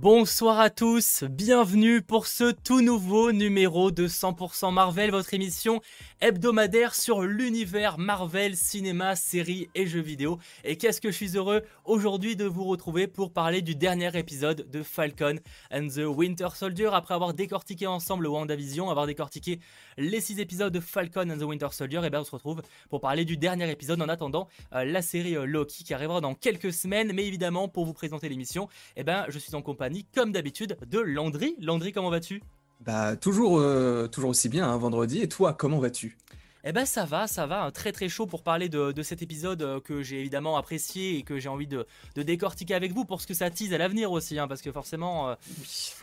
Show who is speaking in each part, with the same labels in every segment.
Speaker 1: Bonsoir à tous, bienvenue pour ce tout nouveau numéro de 100% Marvel, votre émission hebdomadaire sur l'univers Marvel, cinéma, séries et jeux vidéo. Et qu'est-ce que je suis heureux aujourd'hui de vous retrouver pour parler du dernier épisode de Falcon and the Winter Soldier. Après avoir décortiqué ensemble WandaVision, avoir décortiqué les 6 épisodes de Falcon and the Winter Soldier, et eh bien on se retrouve pour parler du dernier épisode en attendant euh, la série euh, Loki qui arrivera dans quelques semaines. Mais évidemment, pour vous présenter l'émission, et eh ben, je suis en compagnie comme d'habitude, de Landry. Landry, comment vas-tu?
Speaker 2: Bah, toujours, euh, toujours aussi bien, hein, vendredi. Et toi, comment vas-tu?
Speaker 1: Eh ben ça va, ça va, très très chaud pour parler de, cet épisode euh, que j'ai évidemment apprécié et que j'ai envie de, décortiquer avec vous pour ce que ça tease à l'avenir aussi, hein, parce que forcément, euh,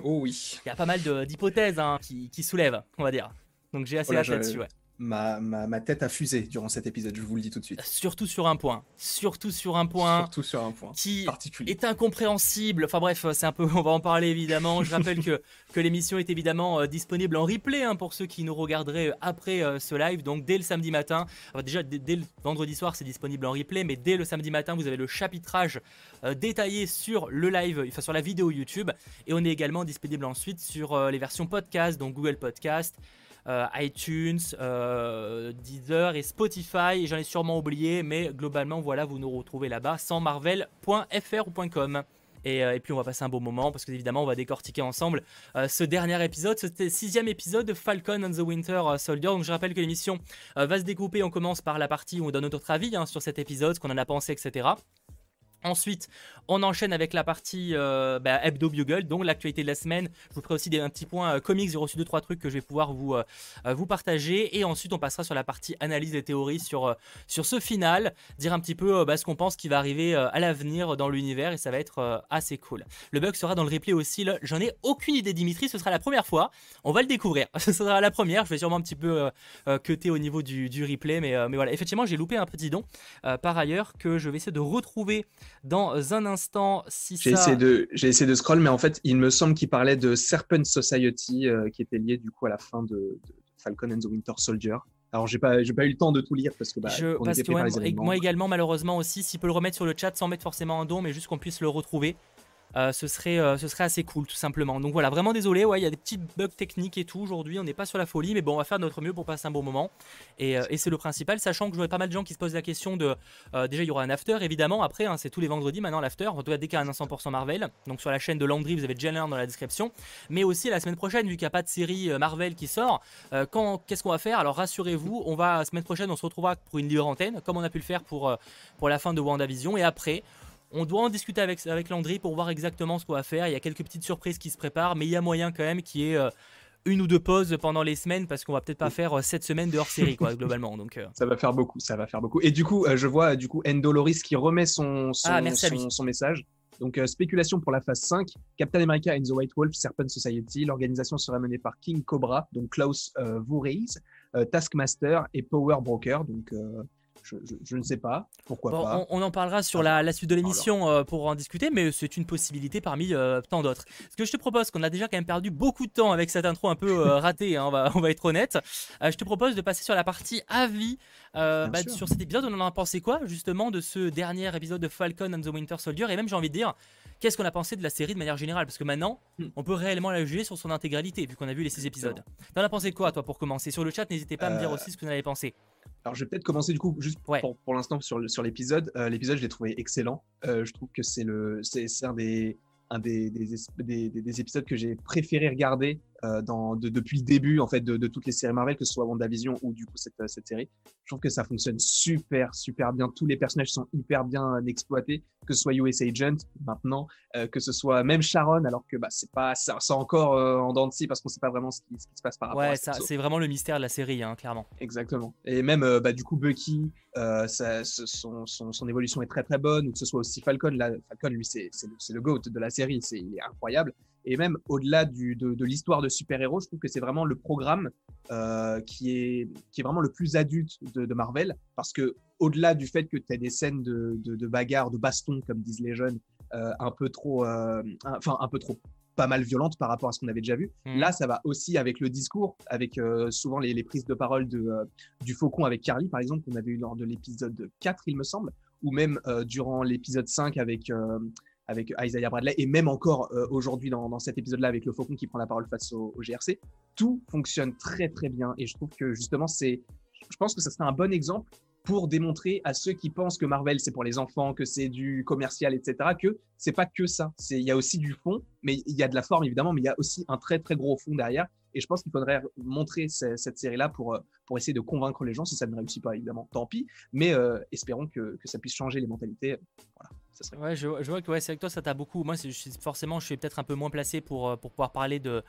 Speaker 2: oh oui,
Speaker 1: il y a pas mal d'hypothèses hein, qui, qui, soulèvent, on va dire. Donc j'ai assez oh hâte là-dessus, ouais
Speaker 2: ma, ma, tête a fusé durant cet épisode, je vous le dis tout de suite.
Speaker 1: Surtout sur un point. Surtout sur un point.
Speaker 2: Surtout sur un point.
Speaker 1: Qui particulier. est incompréhensible. Enfin bref, c'est un peu. On va en parler évidemment. Je rappelle que, que l'émission est évidemment euh, disponible en replay hein, pour ceux qui nous regarderaient euh, après euh, ce live. Donc dès le samedi matin. déjà, dès, le vendredi soir, c'est disponible en replay. Mais dès le samedi matin, vous avez le chapitrage détaillé sur le live, enfin sur la vidéo YouTube. Et on est également disponible ensuite sur les versions podcast, donc Google Podcast. Euh, iTunes, euh, Deezer et Spotify. J'en ai sûrement oublié, mais globalement, voilà, vous nous retrouvez là-bas sans marvel.fr ou .com. Euh, et, puis on va passer un beau moment parce que évidemment on va décortiquer ensemble ce dernier épisode, ce sixième épisode de Falcon and the Winter Soldier. Donc je rappelle que l'émission va se découper. On commence par la partie où on donne notre avis hein, sur cet épisode, ce qu'on en a pensé, etc. Ensuite, on enchaîne avec la partie euh, bah, Hebdo Bugle, donc l'actualité de la semaine. Je vous ferai aussi des, un petit point euh, comics, j'ai reçu 2-3 trucs que je vais pouvoir vous, euh, vous partager. Et ensuite, on passera sur la partie analyse et théories sur, sur ce final, dire un petit peu bah, ce qu'on pense qui va arriver à l'avenir dans l'univers. Et ça va être assez cool. Le bug sera dans le replay aussi, j'en ai aucune idée Dimitri, ce sera la première fois, on va le découvrir. ce sera la première, je vais sûrement un petit peu cuter au niveau du, du replay, mais, mais voilà, effectivement j'ai loupé un petit don par ailleurs que je vais essayer de retrouver dans un instant. Si
Speaker 2: j'ai essayé de j'ai essayé de scroll, mais en fait, il me semble qu'il parlait de Serpent Society, euh, qui était lié du coup à la fin de, Falcon and the Winter Soldier. Alors j'ai pas j'ai pas eu le temps de tout lire parce que bah,
Speaker 1: je, parce que moi également malheureusement aussi, s'il peut le remettre sur le chat sans mettre forcément un don, mais juste qu'on puisse le retrouver. Euh, ce, serait, euh, ce serait assez cool tout simplement. Donc voilà, vraiment désolé, ouais, il y a des petits bugs techniques et tout aujourd'hui, on n'est pas sur la folie, mais bon, on va faire notre mieux pour passer un bon moment. Et, euh, c'est le principal, sachant que je pas mal de gens qui se posent la question de... déjà, il y aura un after, évidemment, après, hein, c'est tous les vendredis maintenant l'after, en tout cas dès un 100% Marvel. Donc sur la chaîne de Landry, vous avez déjà dans la description. Mais aussi la semaine prochaine, vu qu'il n'y a pas de série Marvel qui sort, qu'est-ce qu'on va faire? Alors rassurez-vous, on va, semaine prochaine, on se retrouvera pour une libre antenne, comme on a pu le faire pour, pour la fin de WandaVision. Et après, on doit en discuter avec, avec Landry pour voir exactement ce qu'on va faire. Il y a quelques petites surprises qui se préparent, mais il y a moyen quand même qu'il y ait euh, une ou deux pauses pendant les semaines parce qu'on va peut-être pas faire cette euh, semaine de hors série quoi globalement donc euh.
Speaker 2: ça va faire beaucoup ça va faire beaucoup. Et du coup je vois du coup Endoloris qui remet son son, ah, son, message. Donc spéculation pour la phase 5 Captain America and the White Wolf Serpent Society. L'organisation sera menée par King Cobra donc Klaus euh, Taskmaster et Power Broker donc je, ne sais pas. Pourquoi pas
Speaker 1: on, en parlera sur la, la suite de l'émission euh, pour en discuter, mais c'est une possibilité parmi euh, tant d'autres. Ce que je te propose, qu'on a déjà quand même perdu beaucoup de temps avec cette intro un peu euh, ratée, hein, on, va, on va être honnête, je te propose de passer sur la partie avis bah, sur cet épisode. On en a pensé quoi justement de ce dernier épisode de Falcon and the Winter Soldier? Et même j'ai envie de dire, qu'est-ce qu'on a pensé de la série de manière générale? Parce que maintenant, hmm. on peut réellement la juger sur son intégralité, vu qu'on a vu les six épisodes. T'en as pensé quoi, toi, pour commencer? Sur le chat, n'hésitez pas à me dire aussi ce que vous en avez pensé.
Speaker 2: Alors, je vais peut-être commencer du coup, juste pour, pour l'instant, sur, sur l'épisode. Euh, l'épisode, je l'ai trouvé excellent. Euh, je trouve que c'est le, c'est, un des, un des, des, des, épisodes que j'ai préféré regarder euh, dans, depuis le début en fait de, de, toutes les séries Marvel, que ce soit WandaVision ou du coup cette, cette, série. Je trouve que ça fonctionne super super bien. Tous les personnages sont hyper bien exploités, que ce soit US Agent maintenant, euh, que ce soit même Sharon, alors que bah, c'est pas ça, encore euh, en dents de scie parce qu'on sait pas vraiment ce qui, ce qui, se passe par rapport
Speaker 1: ouais,
Speaker 2: à
Speaker 1: ça. C'est vraiment le mystère de la série, hein, clairement.
Speaker 2: Exactement. Et même bah, du coup Bucky, ça, son, son, son, évolution est très très bonne, ou que ce soit aussi Falcon. Là, Falcon lui c'est le, le goat de la série, c'est incroyable. Et même au-delà de, de l'histoire de super-héros, je trouve que c'est vraiment le programme euh, qui, est, qui est vraiment le plus adulte de, Marvel. Parce que au-delà du fait que tu as des scènes de, de, bagarre, de baston, comme disent les jeunes, euh, un peu trop, euh, enfin un peu trop pas mal violentes par rapport à ce qu'on avait déjà vu. Mmh. Là, ça va aussi avec le discours, avec souvent les, les, prises de parole de, du Faucon avec Carly, par exemple, qu'on avait eu lors de l'épisode 4, il me semble, ou même durant l'épisode 5 avec avec Isaiah Bradley, et même encore aujourd'hui dans, cet épisode-là avec le Faucon qui prend la parole face au, au, GRC, tout fonctionne très très bien. Et je trouve que justement, c'est, je pense que ça serait un bon exemple pour démontrer à ceux qui pensent que Marvel c'est pour les enfants, que c'est du commercial, etc., que c'est pas que ça. Il y a aussi du fond, mais il y a de la forme évidemment, mais il y a aussi un très très gros fond derrière. Et je pense qu'il faudrait montrer cette série-là pour, euh, pour essayer de convaincre les gens. Si ça ne réussit pas, évidemment, tant pis. Mais euh, espérons que, que, ça puisse changer les mentalités. Voilà,
Speaker 1: ça serait... Ouais, je, vois que ouais, c'est avec toi, ça t'a beaucoup. Moi, je, forcément, je suis peut-être un peu moins placé pour, euh, pour pouvoir parler de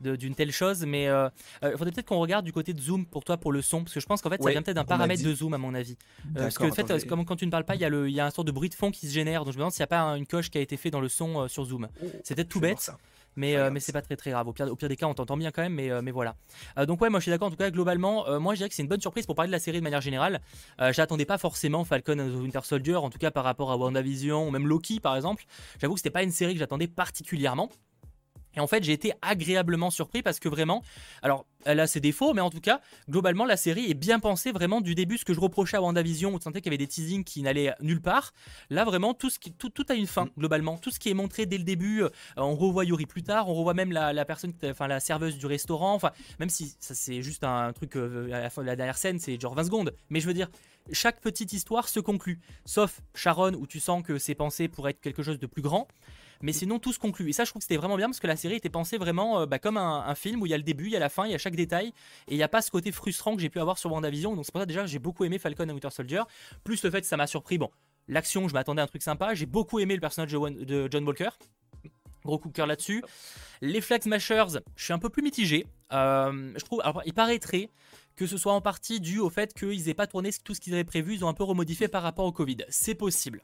Speaker 1: d'une telle chose, mais il euh, euh, faudrait peut-être qu'on regarde du côté de zoom pour toi pour le son, parce que je pense qu'en fait ça vient peut-être d'un paramètre de zoom à mon avis. Euh, parce que en fait, comme quand tu ne parles pas, il y, a le, y a un sort de bruit de fond qui se génère, donc je me demande s'il n'y a pas une coche qui a été fait dans le son sur zoom. Oh, c'est peut-être tout bête. Mais, mais c'est pas très très grave. Au pire, au pire des cas, on t'entend bien quand même, mais, mais voilà. donc, ouais, moi je suis d'accord. En tout cas, globalement, moi je dirais que c'est une bonne surprise pour parler de la série de manière générale. J'attendais pas forcément Falcon and the Winter Soldier, en tout cas par rapport à WandaVision ou même Loki par exemple. J'avoue que c'était pas une série que j'attendais particulièrement. Et en fait, j'ai été agréablement surpris parce que vraiment, alors elle a ses défauts, mais en tout cas, globalement, la série est bien pensée vraiment du début. Ce que je reprochais à WandaVision, où tu sentais qu'il y avait des teasings qui n'allaient nulle part. Là, vraiment, tout, ce qui, tout, tout a une fin, mm. globalement. Tout ce qui est montré dès le début, euh, on revoit Yuri plus tard, on revoit même la, personne, enfin la serveuse du restaurant. Enfin, même si ça c'est juste un truc, euh, à la, fin, la dernière scène, c'est genre 20 secondes. Mais je veux dire, chaque petite histoire se conclut. Sauf Sharon, où tu sens que c'est pensé pour être quelque chose de plus grand mais sinon tout se conclut. Et ça, je trouve que c'était vraiment bien parce que la série était pensée vraiment euh, bah, comme un, film où il y a le début, il y a la fin, il y a chaque détail, et il n'y a pas ce côté frustrant que j'ai pu avoir sur WandaVision. Donc c'est pour ça déjà j'ai beaucoup aimé Falcon et Winter Soldier, plus le fait que ça m'a surpris. Bon, l'action, je m'attendais à un truc sympa. J'ai beaucoup aimé le personnage de, John Walker. Gros coup de cœur là-dessus. Les Flag Smashers, je suis un peu plus mitigé. Euh, je trouve, alors, il paraîtrait que ce soit en partie dû au fait qu'ils n'aient pas tourné tout ce qu'ils avaient prévu, ils ont un peu remodifié par rapport au Covid. C'est possible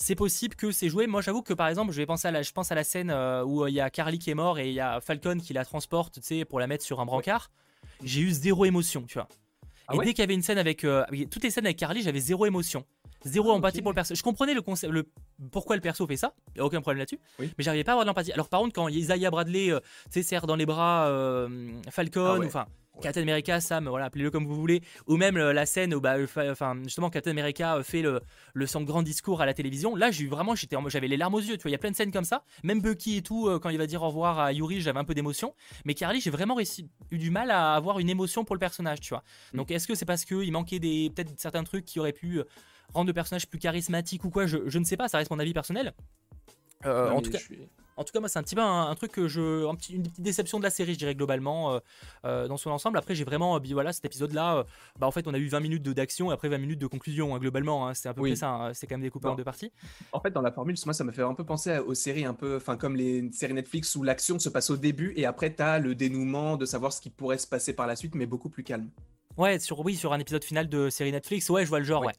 Speaker 1: c'est possible que c'est joué. Moi, j'avoue que par exemple, je vais penser à la, je pense à la scène euh, où euh, il y a Carly qui est mort et il y a Falcon qui la transporte, tu sais, pour la mettre sur un brancard. J'ai eu zéro émotion, tu vois. Ah et dès qu'il y avait une scène avec euh, toutes les scènes avec Carly, j'avais zéro émotion. Zéro ah, empathie pour le perso. Je comprenais le concept, le, pourquoi le perso fait ça, y a aucun problème là-dessus. Mais j'arrivais pas à avoir de l'empathie. Alors par contre, quand Isaiah Bradley, tu sais, serre dans les bras Falcon, ah enfin, Captain America, Sam, voilà, appelez-le comme vous voulez, ou même euh, la scène où bah, enfin, justement Captain America euh, fait le, le son grand discours à la télévision. Là, j'ai vraiment, j'étais, j'avais les larmes aux yeux. Tu vois, il y a plein de scènes comme ça. Même Bucky et tout, euh, quand il va dire au revoir à Yuri, j'avais un peu d'émotion. Mais Carly, j'ai vraiment eu du mal à avoir une émotion pour le personnage, tu vois. Mm. Donc, est-ce que c'est parce qu'il manquait des peut-être certains trucs qui auraient pu rendre le personnage plus charismatique ou quoi? Je, je, ne sais pas. Ça reste mon avis personnel. en tout cas. En tout cas, moi, c'est un petit peu un, truc que je. une petite déception de la série, je dirais, globalement, euh, euh, dans son ensemble. Après, j'ai vraiment. Euh, voilà, cet épisode-là, bah, en fait, on a eu 20 minutes d'action et après 20 minutes de conclusion, hein, globalement. Hein, c'est un peu près ça. Hein, c'est quand même découpé en deux parties.
Speaker 2: En fait, dans la formule, moi, ça me fait un peu penser aux séries un peu. Enfin, comme les séries Netflix où l'action se passe au début et après, tu as le dénouement de savoir ce qui pourrait se passer par la suite, mais beaucoup plus calme.
Speaker 1: Ouais, sur, oui, sur un épisode final de série Netflix, ouais, je vois le genre, ouais.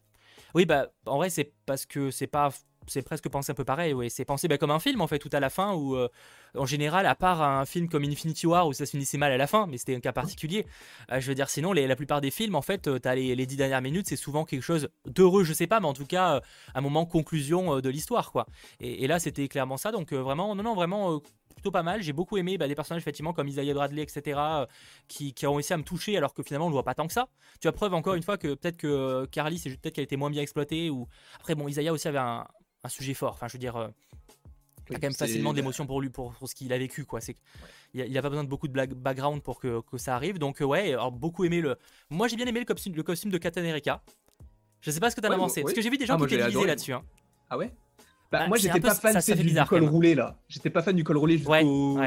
Speaker 1: Oui, bah, en vrai, c'est parce que c'est pas c'est presque pensé un peu pareil. Oui. C'est pensé bah, comme un film en fait, tout à la fin, où euh, en général, à part un film comme Infinity War où ça se finissait mal à la fin, mais c'était un cas particulier. Euh, je veux dire, sinon, la plupart des films, en fait, euh, tu as les, dix dernières minutes, c'est souvent quelque chose d'heureux, je sais pas, mais en tout cas, un moment conclusion de l'histoire, quoi. Et, là, c'était clairement ça. Donc vraiment, non, non, vraiment plutôt pas mal. J'ai beaucoup aimé bah, des personnages effectivement comme Isaiah Bradley, etc., qui, ont réussi à me toucher alors que finalement on ne voit pas tant que ça. Tu as preuve encore une fois que peut-être que Carly, c'est peut-être qu'elle était moins bien exploitée. Ou après bon, Isaiah aussi avait un, un sujet fort. Enfin, je veux dire, euh, il a quand même facilement d'émotions pour lui, pour, ce qu'il a vécu. Quoi. C'est, il, a, pas besoin de beaucoup de background pour que, que ça arrive. Donc, euh, ouais, alors, beaucoup aimé le. Moi, j'ai bien aimé le costume, le costume de Captain America. Je sais pas ce que t'as as. Parce que j'ai vu des gens ah, qui étaient là-dessus. Hein.
Speaker 2: Ah ouais? Bah, bah, moi, j'étais pas fan du, col roulé là. J'étais pas fan du col roulé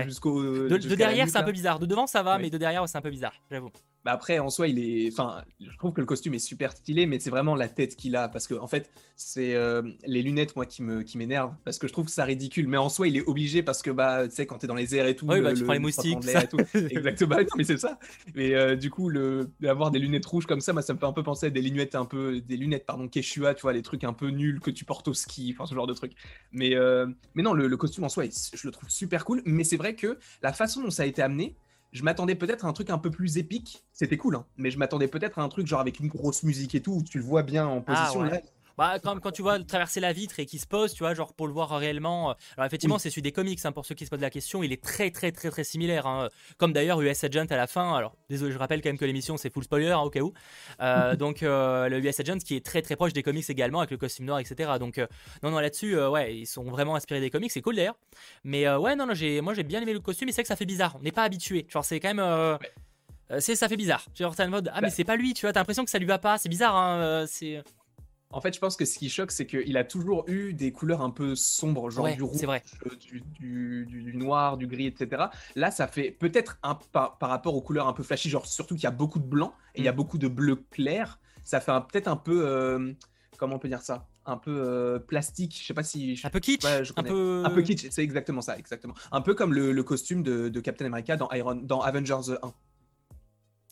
Speaker 2: jusqu'au.
Speaker 1: de, derrière, c'est un peu bizarre. De devant, ça va, mais de derrière, c'est un peu bizarre, j'avoue.
Speaker 2: Bah après, en soi, il est. Enfin, je trouve que le costume est super stylé, mais c'est vraiment la tête qu'il a. Parce que, en fait, c'est euh, les lunettes, moi, qui me qui m'énervent. Parce que je trouve ça ridicule. Mais en soi, il est obligé parce que, bah, tu sais, quand t'es dans les airs et tout.
Speaker 1: Oui, bah, tu prends les moustiques. Et tout.
Speaker 2: Exactement. mais c'est ça. Mais euh, du coup, le d'avoir des lunettes rouges comme ça, moi, ça me fait un peu penser à des lunettes un peu. Des lunettes, pardon, Quechua, tu vois, les trucs un peu nuls que tu portes au ski. Enfin, ce genre de trucs. Mais, euh, mais non, le, le costume en soi, je le trouve super cool. Mais c'est vrai que la façon dont ça a été amené, je m'attendais peut-être à un truc un peu plus épique. C'était cool, hein, mais je m'attendais peut-être à un truc genre avec une grosse musique et tout, où tu le vois bien en ah, position.
Speaker 1: Bah, quand, quand tu vois traverser la vitre et qu'il se pose, tu vois, genre pour le voir réellement. euh, Alors, effectivement, c'est celui des comics, hein, pour ceux qui se posent la question. Il est très, très, très, très similaire. hein. Comme d'ailleurs US Agent à la fin. Alors, désolé, je rappelle quand même que l'émission, c'est full spoiler, hein, au cas où. Euh, donc, euh, le US Agent qui est très, très proche des comics également, avec le costume noir, etc. Donc, euh, non, non, là-dessus, ouais, ils sont vraiment inspirés des comics. C'est cool d'ailleurs. Mais ouais, non, non, j'ai, moi, j'ai bien aimé le costume. Mais c'est vrai que ça fait bizarre. On n'est pas habitué. Genre, c'est quand même.
Speaker 2: Ouais.
Speaker 1: c'est, ça fait bizarre. Genre, t'as le mode, ah, mais
Speaker 2: Bah.
Speaker 1: c'est pas lui, tu vois, t'as l'impression que ça lui va pas. C'est bizarre, hein. c'est.
Speaker 2: En fait, je pense que ce qui choque, c'est qu'il a toujours eu des couleurs un peu sombres, genre
Speaker 1: Ouais,
Speaker 2: du rouge,
Speaker 1: vrai.
Speaker 2: euh, du, du- du- du noir, du gris, etc. Là, ça fait peut-être un par, par rapport aux couleurs un peu flashy, genre surtout qu'il y a beaucoup de blanc et il y a
Speaker 1: Mm.
Speaker 2: beaucoup de bleu clair. Ça fait peut-être un peu, euh, comment on peut dire ça, un peu euh, plastique. Je sais pas si. je-
Speaker 1: Un peu kitsch,
Speaker 2: Ouais, je
Speaker 1: un peu.
Speaker 2: Un peu kitsch, c'est exactement ça, exactement. Un peu comme le, le costume de, de Captain America dans, Iron, dans Avengers 1.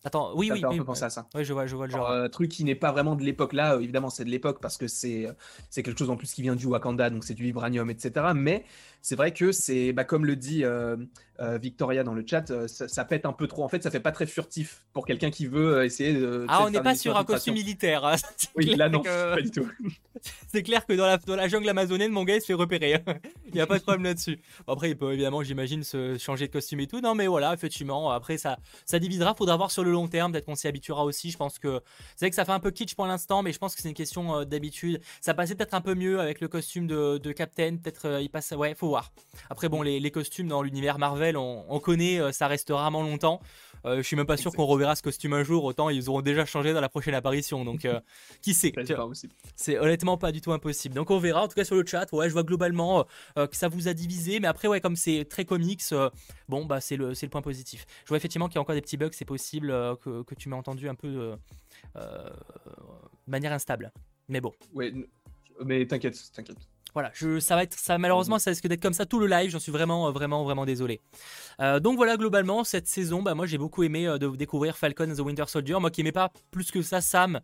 Speaker 1: Attends, oui,
Speaker 2: ça
Speaker 1: oui,
Speaker 2: fait un
Speaker 1: oui.
Speaker 2: penser à ça.
Speaker 1: Oui, je vois, je vois le
Speaker 2: Genre,
Speaker 1: genre.
Speaker 2: euh, truc qui n'est pas vraiment de l'époque là, euh, évidemment c'est de l'époque parce que c'est euh, c'est quelque chose en plus qui vient du Wakanda, donc c'est du vibranium, etc. Mais c'est vrai que c'est, bah, comme le dit euh, Victoria dans le chat, euh, ça, ça pète un peu trop. En fait, ça fait pas très furtif pour quelqu'un qui veut euh, essayer de.
Speaker 1: Ah, on n'est pas sur un costume militaire. hein.
Speaker 2: Oui, là non,
Speaker 1: que-
Speaker 2: pas du tout.
Speaker 1: C'est clair que dans la, dans la jungle amazonienne, mon gars, il se fait repérer. il n'y a pas de problème là-dessus. Bon, après, il peut évidemment, j'imagine, se changer de costume et tout. Non, mais voilà, effectivement, après, ça, ça divisera. Faudra voir sur le long terme. Peut-être qu'on s'y habituera aussi. Je pense que c'est vrai que ça fait un peu kitsch pour l'instant, mais je pense que c'est une question euh, d'habitude. Ça passait peut-être un peu mieux avec le costume de, de Captain. Peut-être euh, il passe. Ouais, faut voir. Après, bon, les, les costumes dans l'univers Marvel, on, on connaît, euh, ça reste rarement longtemps. Euh, je suis même pas sûr qu'on reverra ce costume un jour. Autant ils auront déjà changé dans la prochaine apparition. Donc, euh, qui sait
Speaker 2: C'est
Speaker 1: honnêtement pas du tout impossible. Donc on verra. En tout cas sur le chat, ouais, je vois globalement euh, que ça vous a divisé. Mais après, ouais, comme c'est très comics, bon, bah c'est le, c'est le point positif. Je vois effectivement qu'il y a encore des petits bugs. C'est possible que, que tu m'as entendu un peu de manière instable. Mais bon,
Speaker 2: Ouais, mais t'inquiète, t'inquiète.
Speaker 1: Voilà, je, ça va être ça. Malheureusement, ça risque d'être comme ça tout le live. J'en suis vraiment, euh, vraiment, vraiment désolé. Euh, donc voilà, globalement, cette saison, bah, moi j'ai beaucoup aimé euh, de découvrir Falcon and the Winter Soldier. Moi qui aimais pas plus que ça Sam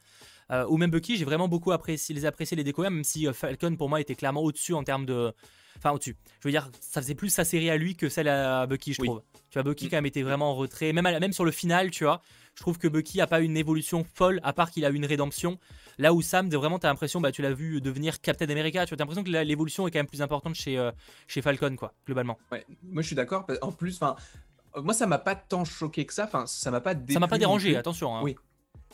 Speaker 1: euh, ou même Bucky, j'ai vraiment beaucoup apprécié, les apprécié, les découvrir, même si Falcon pour moi était clairement au-dessus en termes de. Enfin, au-dessus. Je veux dire, ça faisait plus sa série à lui que celle à Bucky, je
Speaker 2: Oui.
Speaker 1: trouve. Tu vois, Bucky
Speaker 2: Mm.
Speaker 1: quand même était vraiment en retrait. Même, à même sur le final, tu vois, je trouve que Bucky a pas une évolution folle, à part qu'il a eu une rédemption. Là où Sam, vraiment, t'as l'impression, bah, tu l'as vu devenir Captain America. Tu as l'impression que l'évolution est quand même plus importante chez, euh, chez Falcon, quoi, globalement.
Speaker 2: Ouais, moi je suis d'accord. En plus, enfin, euh, moi ça m'a pas tant choqué que ça. Enfin, ça m'a pas.
Speaker 1: Ça m'a pas dérangé, attention. hein.
Speaker 2: Oui.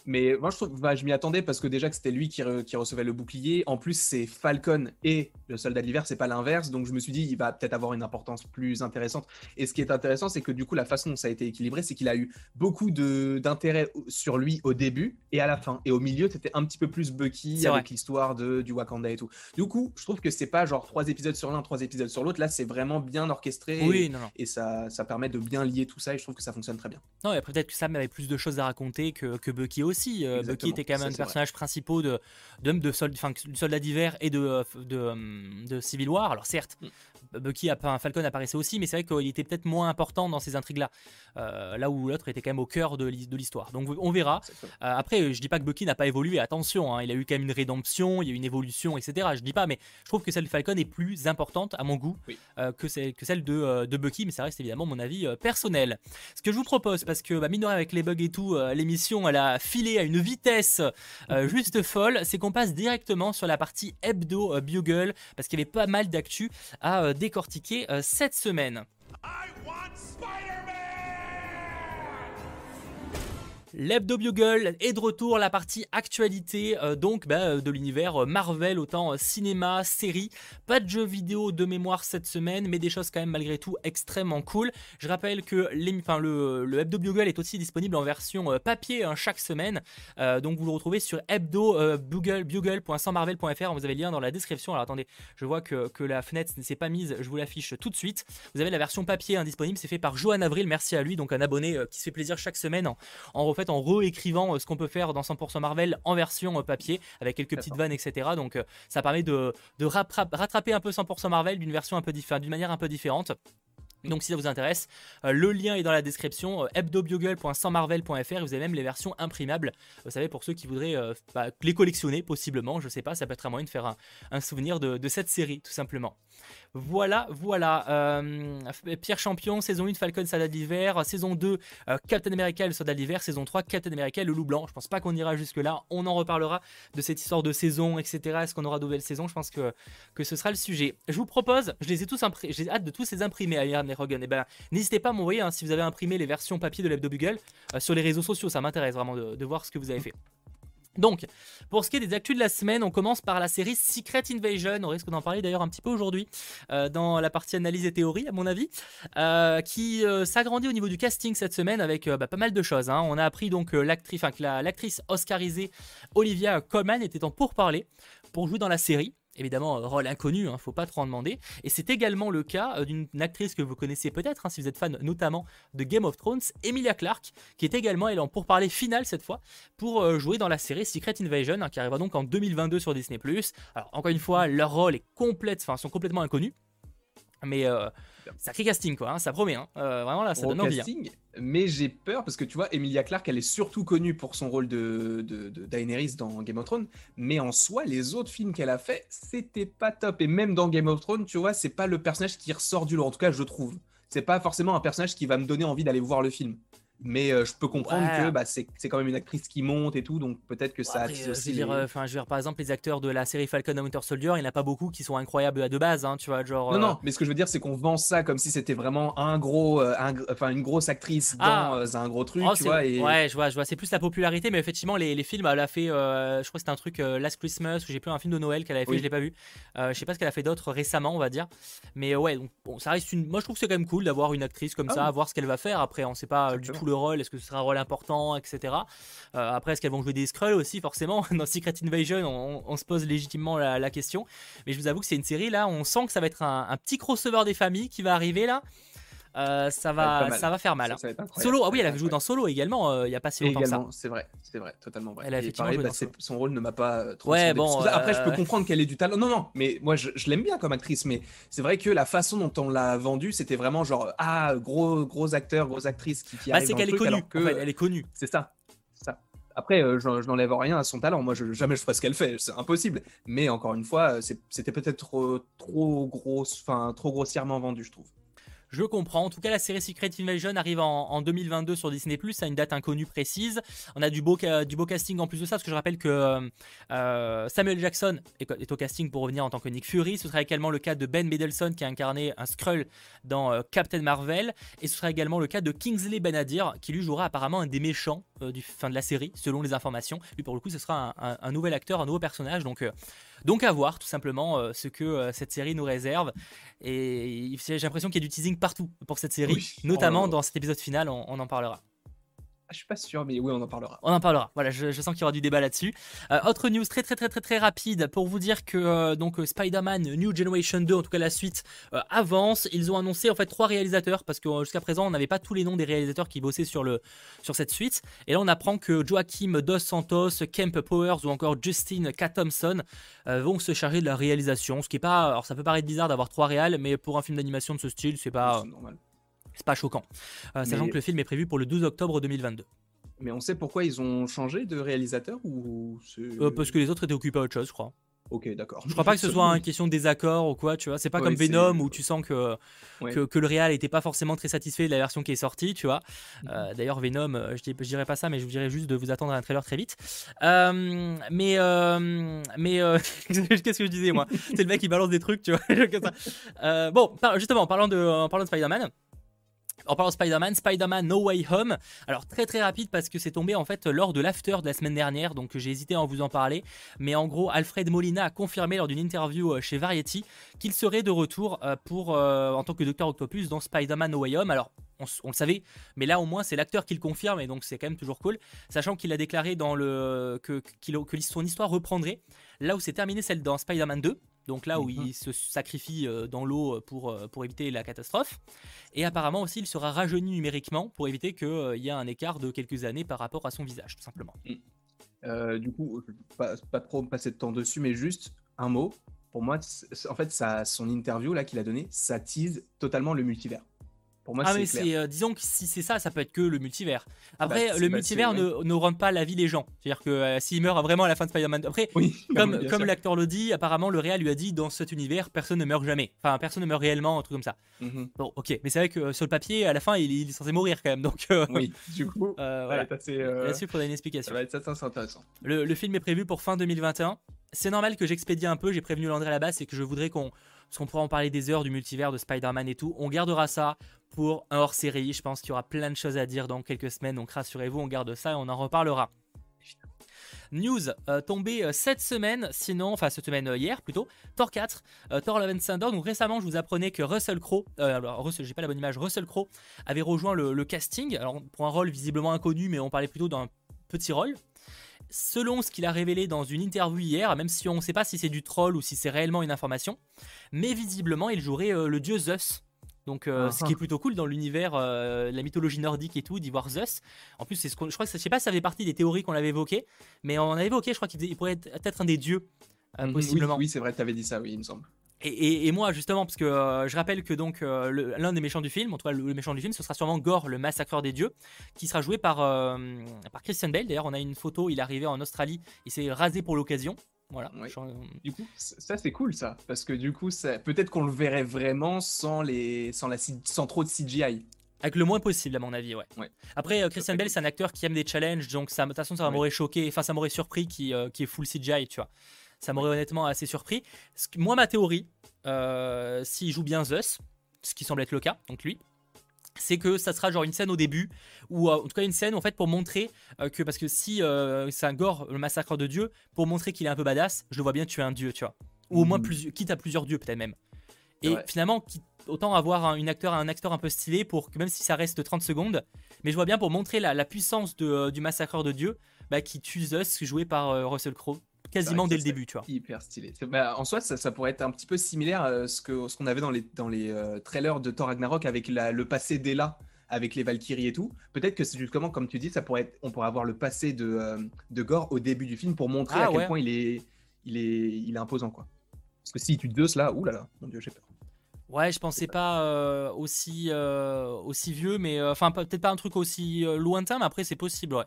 Speaker 2: Mais moi, je trouve, bah, je m'y attendais parce que déjà que c'était lui qui, re- qui recevait le bouclier. En plus, c'est Falcon et le soldat de l'hiver, c'est pas l'inverse. Donc, je me suis dit, il va peut-être avoir une importance plus intéressante. Et ce qui est intéressant, c'est que du coup, la façon dont ça a été équilibré, c'est qu'il a eu beaucoup d'intérêt sur lui au début et à la fin. Et au milieu, c'était un petit peu plus Bucky avec l'histoire du Wakanda et tout. Du coup, je trouve que c'est pas genre trois épisodes sur l'un, trois épisodes sur l'autre. Là, c'est vraiment bien orchestré.
Speaker 1: Oui,
Speaker 2: Et,
Speaker 1: non, non.
Speaker 2: et ça, ça permet de bien lier tout ça. Et je trouve que ça fonctionne très bien.
Speaker 1: Non, et après, peut-être que Sam avait plus de choses à raconter que, que Bucky aussi. Euh, Bucky était quand même
Speaker 2: ça,
Speaker 1: un des
Speaker 2: c'est vrai.
Speaker 1: personnages principaux de, de, de, soldat d'hiver et de, de, euh, de Civil War. Alors, certes,
Speaker 2: Mm.
Speaker 1: Bucky, a, enfin, Falcon apparaissait aussi, mais c'est vrai qu'il était peut-être moins important dans ces intrigues-là. Euh, là où l'autre était quand même au cœur de l'hi- de l'histoire. Donc, on verra. Euh, après, je dis pas que Bucky n'a pas évolué, attention, hein, il a eu quand même une rédemption, il y a eu une évolution, etc. Je dis pas, mais je trouve que celle de Falcon est plus importante, à mon goût,
Speaker 2: Oui.
Speaker 1: euh, que, celle, que celle de, de Bucky, mais ça reste évidemment mon avis personnel. Ce que je vous propose, parce que bah, mine de rien, avec les bugs et tout, l'émission elle a filé à une vitesse juste folle, c'est qu'on passe directement sur la partie hebdo Bugle, parce qu'il y avait pas mal d'actu à décortiquer euh, cette semaine. L'Hebdo Bugle est de retour, la partie actualité euh, donc bah, euh, de l'univers euh, Marvel, autant cinéma, série. Pas de jeux vidéo de mémoire cette semaine, mais des choses quand même malgré tout extrêmement cool. Je rappelle que le, Hebdo Bugle est aussi disponible en version papier hein, chaque semaine. Donc vous le retrouvez sur hebdo bugle, bugle.sansmarvel.fr. Vous avez le lien dans la description. Alors attendez, je vois que, la fenêtre ne s'est pas mise, je vous l'affiche tout de suite. Vous avez la version papier hein, disponible, c'est fait par Johan Avril, merci à lui, donc un abonné qui se fait plaisir chaque semaine en, en, refait, en réécrivant euh, ce qu'on peut faire dans 100% Marvel en version euh, papier, avec quelques petites vannes, etc. Donc euh, ça permet de, de rattra- rattraper un peu 100% Marvel d'une version un peu diffé- d'une manière un peu différente. Donc si ça vous intéresse, euh, le lien est dans la description, euh, hebdobugle.sansmarvel.fr et vous avez même les versions imprimables, vous savez, pour ceux qui voudraient euh, bah, les collectionner possiblement, je sais pas, ça peut être un moyen de faire un, un souvenir de, de cette série tout simplement. Voilà, voilà. Euh, Pierre Champion, saison 1, Falcon, Soldat d'hiver. Saison 2, euh, Captain America, le Soldat d'hiver. Saison 3, Captain America, le Loup Blanc. Je pense pas qu'on ira jusque-là. On en reparlera de cette histoire de saison, etc. Est-ce qu'on aura de nouvelles saisons? Je pense que, ce sera le sujet. Je vous propose, je les ai tous j'ai hâte de tous les imprimer, Iron et Rogan. Et ben, n'hésitez pas à m'envoyer hein, si vous avez imprimé les versions papier de l'Hebdo Bugle euh, sur les réseaux sociaux. Ça m'intéresse vraiment de voir ce que vous avez fait. Donc, pour ce qui est des actus de la semaine, on commence par la série Secret Invasion. On risque d'en parler d'ailleurs un petit peu aujourd'hui euh, dans la partie analyse et théorie, à mon avis, euh, qui euh, s'agrandit au niveau du casting cette semaine avec bah, pas mal de choses. Hein. On a appris donc l'actrice, que l'actrice oscarisée Olivia Colman était en pourparler pour jouer dans la série. Évidemment, euh, rôle inconnu, hein, faut pas trop en demander. Et c'est également le cas euh, d'une actrice que vous connaissez peut-être, hein, si vous êtes fan notamment de Game of Thrones, Emilia Clarke, qui est également, elle en pourparler finale cette fois, pour euh, jouer dans la série Secret Invasion, hein, qui arrivera donc en 2022 sur Disney+. Alors encore une fois, leur rôle est complète, enfin sont complètement inconnus, mais Sacré casting, quoi, hein, ça promet. Hein. Euh, vraiment, là, ça donne envie. Hein.
Speaker 2: Mais j'ai peur parce que tu vois, Emilia Clarke, elle est surtout connue pour son rôle de, de, Daenerys dans Game of Thrones. Mais en soi, les autres films qu'elle a fait, c'était pas top. Et même dans Game of Thrones, tu vois, c'est pas le personnage qui ressort du lot. En tout cas, je trouve. C'est pas forcément un personnage qui va me donner envie d'aller voir le film mais euh, je peux comprendre que bah, c'est quand même une actrice qui monte et tout, donc peut-être que ça
Speaker 1: attire aussi. Je veux, dire, euh, je veux dire, par exemple, les acteurs de la série Falcon and Winter Soldier, il n'y en a pas beaucoup qui sont incroyables de base, hein, tu vois, genre.
Speaker 2: Non, non, euh, mais ce que je veux dire, c'est qu'on vend ça comme si c'était vraiment un gros, enfin une grosse actrice ah. dans un gros truc, oh, tu vois. Et...
Speaker 1: Ouais, je vois, je vois. C'est plus la popularité, mais effectivement, les, les films, elle a fait, je crois que c'était un truc Last Christmas, où j'ai plus un film de Noël qu'elle avait fait, je l'ai pas vu. je sais pas ce qu'elle a fait d'autre récemment, on va dire, mais ouais, donc bon, ça reste une. Moi, je trouve que c'est quand même cool d'avoir une actrice comme ah ça, voir ce qu'elle va faire. Après, on sait pas du tout le rôle, est-ce que ce sera rôle important, etc. Euh, après, est-ce qu'elles vont jouer des Skrulls aussi, forcément Dans Secret Invasion, on, se pose légitimement la, question. Mais je vous avoue que c'est une série, là, on sent que ça va être un, petit crossover des familles qui va arriver, là. Euh, ça, va, ça, va faire mal. Hein. Solo, ah oui, elle avait joué dans Solo également euh, il n'y a pas si longtemps que ça.
Speaker 2: C'est vrai, c'est vrai, totalement vrai.
Speaker 1: Elle a effectivement
Speaker 2: bah, son rôle ne m'a pas trop. Ouais, bon, Après, je peux comprendre qu'elle ait du talent. Non, non, mais moi, je, l'aime bien comme actrice, mais c'est vrai que la façon dont on l'a vendue, c'était vraiment genre ah gros gros acteur, grosse actrice qui, qui
Speaker 1: bah, C'est qu'elle est connue. elle est connue.
Speaker 2: C'est ça. Après, je, je n'enlève rien à son talent. Moi, je, jamais je ferais ce qu'elle fait. C'est impossible. Mais encore une fois, c'était peut-être trop, trop grosse, enfin trop grossièrement vendu, je trouve.
Speaker 1: Je comprends. En tout cas, la série Secret Invasion arrive en, 2022 sur Disney à une date inconnue précise. On a du beau, casting en plus de ça, parce que je rappelle que euh, euh, Samuel Jackson est, au casting pour revenir en tant que Nick Fury. Ce sera également le cas de Ben Mendelsohn qui a incarné un Skrull dans euh, Captain Marvel. Et ce sera également le cas de Kingsley Benadir qui lui jouera apparemment un des méchants du fin de la série, selon les informations. Lui, pour le coup, ce sera un, nouvel acteur, un nouveau personnage. Donc. Donc à voir tout simplement euh, ce que euh, cette série nous réserve. Et j'ai l'impression qu'il y a du teasing partout pour cette série, notamment oh dans cet épisode final, on en parlera.
Speaker 2: Ah, je suis pas sûr, mais oui, on en parlera.
Speaker 1: On en parlera. Voilà, je, sens qu'il y aura du débat là-dessus. Euh, autre news très très très très très rapide pour vous dire que euh, donc euh, Spider-Man New Generation 2, en tout cas la suite, avance. Ils ont annoncé en fait trois réalisateurs parce que jusqu'à présent on n'avait pas tous les noms des réalisateurs qui bossaient sur le sur cette suite. Et là on apprend que Joaquim Dos Santos, Kemp Powers ou encore Justin K. Thompson vont se charger de la réalisation. Ce qui est pas, alors ça peut paraître bizarre d'avoir trois réals, mais pour un film d'animation de ce style, c'est pas normal. C'est pas choquant. Euh, sachant que le film est prévu pour le 12 octobre 2022.
Speaker 2: Mais on sait pourquoi ils ont changé de réalisateur ou
Speaker 1: euh, Parce que les autres étaient occupés à autre chose, je crois.
Speaker 2: Ok, d'accord.
Speaker 1: Je crois pas que ce soit une question de désaccord ou quoi, tu vois. C'est pas comme Venom où tu sens que, que, le réal était pas forcément très satisfait de la version qui est sortie, tu vois. Mhm. Euh, d'ailleurs, Venom, je, je dirais pas ça, mais je vous dirais juste de vous attendre à un trailer très vite. mais mais qu'est-ce que je disais moi? C'est le mec qui balance des trucs, tu vois. bon, justement, en parlant de, en parlant de Spider-Man. En parlant de Spider-Man, Spider-Man No Way Home. Alors très très rapide parce que c'est tombé en fait lors de l'after de la semaine dernière, donc j'ai hésité à vous en parler. Mais en gros, Alfred Molina a confirmé lors d'une interview euh, chez Variety qu'il serait de retour euh, euh, en tant que Docteur Octopus dans Spider-Man No Way Home. Alors on, le savait, mais là au moins c'est l'acteur qui le confirme et donc c'est quand même toujours cool. Sachant qu'il a déclaré dans le, que, que son histoire reprendrait là où s'est terminée celle dans Spider-Man 2 donc là où mhm. il se sacrifie euh, dans l'eau pour, euh, pour éviter la catastrophe. Et apparemment aussi, il sera rajeuni numériquement pour éviter qu'il euh, y ait un écart de quelques années par rapport à son visage, tout simplement.
Speaker 2: Mm. du coup, pas, pas trop passer de temps dessus, mais juste un mot. Pour moi, en fait, ça, son interview là qu'il a donné, ça tease totalement le multivers. Pour moi,
Speaker 1: Ah mais c'est euh, disons que si c'est ça, ça peut être que le multivers. Après,
Speaker 2: bah,
Speaker 1: le
Speaker 2: bah,
Speaker 1: multivers ne, ne rend pas la vie des gens. C'est-à-dire que euh, s'il meurt vraiment à la fin de Spider-Man, après,
Speaker 2: Oui,
Speaker 1: comme, l'acteur le dit, apparemment le réal lui a dit dans cet univers, personne ne meurt jamais. Enfin, personne ne meurt réellement, un truc comme ça.
Speaker 2: Mhm.
Speaker 1: Bon, ok, mais c'est vrai que euh, sur le papier, à la fin, il, il est censé mourir quand même. Donc euh,
Speaker 2: Oui, du coup, ça va
Speaker 1: voilà. Là-dessus, il faudrait une
Speaker 2: ça
Speaker 1: explication.
Speaker 2: va être assez assez intéressant.
Speaker 1: Le, le film est prévu pour fin 2021. C'est normal que j'expédie un peu, j'ai prévenu Landry à la base, c'est que je voudrais qu'on. Parce qu'on pourra en parler des heures du multivers de Spider-Man et tout. On gardera ça pour un hors série. Je pense qu'il y aura plein de choses à dire dans quelques semaines. Donc rassurez-vous, on garde ça et on en reparlera. News euh, tombée euh, cette semaine, sinon, enfin cette semaine euh, hier plutôt, Thor 4, euh, Thor Love and Thunder. Donc récemment, je vous apprenais que Russell Crowe, alors Russell, j'ai pas la bonne image, Russell Crowe avait rejoint le, le casting. Alors pour un rôle visiblement inconnu, mais on parlait plutôt d'un petit rôle. Selon ce qu'il a révélé dans une interview hier, même si on ne sait pas si c'est du troll ou si c'est réellement une information, mais visiblement il jouerait euh, le dieu Zeus. Donc, euh, ce
Speaker 2: Ah,
Speaker 1: qui est
Speaker 2: ah.
Speaker 1: plutôt cool dans l'univers, euh, la mythologie nordique et tout, d'y voir Zeus. En plus, c'est ce qu'on- je crois que ça- je sais pas si ça fait partie des théories qu'on avait évoquées, mais on avait évoqué, je crois qu'il faisait- il pourrait être peut-être un des dieux, euh,
Speaker 2: Mhm,
Speaker 1: possiblement.
Speaker 2: Oui, oui, c'est vrai, tu avais dit ça, oui, il me semble.
Speaker 1: Et, et- et moi, justement, parce que euh, je rappelle que donc euh, l'un des méchants du film, en tout cas le, le méchant du film, ce sera sûrement Gore, le massacreur des dieux, qui sera joué par, euh, par Christian Bale. D'ailleurs, on a une photo, il est arrivé en Australie, il s'est rasé pour l'occasion. Voilà. Euh,
Speaker 2: Du coup, ça c'est cool ça, parce que du coup, ça- peut-être qu'on le verrait vraiment sans les, sans la, sans trop de CGI.
Speaker 1: Avec le moins possible, à mon avis, ouais.
Speaker 2: Ouais.
Speaker 1: Après, euh, Christian Bale, c'est un acteur qui aime des challenges, donc ça, de toute façon, ça
Speaker 2: Ouais.
Speaker 1: m'aurait choqué, enfin, ça m'aurait surpris qui qui est full CGI, tu vois. Ça m'aurait honnêtement assez surpris. Moi, ma théorie, euh, s'il joue bien Zeus, ce qui semble être le cas, donc lui, c'est que ça sera genre une scène au début, ou euh, en tout cas une scène en fait pour montrer euh, que, parce que si euh, c'est un gore, le massacre de Dieu, pour montrer qu'il est un peu badass, je le vois bien tuer un dieu, tu vois. Ou au moins, plus, quitte à plusieurs dieux peut-être même. Et finalement, autant avoir un, une acteur, un acteur un peu stylé pour que même si ça reste 30 secondes, mais je vois bien pour montrer la, la puissance de, du massacreur de Dieu, bah, qui tue Zeus, joué par Russell Crowe, quasiment
Speaker 2: que
Speaker 1: dès le début, tu vois.
Speaker 2: Hyper stylé. Bah, en soi, ça, ça pourrait être un petit peu similaire à ce que ce qu'on avait dans les, dans les euh, trailers de Thor Ragnarok avec la- le passé d'Ella, avec les Valkyries et tout. Peut-être que c'est justement, comme tu dis, ça pourrait être, on pourrait avoir le passé de, euh, de Gore au début du film pour montrer
Speaker 1: Ah,
Speaker 2: à quel
Speaker 1: ouais.
Speaker 2: point il est, il, est, il est imposant. Quoi. Parce que si tu Zeus là, oulala, mon dieu, j'ai peur.
Speaker 1: Ouais, je pensais pas euh, aussi, euh, aussi vieux, mais euh, enfin peut-être pas un truc aussi euh, lointain, mais après c'est possible, ouais.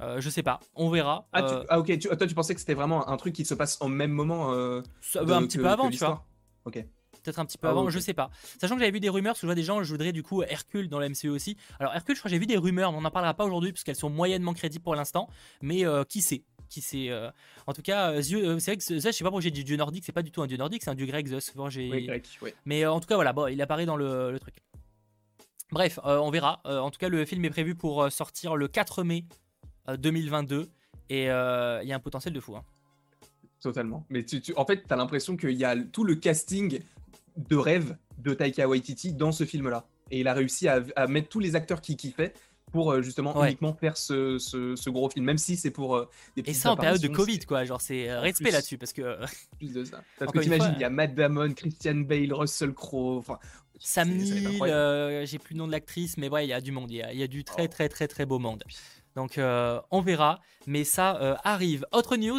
Speaker 1: Euh, je sais pas, on verra.
Speaker 2: Ah, tu-
Speaker 1: Euh,
Speaker 2: ah, ok, tu, toi tu pensais que c'était vraiment un truc qui se passe en même moment euh,
Speaker 1: ça-
Speaker 2: de-
Speaker 1: bah, un petit
Speaker 2: que-
Speaker 1: peu avant, tu vois.
Speaker 2: Ok.
Speaker 1: Peut-être un petit peu
Speaker 2: Ah,
Speaker 1: avant,
Speaker 2: ok.
Speaker 1: je sais pas. Sachant que j'avais vu des rumeurs, parce que je vois des gens, je voudrais du coup Hercule dans la MCU aussi. Alors Hercule, je crois que j'ai vu des rumeurs, mais on n'en parlera pas aujourd'hui, parce qu'elles sont moyennement crédibles pour l'instant. Mais euh, qui sait? Qui sait euh, En tout cas, euh, Zeus- c'est vrai que Zeus, je sais pas pourquoi j'ai dit dieu nordique, c'est pas du tout un dieu nordique, c'est un dieu grec Zeus. Bon, j'ai-
Speaker 2: Oui, grec, ouais.
Speaker 1: Mais en tout cas, voilà, bon, il apparaît dans le, le truc. Bref, on verra. En tout cas, le film est prévu pour sortir le 4 mai 2022. Et euh, il y a un potentiel de fou. hein.
Speaker 2: Totalement. Mais tu, tu- en fait, tu as l'impression qu'il y a tout le casting de rêve de Taika Waititi dans ce film-là. Et il a réussi à, à mettre tous les acteurs qu'il kiffait pour euh, justement
Speaker 1: Ouais.
Speaker 2: uniquement faire ce, ce- ce gros film, même si c'est pour euh, des
Speaker 1: Et ça en période de Covid, quoi. Genre, c'est euh, respect là-dessus. Parce que euh,
Speaker 2: plus de ça. Parce
Speaker 1: Encore
Speaker 2: que t'imagines, il y a Matt Damon, Christian Bale, Russell Crowe, enfin...
Speaker 1: Sam Neill, euh, j'ai plus le nom de l'actrice, mais ouais, il y a du monde. Il y a, il y a du très,
Speaker 2: Oh.
Speaker 1: très, très, très beau monde. Donc, euh, on verra. Mais ça euh, arrive. Autre news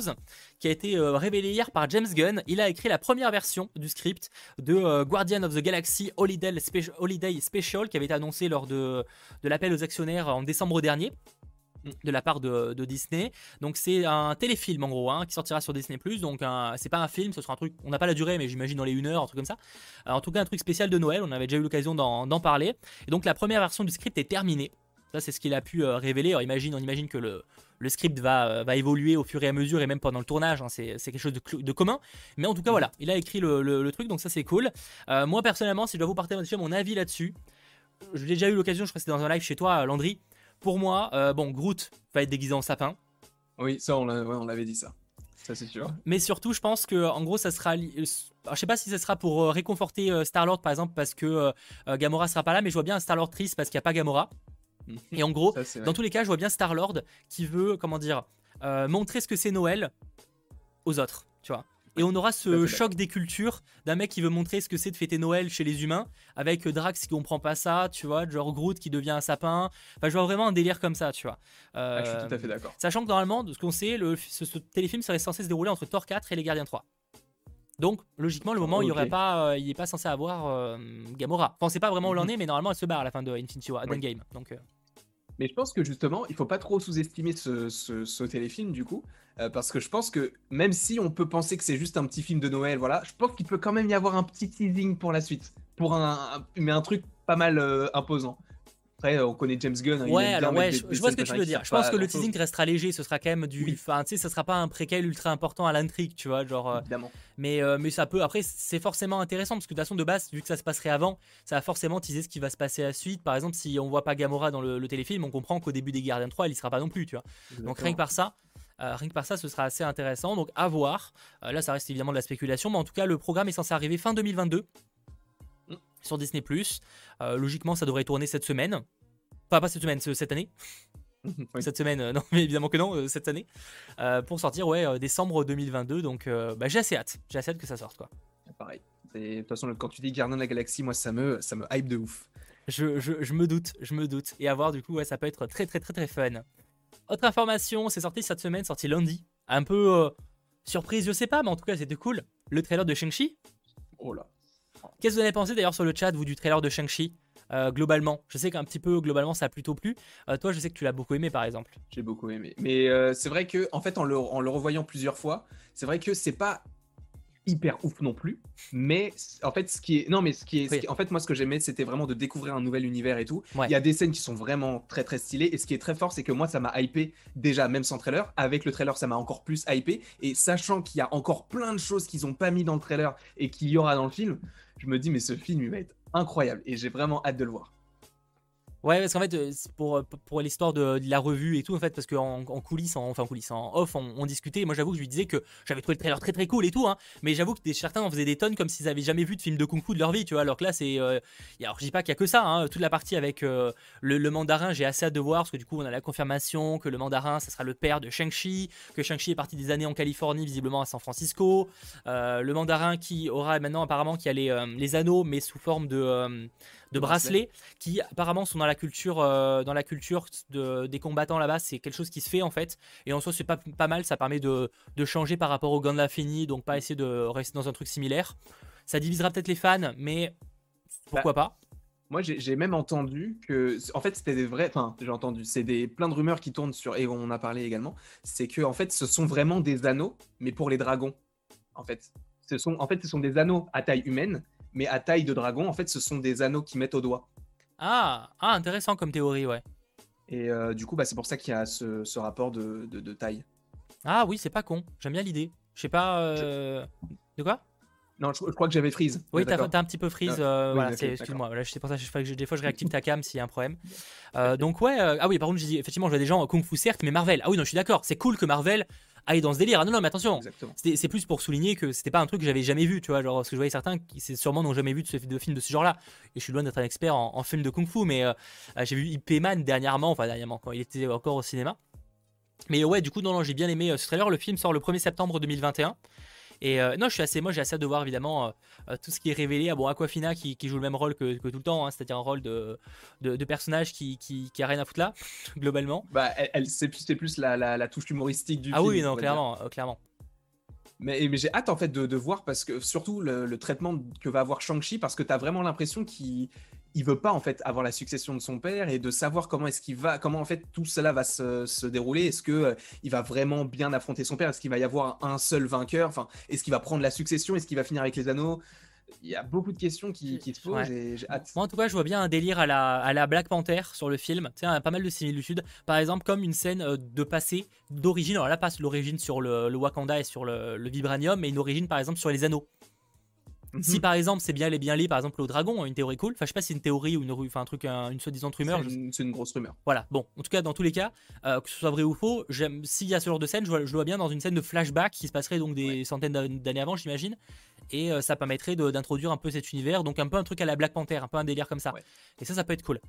Speaker 1: qui a été euh, révélée hier par James Gunn. Il a écrit la première version du script de Guardian of the Galaxy Holiday, Spe- Holiday Special qui avait été annoncé lors de, l'appel aux actionnaires en décembre dernier de la part de, Disney. Donc c'est un téléfilm en gros hein, qui sortira sur Disney+. Donc c'est pas un film, ce sera un truc, on n'a pas la durée mais j'imagine dans les 1 heure, un truc comme ça. En tout cas un truc spécial de Noël, on avait déjà eu l'occasion d'en parler. Et donc la première version du script est terminée. Ça c'est ce qu'il a pu euh, révéler. Alors imagine, on imagine que le, le script va, euh, va évoluer au fur et à mesure et même pendant le tournage, hein, c'est quelque chose de, commun. Mais en tout cas voilà, il a écrit le, le- le truc donc ça c'est cool. Euh, moi personnellement, si je dois vous partager mon avis là-dessus, j'ai déjà eu l'occasion, je crois que c'était dans un live chez toi, Landry. Pour moi, bon, Groot va être déguisé en sapin.
Speaker 2: Oui, ça, on ouais, l'avait dit ça. Ça, c'est sûr.
Speaker 1: Mais surtout, je pense que en gros, ça sera. alors, je sais pas si ça sera pour réconforter Star-Lord, par exemple, parce que Gamora sera pas là, mais je vois bien un Star-Lord triste parce qu'il n'y a pas Gamora. Et en gros,
Speaker 2: Ça,
Speaker 1: dans tous les cas, je vois bien Star-Lord qui veut, comment dire, euh, montrer ce que c'est Noël aux autres, tu vois. Et on aura ce choc des cultures d'un mec qui veut montrer ce que c'est de fêter Noël chez les humains, avec euh, Drax qui comprend pas ça, tu vois, genre Groot qui devient un sapin. Enfin, je vois vraiment un délire comme ça, tu vois.
Speaker 2: Ah, je suis
Speaker 1: Euh,
Speaker 2: tout à fait d'accord.
Speaker 1: Sachant que normalement, de ce qu'on sait, le, ce, ce téléfilm serait censé se dérouler entre Thor 4 et Les Gardiens 3. Donc, logiquement, le moment où il n'y aurait pas, euh, il n'est pas censé avoir euh, Gamora. Enfin, on sait pas vraiment où elle en
Speaker 2: Mhm.
Speaker 1: est, mais normalement, elle se barre à la fin de Infinity War,
Speaker 2: Oui.
Speaker 1: Endgame. Donc,
Speaker 2: Mais je pense que justement, il faut pas trop sous-estimer ce, téléfilm du coup, euh, parce que je pense que même si on peut penser que c'est juste un petit film de Noël, voilà, je pense qu'il peut quand même y avoir un petit teasing pour la suite, pour un, un- mais un truc pas mal euh, imposant. Après, euh, on connaît James Gunn. hein, il
Speaker 1: Ouais, alors ouais, je,
Speaker 2: des
Speaker 1: je vois ce que tu veux dire. Je pense que le teasing restera léger, ce sera quand même du. Enfin, tu sais, ça sera pas un préquel ultra important à l'intrigue, tu vois. Genre, euh,
Speaker 2: Évidemment.
Speaker 1: mais, euh, mais ça peut. Après, c'est forcément intéressant parce que de toute façon, de base, vu que ça se passerait avant, ça va forcément teaser ce qui va se passer à la suite. Par exemple, si on voit pas Gamora dans le, le téléfilm, on comprend qu'au début des Gardiens 3, elle y sera pas non plus, tu vois. Donc rien que par ça, euh, rien que par ça, ce sera assez intéressant. Donc à voir. Euh, là, ça reste évidemment de la spéculation, mais en tout cas, le programme est censé arriver fin 2022
Speaker 2: Mm.
Speaker 1: Sur Disney+. Euh, logiquement, ça devrait tourner cette semaine. Enfin, pas cette semaine, ce- cette année.
Speaker 2: Oui.
Speaker 1: Cette semaine, euh, non, mais évidemment que non, euh, cette année. Pour sortir, ouais, décembre 2022. Donc, bah, j'ai assez hâte. J'ai assez hâte que ça sorte, quoi.
Speaker 2: Pareil. Et De toute façon, quand tu dis Gardien de la Galaxie, moi, ça me, ça me hype de ouf.
Speaker 1: Je, je- je me doute, je me doute. Et à voir, du coup, ouais, ça peut être très, très, très, très fun. Autre information, c'est sorti cette semaine, sorti lundi. Un peu euh, surprise, je sais pas, mais en tout cas, c'était cool. Le trailer de Shang-Chi.
Speaker 2: Oh là.
Speaker 1: Qu'est-ce que vous avez pensé d'ailleurs sur le chat, vous, du trailer de Shang-Chi euh, globalement? Je sais qu'un petit peu, globalement, ça a plutôt plu. Euh, toi, je sais que tu l'as beaucoup aimé, par exemple.
Speaker 2: J'ai beaucoup aimé. Mais euh, c'est vrai que, en fait, en en le revoyant plusieurs fois, c'est vrai que c'est pas hyper ouf non plus. Mais en fait, ce qui est, non, mais ce qui est, ce
Speaker 1: Oui.
Speaker 2: qui- en fait, moi, ce que j'aimais, c'était vraiment de découvrir un nouvel univers et tout.
Speaker 1: Ouais.
Speaker 2: Il y a des scènes qui sont vraiment très très stylées. Et ce qui est très fort, c'est que moi, ça m'a hypé déjà, même sans trailer. Avec le trailer, ça m'a encore plus hypé. Et sachant qu'il y a encore plein de choses qu'ils ont pas mis dans le trailer et qu'il y aura dans le film, je me dis, mais ce film, il va être incroyable. Et j'ai vraiment hâte de le voir.
Speaker 1: Ouais, parce qu'en fait, euh, c'est pour, pour l'histoire de, la revue et tout, en fait, parce qu'en en coulisses, en- enfin en coulisses, en off, on, discutait. Moi, j'avoue que je lui disais que j'avais trouvé le trailer très très cool et tout, hein, mais j'avoue que certains en faisaient des tonnes comme s'ils avaient jamais vu de film de kung fu de leur vie, tu vois. Alors que là, c'est. euh, alors, je dis pas qu'il y a que ça, hein, toute la partie avec euh, le, le mandarin, j'ai assez hâte de voir, parce que du coup, on a la confirmation que le mandarin, ça sera le père de Shang-Chi, que Shang-Chi est parti des années en Californie, visiblement à San Francisco. Euh, le mandarin qui aura maintenant apparemment qui a les, euh, les anneaux, mais sous forme de. De
Speaker 2: Bracelet.
Speaker 1: bracelets qui apparemment sont dans la culture euh, dans la culture de- des combattants là-bas c'est quelque chose qui se fait en fait et en soi c'est pas, pas mal ça permet de, de changer par rapport au Gant de la Fini donc pas essayer de rester dans un truc similaire ça divisera peut-être les fans mais pourquoi pas
Speaker 2: Moi, j'ai j'ai même entendu que, en fait, c'était des vrais. Enfin, j'ai entendu, c'est des plein de rumeurs qui tournent sur et on en a parlé également. C'est que, en fait, ce sont vraiment des anneaux, mais pour les dragons. En fait, ce sont, en fait, ce sont des anneaux à taille humaine, mais à taille de dragon. En fait, ce sont des anneaux qui mettent au doigt.
Speaker 1: ah, ah intéressant comme théorie ouais
Speaker 2: Et euh, du coup, bah, c'est pour ça qu'il y a ce, ce rapport de, de- de taille.
Speaker 1: ah oui c'est pas con j'aime bien l'idée je sais pas euh, de quoi?
Speaker 2: Non, je, je crois que j'avais freeze.
Speaker 1: Oui, t'as un petit peu freeze.
Speaker 2: Ah,
Speaker 1: euh,
Speaker 2: oui,
Speaker 1: voilà, excuse-moi. Voilà, c'est pour ça que je- des fois je réactive ta cam s'il y a un problème. Euh, donc ouais. ah oui, par contre, j'ai dit effectivement, je vois des gens kung fu certes, mais Marvel. Ah oui, non, je suis d'accord. C'est cool que Marvel aille dans ce délire. Ah non, non, mais attention. C'est plus pour souligner que c'était pas un truc que j'avais jamais vu, tu vois. Genre, parce que je voyais certains qui c'est sûrement n'ont jamais vu de, ce, de film de ce genre-là. Et je suis loin d'être un expert en, en film de kung fu, mais euh, euh, j'ai vu IP Man dernièrement, enfin dernièrement, quand il était encore au cinéma. Mais ouais, du coup, non, non, j'ai bien aimé euh, ce trailer. Le film sort le 1er septembre 2021. Et euh, non, je suis assez, moi j'ai assez hâte de voir évidemment euh, euh, tout ce qui est révélé. Ah bon, Aquafina qui, qui joue le même rôle que, que tout le temps, hein, c'est-à-dire un rôle de, de, de personnage qui, qui, qui a rien à foutre là, globalement.
Speaker 2: Bah, elle, elle- c'est plus, c'est plus la, la, la touche humoristique du
Speaker 1: Ah
Speaker 2: film.
Speaker 1: oui,
Speaker 2: on
Speaker 1: non, clairement, euh, clairement.
Speaker 2: Mais, mais j'ai hâte en fait de, de voir parce que surtout le, le traitement que va avoir Shang-Chi parce que tu as vraiment l'impression qu'il il veut pas en fait avoir la succession de son père et de savoir comment est-ce qu'il va comment en fait tout cela va se, se dérouler est-ce que euh, il va vraiment bien affronter son père? Est-ce qu'il va y avoir un seul vainqueur? Enfin est-ce qu'il va prendre la succession? Est-ce qu'il va finir avec les anneaux? Il y a beaucoup de questions qui, qui se posent
Speaker 1: Ouais.
Speaker 2: et j'ai hâte
Speaker 1: Moi, en tout cas, je vois bien un délire à la, à la Black Panther sur le film. Tu sais, pas mal de similitudes. Par exemple, comme une scène euh, de passé, d'origine. Alors là, pas l'origine sur le, le Wakanda et sur le, le Vibranium, mais une origine, par exemple, sur les anneaux. Si
Speaker 2: Mhm.
Speaker 1: par exemple, c'est bien les bien lié, par exemple, au dragon, une théorie cool. Enfin, je sais pas si c'est une théorie ou une, enfin, un truc, un- une soi-disant rumeur.
Speaker 2: c'est une, grosse rumeur
Speaker 1: Voilà, bon, en tout cas, dans tous les cas, euh, que ce soit vrai ou faux, j'aime s'il y a ce genre de scène, je vois, je le vois bien dans une scène de flashback qui se passerait donc des centaines d'an- d'années avant, j'imagine. Et euh, ça permettrait de- d'introduire un peu cet univers, donc un peu un truc à la Black Panther, un peu un délire comme ça.
Speaker 2: Ouais.
Speaker 1: Et ça, ça peut être cool.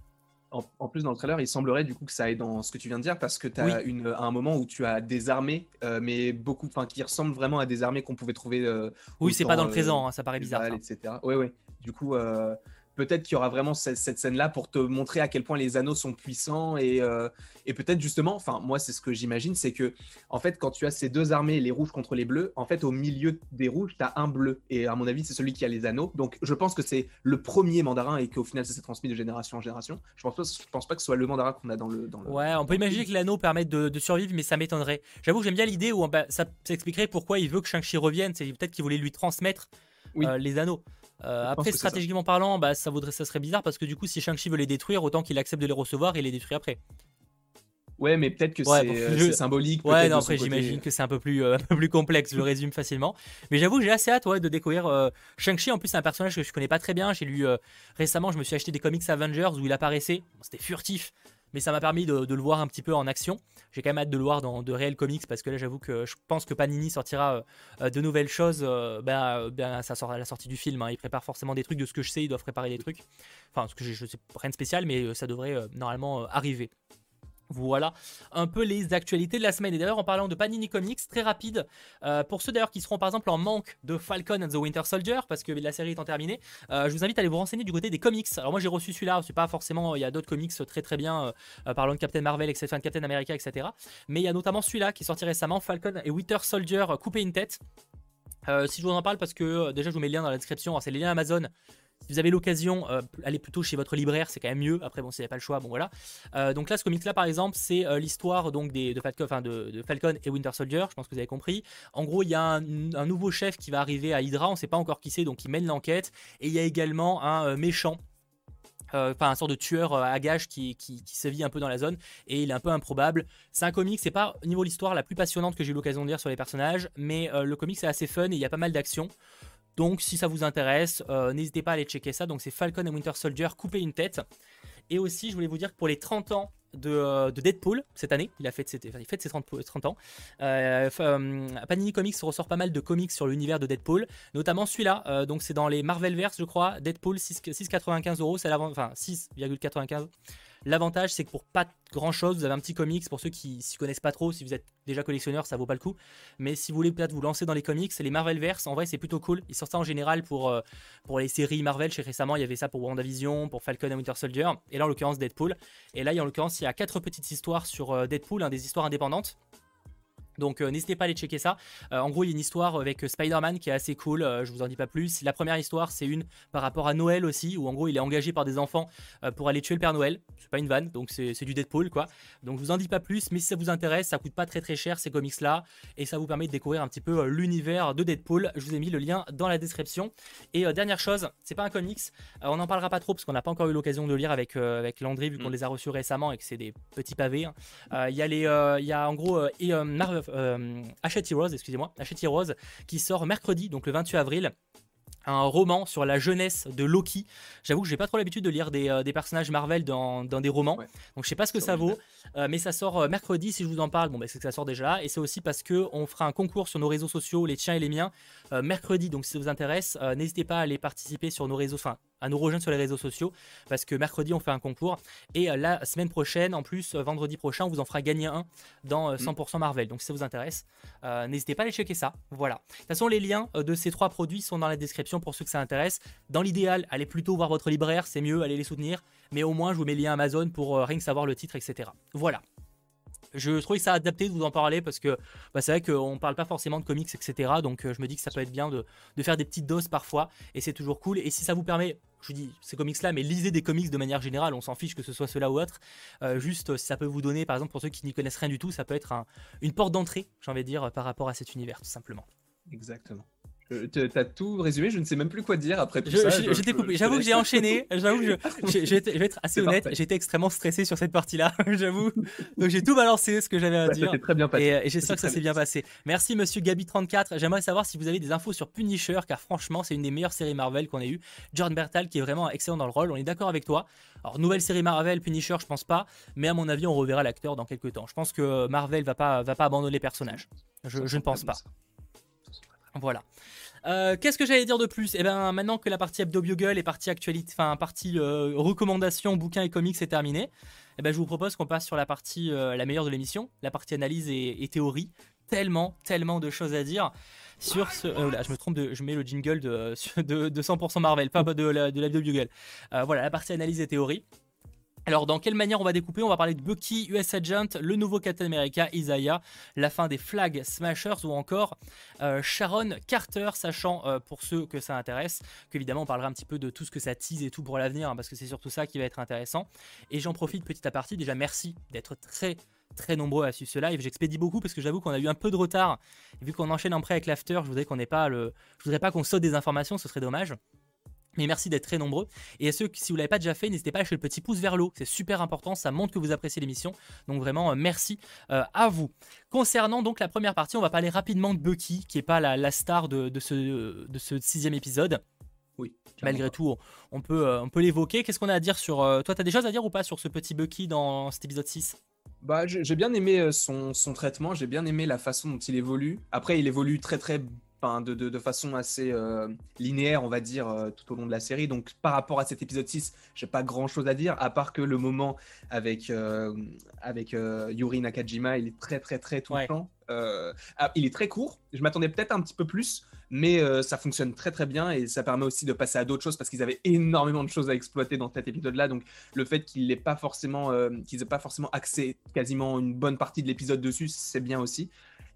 Speaker 2: En, en plus, dans le trailer, il semblerait du coup que ça aille dans ce que tu viens de dire parce que tu as
Speaker 1: Oui.
Speaker 2: une, un moment où tu as des armées, euh, mais beaucoup, enfin, qui ressemblent vraiment à des armées qu'on pouvait trouver. euh,
Speaker 1: Oui, c'est pas dans le
Speaker 2: euh,
Speaker 1: présent, hein, ça paraît bizarre.
Speaker 2: etc. Ouais, ouais. Du coup, euh, peut-être qu'il y aura vraiment cette, cette scène-là pour te montrer à quel point les anneaux sont puissants et, euh, et peut-être justement, enfin moi c'est ce que j'imagine, c'est que en fait quand tu as ces deux armées, les rouges contre les bleus, en fait au milieu des rouges tu as un bleu et à mon avis c'est celui qui a les anneaux. Donc je pense que c'est le premier mandarin et qu'au final ça s'est transmis de génération en génération. Je pense pas, je pense pas que ce soit le mandarin qu'on a dans le, dans le
Speaker 1: Ouais, on peut imaginer que l'anneau permette de, de survivre, mais ça m'étonnerait. J'avoue que j'aime bien l'idée où bah, ça, ça expliquerait pourquoi il veut que Shang-Chi revienne. C'est peut-être qu'il voulait lui transmettre
Speaker 2: Oui.
Speaker 1: euh, les anneaux. Euh, après, stratégiquement parlant, bah, ça, vaudrait, ça serait bizarre parce que du coup, si Shang-Chi veut les détruire, autant qu'il accepte de les recevoir et les détruire après.
Speaker 2: Ouais, mais peut-être que
Speaker 1: Ouais,
Speaker 2: c'est
Speaker 1: bon,
Speaker 2: euh,
Speaker 1: je-
Speaker 2: c'est symbolique.
Speaker 1: Ouais, non, après,
Speaker 2: côté.
Speaker 1: j'imagine que c'est un peu plus, euh, un peu plus complexe, je le résume facilement. Mais j'avoue que j'ai assez hâte ouais, de découvrir euh, Shang-Chi. En plus, c'est un personnage que je connais pas très bien. J'ai lu récemment, je me suis acheté des comics Avengers où il apparaissait. Bon, C'était furtif, mais ça m'a permis de, le voir un petit peu en action. J'ai quand même hâte de le voir dans de réels comics parce que là, j'avoue que je pense que Panini sortira euh, euh, de nouvelles choses euh, euh, ben, ça sort à la sortie du film. hein. Ils préparent forcément des trucs de ce que je sais, ils doivent préparer des trucs. Enfin, ce que je, je sais rien de spécial, mais ça devrait normalement arriver. Voilà un peu les actualités de la semaine. Et d'ailleurs, en parlant de Panini Comics, très rapide, euh, pour ceux d'ailleurs qui seront par exemple en manque de Falcon and the Winter Soldier, parce que la série étant terminée, euh, je vous invite à aller vous renseigner du côté des comics. Alors moi j'ai reçu celui-là, c'est pas forcément, il y a d'autres comics très très bien, euh, parlant de Captain Marvel, etc., de Captain America, etc. Mais il y a notamment celui-là qui est sorti récemment, Falcon et Winter Soldier, coupé une tête. Si je vous en parle, parce que déjà je vous mets le lien dans la description, Alors, c'est les liens Amazon. Si vous avez l'occasion, euh, allez plutôt chez votre libraire, c'est quand même mieux. Après, bon, si vous n'avez pas le choix, bon voilà. Euh, donc là, ce comic-là, par exemple, c'est euh, l'histoire donc de, Falcon, et Winter Soldier. Je pense que vous avez compris. En gros, il y a un, nouveau chef qui va arriver à Hydra. On ne sait pas encore qui c'est, donc il mène l'enquête. Et il y a également un méchant. Enfin, un sort de tueur à gages qui, qui, qui sévit un peu dans la zone et il est un peu improbable. C'est un comic, c'est pas au niveau l'histoire la plus passionnante que j'ai eu l'occasion de lire sur les personnages, mais le comic c'est assez fun et il y a pas mal d'action. Donc si ça vous intéresse, euh, n'hésitez pas à aller checker ça. Donc c'est Falcon et Winter Soldier, couper une tête. Et aussi, je voulais vous dire que pour les 30 ans de, euh, de Deadpool cette année, il a fait, ses- enfin, il fête ses 30, 30 ans. Euh, euh, Panini Comics ressort pas mal de comics sur l'univers de Deadpool, notamment celui-là. donc c'est dans les Marvelverse, je crois. Deadpool 6 6,95 euros, c'est l'avant, enfin 6,95. L'avantage, c'est que pour pas grand chose, vous avez un petit comics. Pour ceux qui s'y connaissent pas trop, si vous êtes déjà collectionneur, ça vaut pas le coup. Mais si vous voulez peut-être vous lancer dans les comics, les Marvelverse, en vrai, c'est plutôt cool. Ils sortent ça en général pour, euh, les séries Marvel. Chez récemment, il y avait ça pour WandaVision, pour Falcon et Winter Soldier. Et là, en l'occurrence, Deadpool. Et là, en l'occurrence, il y a quatre petites histoires sur euh, Deadpool, hein, des histoires indépendantes. Donc euh, n'hésitez pas à aller checker ça. Euh, en gros, il y a une histoire avec euh, Spider-Man qui est assez cool, euh, je vous en dis pas plus. La première histoire, c'est une par rapport à Noël aussi, où en gros il est engagé par des enfants pour aller tuer le Père Noël. C'est pas une vanne, donc c'est du Deadpool quoi. Donc je vous en dis pas plus, mais si ça vous intéresse, ça coûte pas très très cher ces comics là, et ça vous permet de découvrir un petit peu l'univers de Deadpool. Je vous ai mis le lien dans la description. Et dernière chose, c'est pas un comics, on n'en parlera pas trop parce qu'on n'a pas encore eu l'occasion de le lire avec, avec Landry vu qu'on
Speaker 2: Mm.
Speaker 1: les a reçus récemment et que c'est des petits pavés. hein. Il y a les, il y a en gros et, Marvel- euh, Hachette Heroes, excusez-moi, Hachette Heroes, qui sort mercredi, donc le 28 avril. Un roman sur la jeunesse de Loki. J'avoue que j'ai pas trop l'habitude de lire des, euh, des personnages Marvel dans, dans des romans,
Speaker 2: Ouais.
Speaker 1: donc je sais pas ce que ça vaut. Euh, mais ça sort euh, mercredi. Si je vous en parle, bon, bah, c'est que ça sort déjà là. Et c'est aussi parce que on fera un concours sur nos réseaux sociaux, les tiens et les miens, euh, mercredi. Donc si ça vous intéresse, n'hésitez pas à aller participer sur nos réseaux, enfin à nous rejoindre sur les réseaux sociaux, parce que mercredi on fait un concours. Et euh, la semaine prochaine, en plus, euh, vendredi prochain, on vous en fera gagner un dans euh, 100% Marvel. Donc si ça vous intéresse, euh, n'hésitez pas à aller checker ça. Voilà. De toute façon, les liens de ces trois produits sont dans la description pour ceux que ça intéresse. Dans l'idéal, allez plutôt voir votre libraire, c'est mieux, allez les soutenir. Mais au moins, je vous mets le lien Amazon pour euh, rien que savoir le titre, etc. Voilà. Je trouvais ça adapté de vous en parler parce que bah, c'est vrai qu'on parle pas forcément de comics, etc. Donc je me dis que ça peut être bien de, de faire des petites doses parfois et c'est toujours cool. Et si ça vous permet, je vous dis ces comics-là, mais lisez des comics de manière générale, on s'en fiche que ce soit cela ou autre. Euh, juste euh, ça peut vous donner, par exemple, pour ceux qui n'y connaissent rien du tout, ça peut être un- une porte d'entrée, j'ai envie de dire, par rapport à cet univers, tout simplement.
Speaker 2: Exactement. Euh, te- T'as tout résumé, je ne sais même plus quoi dire après tout
Speaker 1: Je-
Speaker 2: ça.
Speaker 1: J'étais
Speaker 2: je-
Speaker 1: coupé. J'avoue que j'ai enchaîné. J'avoue que je, je- je vais être- assez honnête. J'étais extrêmement stressé sur cette partie-là. J'avoue. Donc j'ai tout balancé ce que j'avais à
Speaker 2: Ça
Speaker 1: dire.
Speaker 2: s'est très bien passé.
Speaker 1: Et, euh, et j'espère que ça s'est bien passé. Merci Monsieur Gabi34. J'aimerais savoir si vous avez des infos sur Punisher, car franchement, c'est une des meilleures séries Marvel qu'on ait eu. Jordan Bertal qui est vraiment excellent dans le rôle. On est d'accord avec toi. Alors nouvelle série Marvel, Punisher, je pense pas, mais à mon avis, on reverra l'acteur dans quelques temps. Je pense que Marvel va pas va pas abandonner les personnages. Je,
Speaker 2: Ça
Speaker 1: ne pense pas. Voilà. Euh, Qu'est-ce que j'allais dire de plus? Eh ben maintenant que la partie hebdo bugle et partie actualité, enfin partie euh, recommandations, bouquins et comics est terminée, eh ben je vous propose qu'on passe sur la partie euh, la meilleure de l'émission, la partie analyse et, théorie. Tellement, tellement de choses à dire. sur ce. je me trompe, de, je mets le jingle de, de, de 100% Marvel, pas de de Google. Euh, voilà, la partie analyse et théorie. Alors, dans quelle manière on va découper? On va parler de Bucky, US Agent, le nouveau Captain America, Isaiah, la fin des Flag Smashers ou encore euh, Sharon Carter, sachant euh, pour ceux que ça intéresse qu'évidemment on parlera un petit peu de tout ce que ça tease et tout pour l'avenir, hein, parce que c'est surtout ça qui va être intéressant. Et j'en profite petit à partie. Déjà, merci d'être très très nombreux à suivre ce live. J'expédie beaucoup parce que j'avoue qu'on a eu un peu de retard. Et vu qu'on enchaîne après avec l'after, je voudrais qu'on n'ait pas le, je voudrais pas qu'on saute des informations, ce serait dommage. Mais merci d'être très nombreux. Et à ceux qui, si vous l'avez pas déjà fait, n'hésitez pas à lâcher le petit pouce vers le haut. C'est super important, ça montre que vous appréciez l'émission. Donc vraiment, euh, merci euh, à vous. Concernant donc la première partie, on va parler rapidement de Bucky, qui est pas la, la star de, de ce, de ce sixième épisode.
Speaker 2: Oui.
Speaker 1: Malgré tout, on, peut, euh, on peut l'évoquer. Qu'est-ce qu'on a à dire sur... euh, toi, tu as des choses à dire ou pas sur ce petit Bucky dans cet épisode 6
Speaker 2: Bah, j'ai bien aimé son, son traitement, j'ai bien aimé la façon dont il évolue. Après, il évolue très très, enfin, de, de, de façon assez euh, linéaire, on va dire, euh, tout au long de la série. Donc, par rapport à cet épisode 6, j'ai pas grand chose à dire, à part que le moment avec, euh, avec Yuri Nakajima, il est très très très touchant. Euh, ah, il est très court, je m'attendais peut-être un petit peu plus, mais ça fonctionne très très bien et ça permet aussi de passer à d'autres choses parce qu'ils avaient énormément de choses à exploiter dans cet épisode-là. Donc le fait qu'ils n'aient pas forcément, qu'ils aient pas forcément axé quasiment une bonne partie de l'épisode dessus, c'est bien aussi.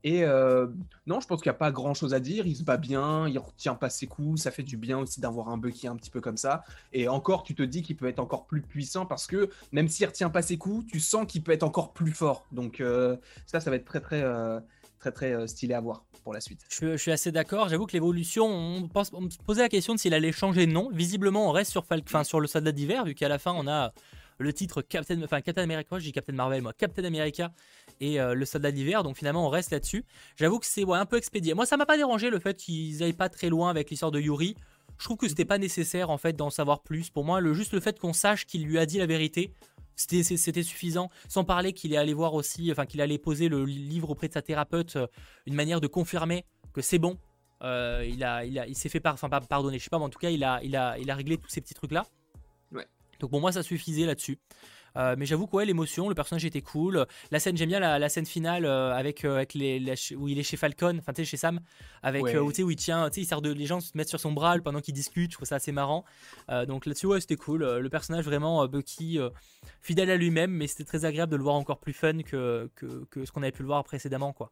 Speaker 2: Et euh, non, je pense qu'il n'y a pas grand chose à dire. Il se bat bien, il retient pas ses coups. Ça fait du bien aussi d'avoir un Bucky un petit peu comme ça. Et encore, tu te dis qu'il peut être encore plus puissant parce que même s'il retient pas ses coups, tu sens qu'il peut être encore plus fort. Donc euh, ça, ça va être très très euh, très très stylé à voir pour la suite.
Speaker 1: je, suis assez d'accord. J'avoue que l'évolution, on, se posait la question de s'il allait changer de nom. Visiblement, on reste sur, Falc- sur le soldat d'hiver, vu qu'à la fin, on a le titre Captain, enfin, Captain America, je dis Captain Marvel, moi, Captain America et euh, le soldat d'hiver. Donc finalement, on reste là-dessus. J'avoue que c'est un peu expédié. Moi, ça m'a pas dérangé le fait qu'ils aillent pas très loin avec l'histoire de Yuri. Je trouve que c'était pas nécessaire en fait d'en savoir plus. Pour moi, le, juste le fait qu'on sache qu'il lui a dit la vérité, c'était suffisant. Sans parler qu'il est allé voir aussi, enfin qu'il allait poser le livre auprès de sa thérapeute, euh, une manière de confirmer que c'est bon. Euh, il a, il a, il s'est fait pardonner, je sais pas, mais en tout cas, il a, il a, il a réglé tous ces petits trucs là.
Speaker 2: Ouais.
Speaker 1: Donc pour moi, ça suffisait là-dessus. Euh, mais j'avoue que ouais, l'émotion, le personnage était cool. La scène, j'aime bien la, la scène finale euh, avec, euh, avec les, la- où il est chez Falcon, enfin tu sais, chez Sam, avec
Speaker 2: Ouais.
Speaker 1: où, où il tient, tu sais, il sert de, les gens se mettent sur son bras pendant qu'ils discutent. Je trouve ça assez marrant. Donc là-dessus, ouais, c'était cool. Le personnage vraiment Bucky, fidèle à lui-même, mais c'était très agréable de le voir encore plus fun que, que, que ce qu'on avait pu le voir précédemment, quoi.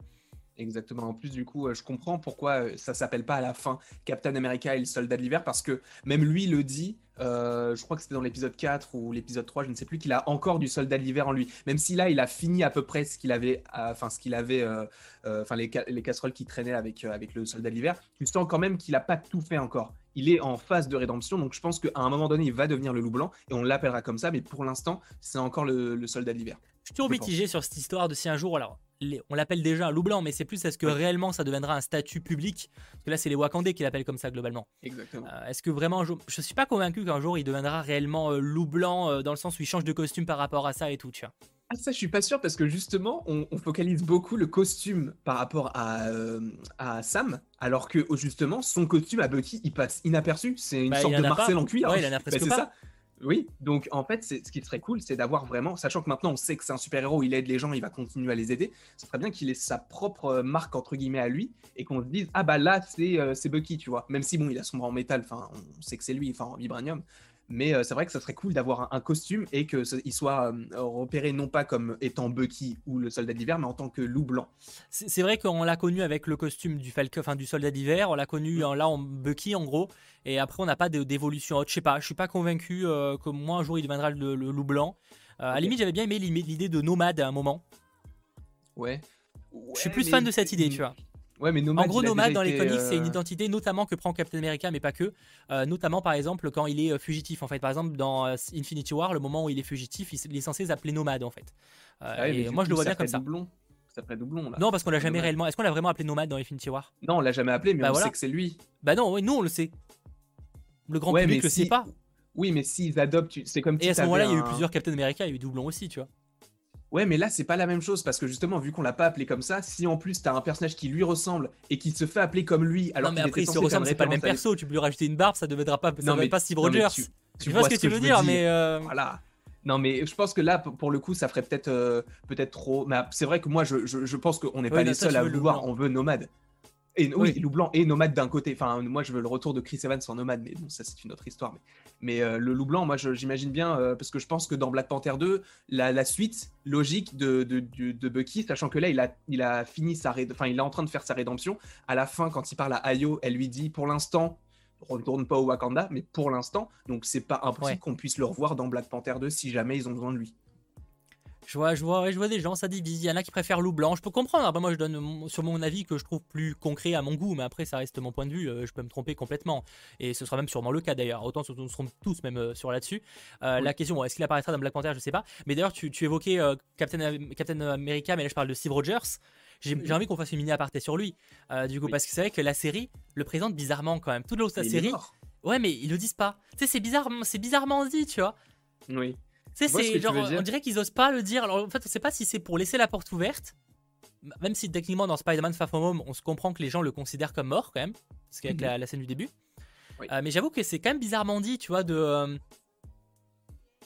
Speaker 2: Exactement. En plus, du coup, euh, je comprends pourquoi euh, ça s'appelle pas à la fin Captain America et le soldat de l'hiver, parce que même lui le dit, euh, je crois que c'était dans l'épisode 4 ou l'épisode 3, je ne sais plus, qu'il a encore du soldat de l'hiver en lui. Même si là, il a fini à peu près ce qu'il avait, enfin, ce qu'il avait, euh, euh, enfin, les, ca- les casseroles qui traînaient avec, avec le soldat de l'hiver, tu sens quand même qu'il a pas tout fait encore. Il est en phase de rédemption, donc je pense qu'à un moment donné, il va devenir le loup blanc, et on l'appellera comme ça, mais pour l'instant, c'est encore le, le soldat de l'hiver.
Speaker 1: Je suis toujours mitigé sur cette histoire de si un jour, alors les- on l'appelle déjà un loup blanc, mais c'est plus est-ce que
Speaker 2: Oui.
Speaker 1: réellement ça deviendra un statut public? Parce que là, c'est les Wakandais qui l'appellent comme ça globalement.
Speaker 2: Exactement.
Speaker 1: Euh, est-ce que vraiment, je suis pas convaincu qu'un jour il deviendra réellement euh, loup blanc euh, dans le sens où il change de costume par rapport à ça et tout, tu vois.
Speaker 2: Ah, ça, je suis pas sûr parce que justement, on, on focalise beaucoup le costume par rapport à, euh, à Sam, alors que oh, justement, son costume à Bucky, il passe inaperçu. C'est une
Speaker 1: Bah,
Speaker 2: sorte de Marcel
Speaker 1: pas.
Speaker 2: en cuir.
Speaker 1: Ouais,
Speaker 2: hein.
Speaker 1: il en a
Speaker 2: Bah,
Speaker 1: presque
Speaker 2: c'est
Speaker 1: pas.
Speaker 2: ça. Oui, donc en fait, ce qui serait cool, c'est d'avoir vraiment, sachant que maintenant on sait que c'est un super-héros, il aide les gens, il va continuer à les aider. Ce serait bien qu'il ait sa propre euh, marque entre guillemets à lui et qu'on se dise ah bah là c'est euh, c'est Bucky, tu vois. Même si bon, il a son bras en métal, enfin on sait que c'est lui, enfin en vibranium. Mais euh, c'est vrai que ça serait cool d'avoir un, un costume et que ce- il soit euh, repéré non pas comme étant Bucky ou le soldat d'hiver, mais en tant que loup blanc.
Speaker 1: C'est vrai qu'on l'a connu avec le costume du Falcon, enfin du soldat d'hiver, on l'a connu en- là en Bucky en gros, et après on n'a pas d'évolution. Je sais pas, je suis pas convaincu euh, que moi un jour il deviendra le, le loup blanc. À la limite, j'avais bien aimé l'idée de nomade à un moment.
Speaker 2: Ouais.
Speaker 1: je suis plus fan de cette idée, tu vois.
Speaker 2: Ouais, mais Nomad,
Speaker 1: En gros, Nomade dans les comics, c'est une
Speaker 2: euh,
Speaker 1: identité notamment que prend Captain America, mais pas que. Euh, notamment par exemple quand il est euh, fugitif. En fait, par exemple dans Infinity War, le moment où il est fugitif, il, est censé s'appeler Nomade en fait. Euh,
Speaker 2: ah ouais,
Speaker 1: et moi, je le vois bien comme ça.
Speaker 2: Doublon. Ça ferait doublon là.
Speaker 1: Non, parce qu'on l'a jamais
Speaker 2: Nomade.
Speaker 1: réellement. Est-ce qu'on l'a vraiment appelé Nomade dans Infinity War?
Speaker 2: Non, on l'a jamais appelé, mais
Speaker 1: Bah
Speaker 2: on
Speaker 1: voilà.
Speaker 2: sait que c'est lui.
Speaker 1: Bah non, oui, nous on le sait. Le grand
Speaker 2: Ouais,
Speaker 1: public
Speaker 2: mais
Speaker 1: le
Speaker 2: si-
Speaker 1: sait pas.
Speaker 2: Oui, mais s'ils adoptent, c'est comme
Speaker 1: Et à ce moment-là, il y a eu plusieurs Captain America, il y a eu doublon aussi, tu vois.
Speaker 2: Ouais, mais là, c'est pas la même chose parce que justement, vu qu'on l'a pas appelé comme ça, si en plus t'as un personnage qui lui ressemble et qui se fait appeler comme lui, alors
Speaker 1: non, mais après, il se ressemble, c'est pas le même perso. Tu peux lui rajouter une barbe, ça ne deviendra pas, ça
Speaker 2: Non, mais-
Speaker 1: pas Steve Rogers.
Speaker 2: tu-
Speaker 1: Tu vois ce que tu veux dire, mais. euh,
Speaker 2: Voilà. Non, mais je pense que là, pour le coup, ça ferait peut-être euh, peut-être trop. Mais c'est vrai que moi, je, je, je pense qu'on n'est
Speaker 1: Ouais,
Speaker 2: pas les seuls à
Speaker 1: le
Speaker 2: vouloir. On veut nomade. Et, oui,
Speaker 1: Oui.
Speaker 2: loup blanc et nomade d'un côté. Enfin, moi, je veux le retour de Chris Evans en nomade, mais bon, ça, c'est une autre histoire. Mais, mais euh, le loup blanc, moi, j'imagine bien, euh, parce que je pense que dans Black Panther 2, la, la suite logique de, de, de- de Bucky, sachant que là, il a, il a fini sa réd- enfin, il est en train de faire sa rédemption. À la fin, quand il parle à Ayo, elle lui dit, pour l'instant, retourne pas au Wakanda, mais pour l'instant, donc c'est pas impossible
Speaker 1: Ouais.
Speaker 2: qu'on puisse le revoir dans Black Panther 2 si jamais ils ont besoin de lui.
Speaker 1: Je vois, je vois, je vois des gens, ça divise. Il y en a qui préfèrent loup blanc. Je peux comprendre. Après, moi, je donne sur mon avis que je trouve plus concret à mon goût, mais après, ça reste mon point de vue. euh, je peux me tromper complètement. Et ce sera même sûrement le cas d'ailleurs. Autant nous serons tous même euh, sur là-dessus. Euh,
Speaker 2: Oui.
Speaker 1: La question, est-ce qu'il apparaîtra dans Black Panther Je sais pas. Mais d'ailleurs, tu, tu évoquais euh, Captain, Captain America, mais là, je parle de Steve Rogers. J'ai envie qu'on fasse une mini aparté sur lui. euh, du coup,
Speaker 2: Oui.
Speaker 1: parce que c'est vrai que la série le présente bizarrement quand même. L'autre la
Speaker 2: Mais il est
Speaker 1: série, ouais, mais ils le disent pas. Tu sais, c'est bizarre, c'est bizarrement dit, tu vois.
Speaker 2: Oui.
Speaker 1: Tu sais, c'est genre, on dirait qu'ils osent pas le dire. Alors en fait, on sait pas si c'est pour laisser la porte ouverte. Même si techniquement dans Spider-Man Far From Home, on se comprend que les gens le considèrent comme mort quand même, parce qu'avec
Speaker 2: Mhm.
Speaker 1: la, la scène du début.
Speaker 2: Oui.
Speaker 1: Euh, mais j'avoue que c'est quand même bizarrement dit, tu vois, de.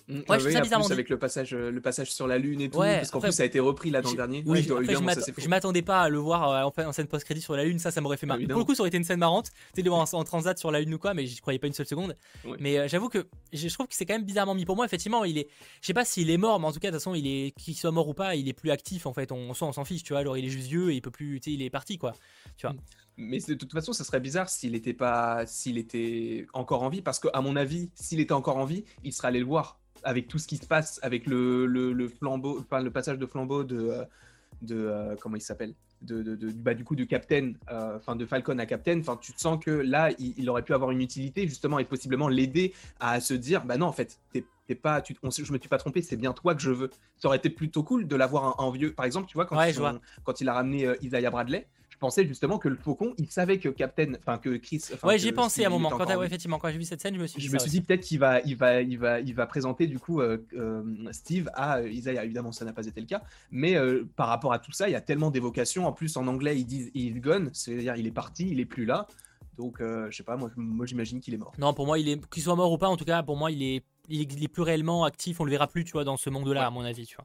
Speaker 2: Mm,
Speaker 1: Ouais,
Speaker 2: ah
Speaker 1: je trouve
Speaker 2: oui,
Speaker 1: ça
Speaker 2: plus
Speaker 1: dit.
Speaker 2: avec le passage, euh, le passage sur la lune et tout,
Speaker 1: Ouais,
Speaker 2: parce qu'en plus ça a été repris là dans le dernier.
Speaker 1: Oui,
Speaker 2: Oui,
Speaker 1: après, je je m'attendais pas à le voir euh, en, scène post-crédit sur la lune, ça, ça m'aurait fait marrer. Pour le coup, ça aurait été une scène marrante, tu sais, en, en transat sur la lune ou quoi, mais j'y croyais pas une seule seconde.
Speaker 2: Ouais.
Speaker 1: Mais euh, j'avoue que je je trouve que c'est quand même bizarrement mis. Pour moi, effectivement, il est. Je sais pas s'il est mort, mais en tout cas, de toute façon, il est. Qu'il soit mort ou pas, il est plus actif en fait. On, on s'en on s'en fiche, tu vois. Alors, il est juste vieux et il peut plus. Tu sais, il est parti quoi.
Speaker 2: Mais de toute façon, ça serait bizarre s'il était pas, s'il était encore en vie, parce qu'à mon avis, s'il était encore en vie, il serait allé le voir avec tout ce qui se passe, avec le, le, le flambeau, enfin le passage de flambeau de, euh, de euh, comment il s'appelle, de, de, de- bah, du coup de Captain, euh, enfin de Falcon à Captain. Enfin, tu sens que là, il, il aurait pu avoir une utilité justement et possiblement l'aider à se dire, bah non, en fait, t'es t'es pas, tu, on, je me suis pas trompé, c'est bien toi que je veux. Ça aurait été plutôt cool de l'avoir en, en vieux. Par exemple, tu vois quand,
Speaker 1: Ouais,
Speaker 2: ils
Speaker 1: je vois.
Speaker 2: ont- quand il a ramené euh, Isaiah Bradley. Je pensais justement que le faucon, il savait que Captain, enfin que Chris.
Speaker 1: ouais, j'y ai pensé
Speaker 2: Steve,
Speaker 1: à un moment. Quand ouais, effectivement, quand j'ai vu cette scène, je me suis dit
Speaker 2: Je me suis dit peut-être qu'il va, il va, il va, il va présenter du coup euh, euh, Steve à euh, Isaiah. Évidemment, ça n'a pas été le cas, mais euh, par rapport à tout ça, il y a tellement d'évocations. En plus, en anglais, ils disent il gone, c'est-à-dire il est parti, il est plus là. Donc, je sais pas, moi, moi j'imagine qu'il est mort.
Speaker 1: Non, pour moi, il est qu'il soit mort ou pas, en tout cas, pour moi, il est, il est, il est plus réellement actif. On le verra plus, tu vois, dans ce monde-là,
Speaker 2: Ouais.
Speaker 1: à mon avis, tu vois.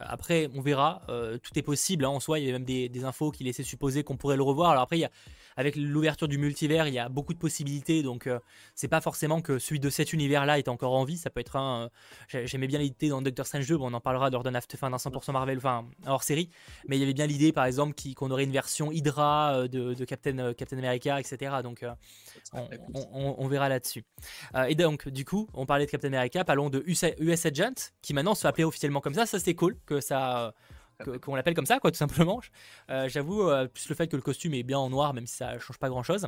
Speaker 1: Après, on verra. euh, tout est possible hein, en soi. Il y a même des infos qui laissaient supposer qu'on pourrait le revoir. Alors après, il y a, avec l'ouverture du multivers, il y a beaucoup de possibilités. Donc, euh, c'est pas forcément que celui de cet univers-là est encore en vie. Ça peut être un. euh, j'ai- J'aimais bien l'idée dans Doctor Strange 2. Bon, on en parlera lors d'un after, fin d'un 100% Marvel, enfin hors série. Mais il y avait bien l'idée, par exemple, qu'on aurait une version Hydra euh, de, de Captain, euh, Captain America, etc. Donc, on, verra là-dessus. Et donc, du coup, on parlait de Captain America, parlons de US, US Agent, qui maintenant se fait appeler officiellement comme ça. Ça, c'est cool que ça, qu'on l'appelle comme ça, quoi, tout simplement. Euh, J'avoue, euh, plus le fait que le costume est bien en noir, même si ça change pas grand-chose.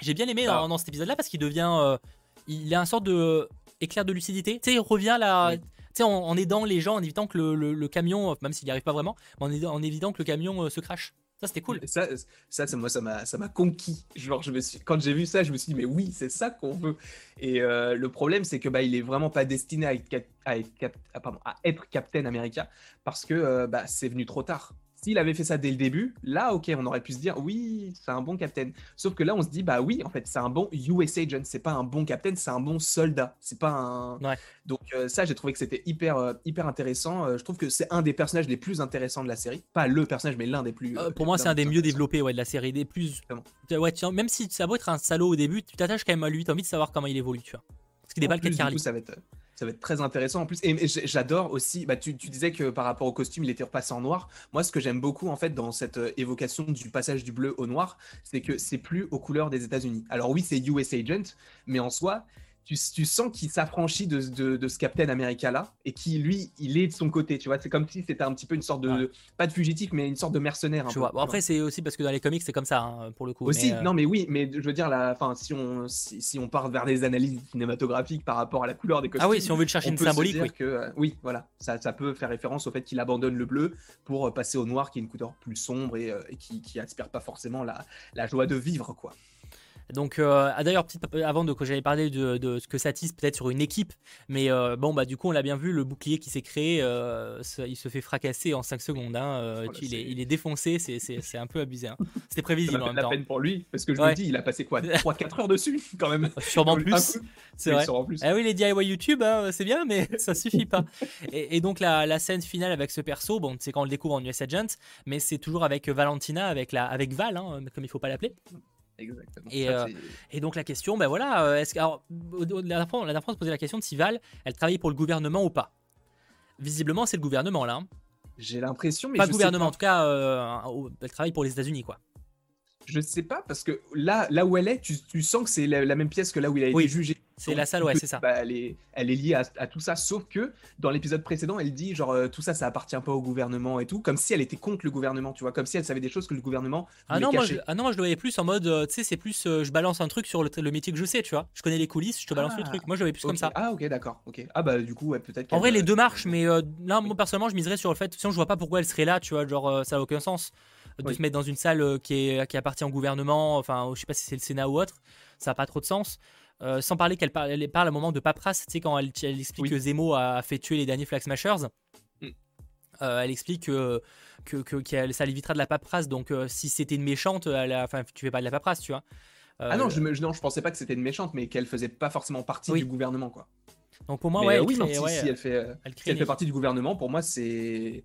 Speaker 1: J'ai bien aimé dans,
Speaker 2: Ah.
Speaker 1: dans cet épisode-là parce qu'il devient, euh, il a un sorte de éclair de lucidité. Tu sais, il revient là.
Speaker 2: Oui.
Speaker 1: Tu sais, en, en aidant les gens, en évitant que le, le- le camion, même s'il n'y arrive pas vraiment, mais en, en évitant que le camion se crache. Ça, c'était cool.
Speaker 2: Ça, ça, ça, moi, ça m'a, conquis. Genre, je me suis, quand j'ai vu ça, je me suis dit, mais oui, c'est ça qu'on veut. Et euh, le problème, c'est que bah, il est vraiment pas destiné à être, à être, ah, à Captain America parce que euh, bah, c'est venu trop tard. S'il avait fait ça dès le début, là, ok, on aurait pu se dire, oui, c'est un bon Captain. Sauf que là, on se dit, bah oui, en fait, c'est un bon US Agent. C'est pas un bon Captain, c'est un bon soldat. C'est pas un.
Speaker 1: Ouais.
Speaker 2: Donc euh, ça, j'ai trouvé que c'était hyper, euh, hyper intéressant. Euh, je trouve que c'est un des personnages les plus intéressants de la série. Pas le personnage, mais l'un des plus.
Speaker 1: Pour moi, c'est un des mieux développés ouais, de la série, des plus. Ouais, tu- même si ça beau être un salaud au début, tu t'attaches quand même à lui, t'as envie de savoir comment il évolue, tu vois. Parce qu'il
Speaker 2: En
Speaker 1: déballe
Speaker 2: plus,
Speaker 1: Kate
Speaker 2: du
Speaker 1: Carly.
Speaker 2: coup, ça va être ça va être très intéressant en plus. Et, j'adore aussi bah tu, tu disais que par rapport au costume il était repassé en noir. Moi ce que j'aime beaucoup en fait dans cette euh, évocation du passage du bleu au noir c'est que c'est plus aux couleurs des États-Unis. Alors oui c'est US Agent mais en soi tu, tu sens qu'il s'affranchit de, de, de ce Captain America là et qui lui il est de son côté tu vois c'est comme si c'était un petit peu une sorte de
Speaker 1: Ouais.
Speaker 2: pas de fugitif mais une sorte de mercenaire un peu,
Speaker 1: vois. Bon, après, c'est aussi parce que dans les comics, c'est comme ça, hein, pour le coup.
Speaker 2: aussi,
Speaker 1: mais, euh,
Speaker 2: non mais oui, mais je veux dire, la, enfin, si on si, si on part vers des analyses cinématographiques par rapport à la couleur des costumes,
Speaker 1: Ah oui, si on veut le chercher une symbolique, oui.
Speaker 2: que euh, oui, voilà, ça, ça peut faire référence au fait qu'il abandonne le bleu pour euh, passer au noir, qui est une couleur plus sombre et, euh, et qui, qui aspire pas forcément la, la joie de vivre, quoi.
Speaker 1: Donc, euh, ah, d'ailleurs, petite- avant de que j'allais parler de, de ce que ça tisse peut-être sur une équipe, mais euh, bon, bah, du coup, on l'a bien vu, le bouclier qui s'est créé, euh, ça- il se fait fracasser en 5 secondes. hein, euh,
Speaker 2: Voilà,
Speaker 1: il, est,
Speaker 2: c'est-
Speaker 1: il est défoncé, c'est- un peu abusé. hein. C'était
Speaker 2: Ça
Speaker 1: prévisible
Speaker 2: m'a
Speaker 1: en même
Speaker 2: la
Speaker 1: temps.
Speaker 2: peine pour lui, parce que je
Speaker 1: Ouais.
Speaker 2: me dis, il a passé quoi 3-4 heures dessus, quand même.
Speaker 1: Sûrement
Speaker 2: Un
Speaker 1: plus, c'est vrai.
Speaker 2: sûrement plus.
Speaker 1: Ah oui, les DIY YouTube, hein, c'est bien, mais ça suffit pas. Et, et donc la, la scène finale avec ce perso, bon, c'est quand on le découvre en US Agent, mais c'est toujours avec Valentina, avec, la, avec Val, comme il faut pas l'appeler.
Speaker 2: Exactement.
Speaker 1: Et,
Speaker 2: Ça,
Speaker 1: euh, Et donc la question, ben voilà, euh, est-ce que alors, la dernière fois, la dernière fois, on se posait la question de si Val, elle travaillait pour le gouvernement ou pas. Visiblement, c'est le gouvernement là. hein.
Speaker 2: J'ai l'impression, mais
Speaker 1: Pas
Speaker 2: je
Speaker 1: le
Speaker 2: sais
Speaker 1: gouvernement,
Speaker 2: pas.
Speaker 1: en tout cas, euh, elle travaille pour les États-Unis quoi.
Speaker 2: Je sais pas, parce que là, là où elle est, tu, tu sens que c'est la, la même pièce que là où il a
Speaker 1: Oui,
Speaker 2: été jugé.
Speaker 1: C'est la salle, ouais, c'est ça.
Speaker 2: bah, elle, est, elle est liée à, à tout ça, sauf que dans l'épisode précédent, elle dit genre euh, tout ça, ça appartient pas au gouvernement et tout, comme si elle était contre le gouvernement, tu vois, comme si elle savait des choses que le gouvernement
Speaker 1: Ah non, moi, je, ah non, moi je le voyais plus en mode, euh, tu sais, c'est plus, euh, je balance un truc sur le, le métier que je sais, tu vois. Je connais les coulisses, je te balance le
Speaker 2: Ah,
Speaker 1: truc. Moi je le voyais plus comme ça.
Speaker 2: Ah ok, d'accord. Ok. Ah bah du coup, ouais, peut-être.
Speaker 1: En vrai, les deux marchent, mais là, moi personnellement, je miserais sur le fait, sinon je vois pas pourquoi elle serait là, tu vois, genre ça a aucun sens de
Speaker 2: Oui.
Speaker 1: se mettre dans une salle euh, qui, est, qui appartient au gouvernement, enfin, je sais pas si c'est le Sénat ou autre, ça a pas trop de sens. Euh, sans parler qu'elle parle, elle parle à un moment de paperasse, tu sais, quand elle, elle explique
Speaker 2: Oui.
Speaker 1: que Zemo a fait tuer les derniers Flag Smashers.
Speaker 2: Mm.
Speaker 1: Euh, elle explique que, que, ça l'évitera de la paperasse, donc euh, si c'était une méchante, elle a- enfin, tu fais pas de la paperasse, tu vois.
Speaker 2: Ah non, je, me, non, je pensais pas que c'était une méchante, mais qu'elle faisait pas forcément partie
Speaker 1: Oui.
Speaker 2: du gouvernement, quoi.
Speaker 1: Donc pour moi,
Speaker 2: Mais,
Speaker 1: ouais, elle
Speaker 2: oui,
Speaker 1: crée-
Speaker 2: si,
Speaker 1: ouais,
Speaker 2: si elle fait,
Speaker 1: elle crée
Speaker 2: si elle
Speaker 1: une
Speaker 2: fait partie du gouvernement, pour moi, c'est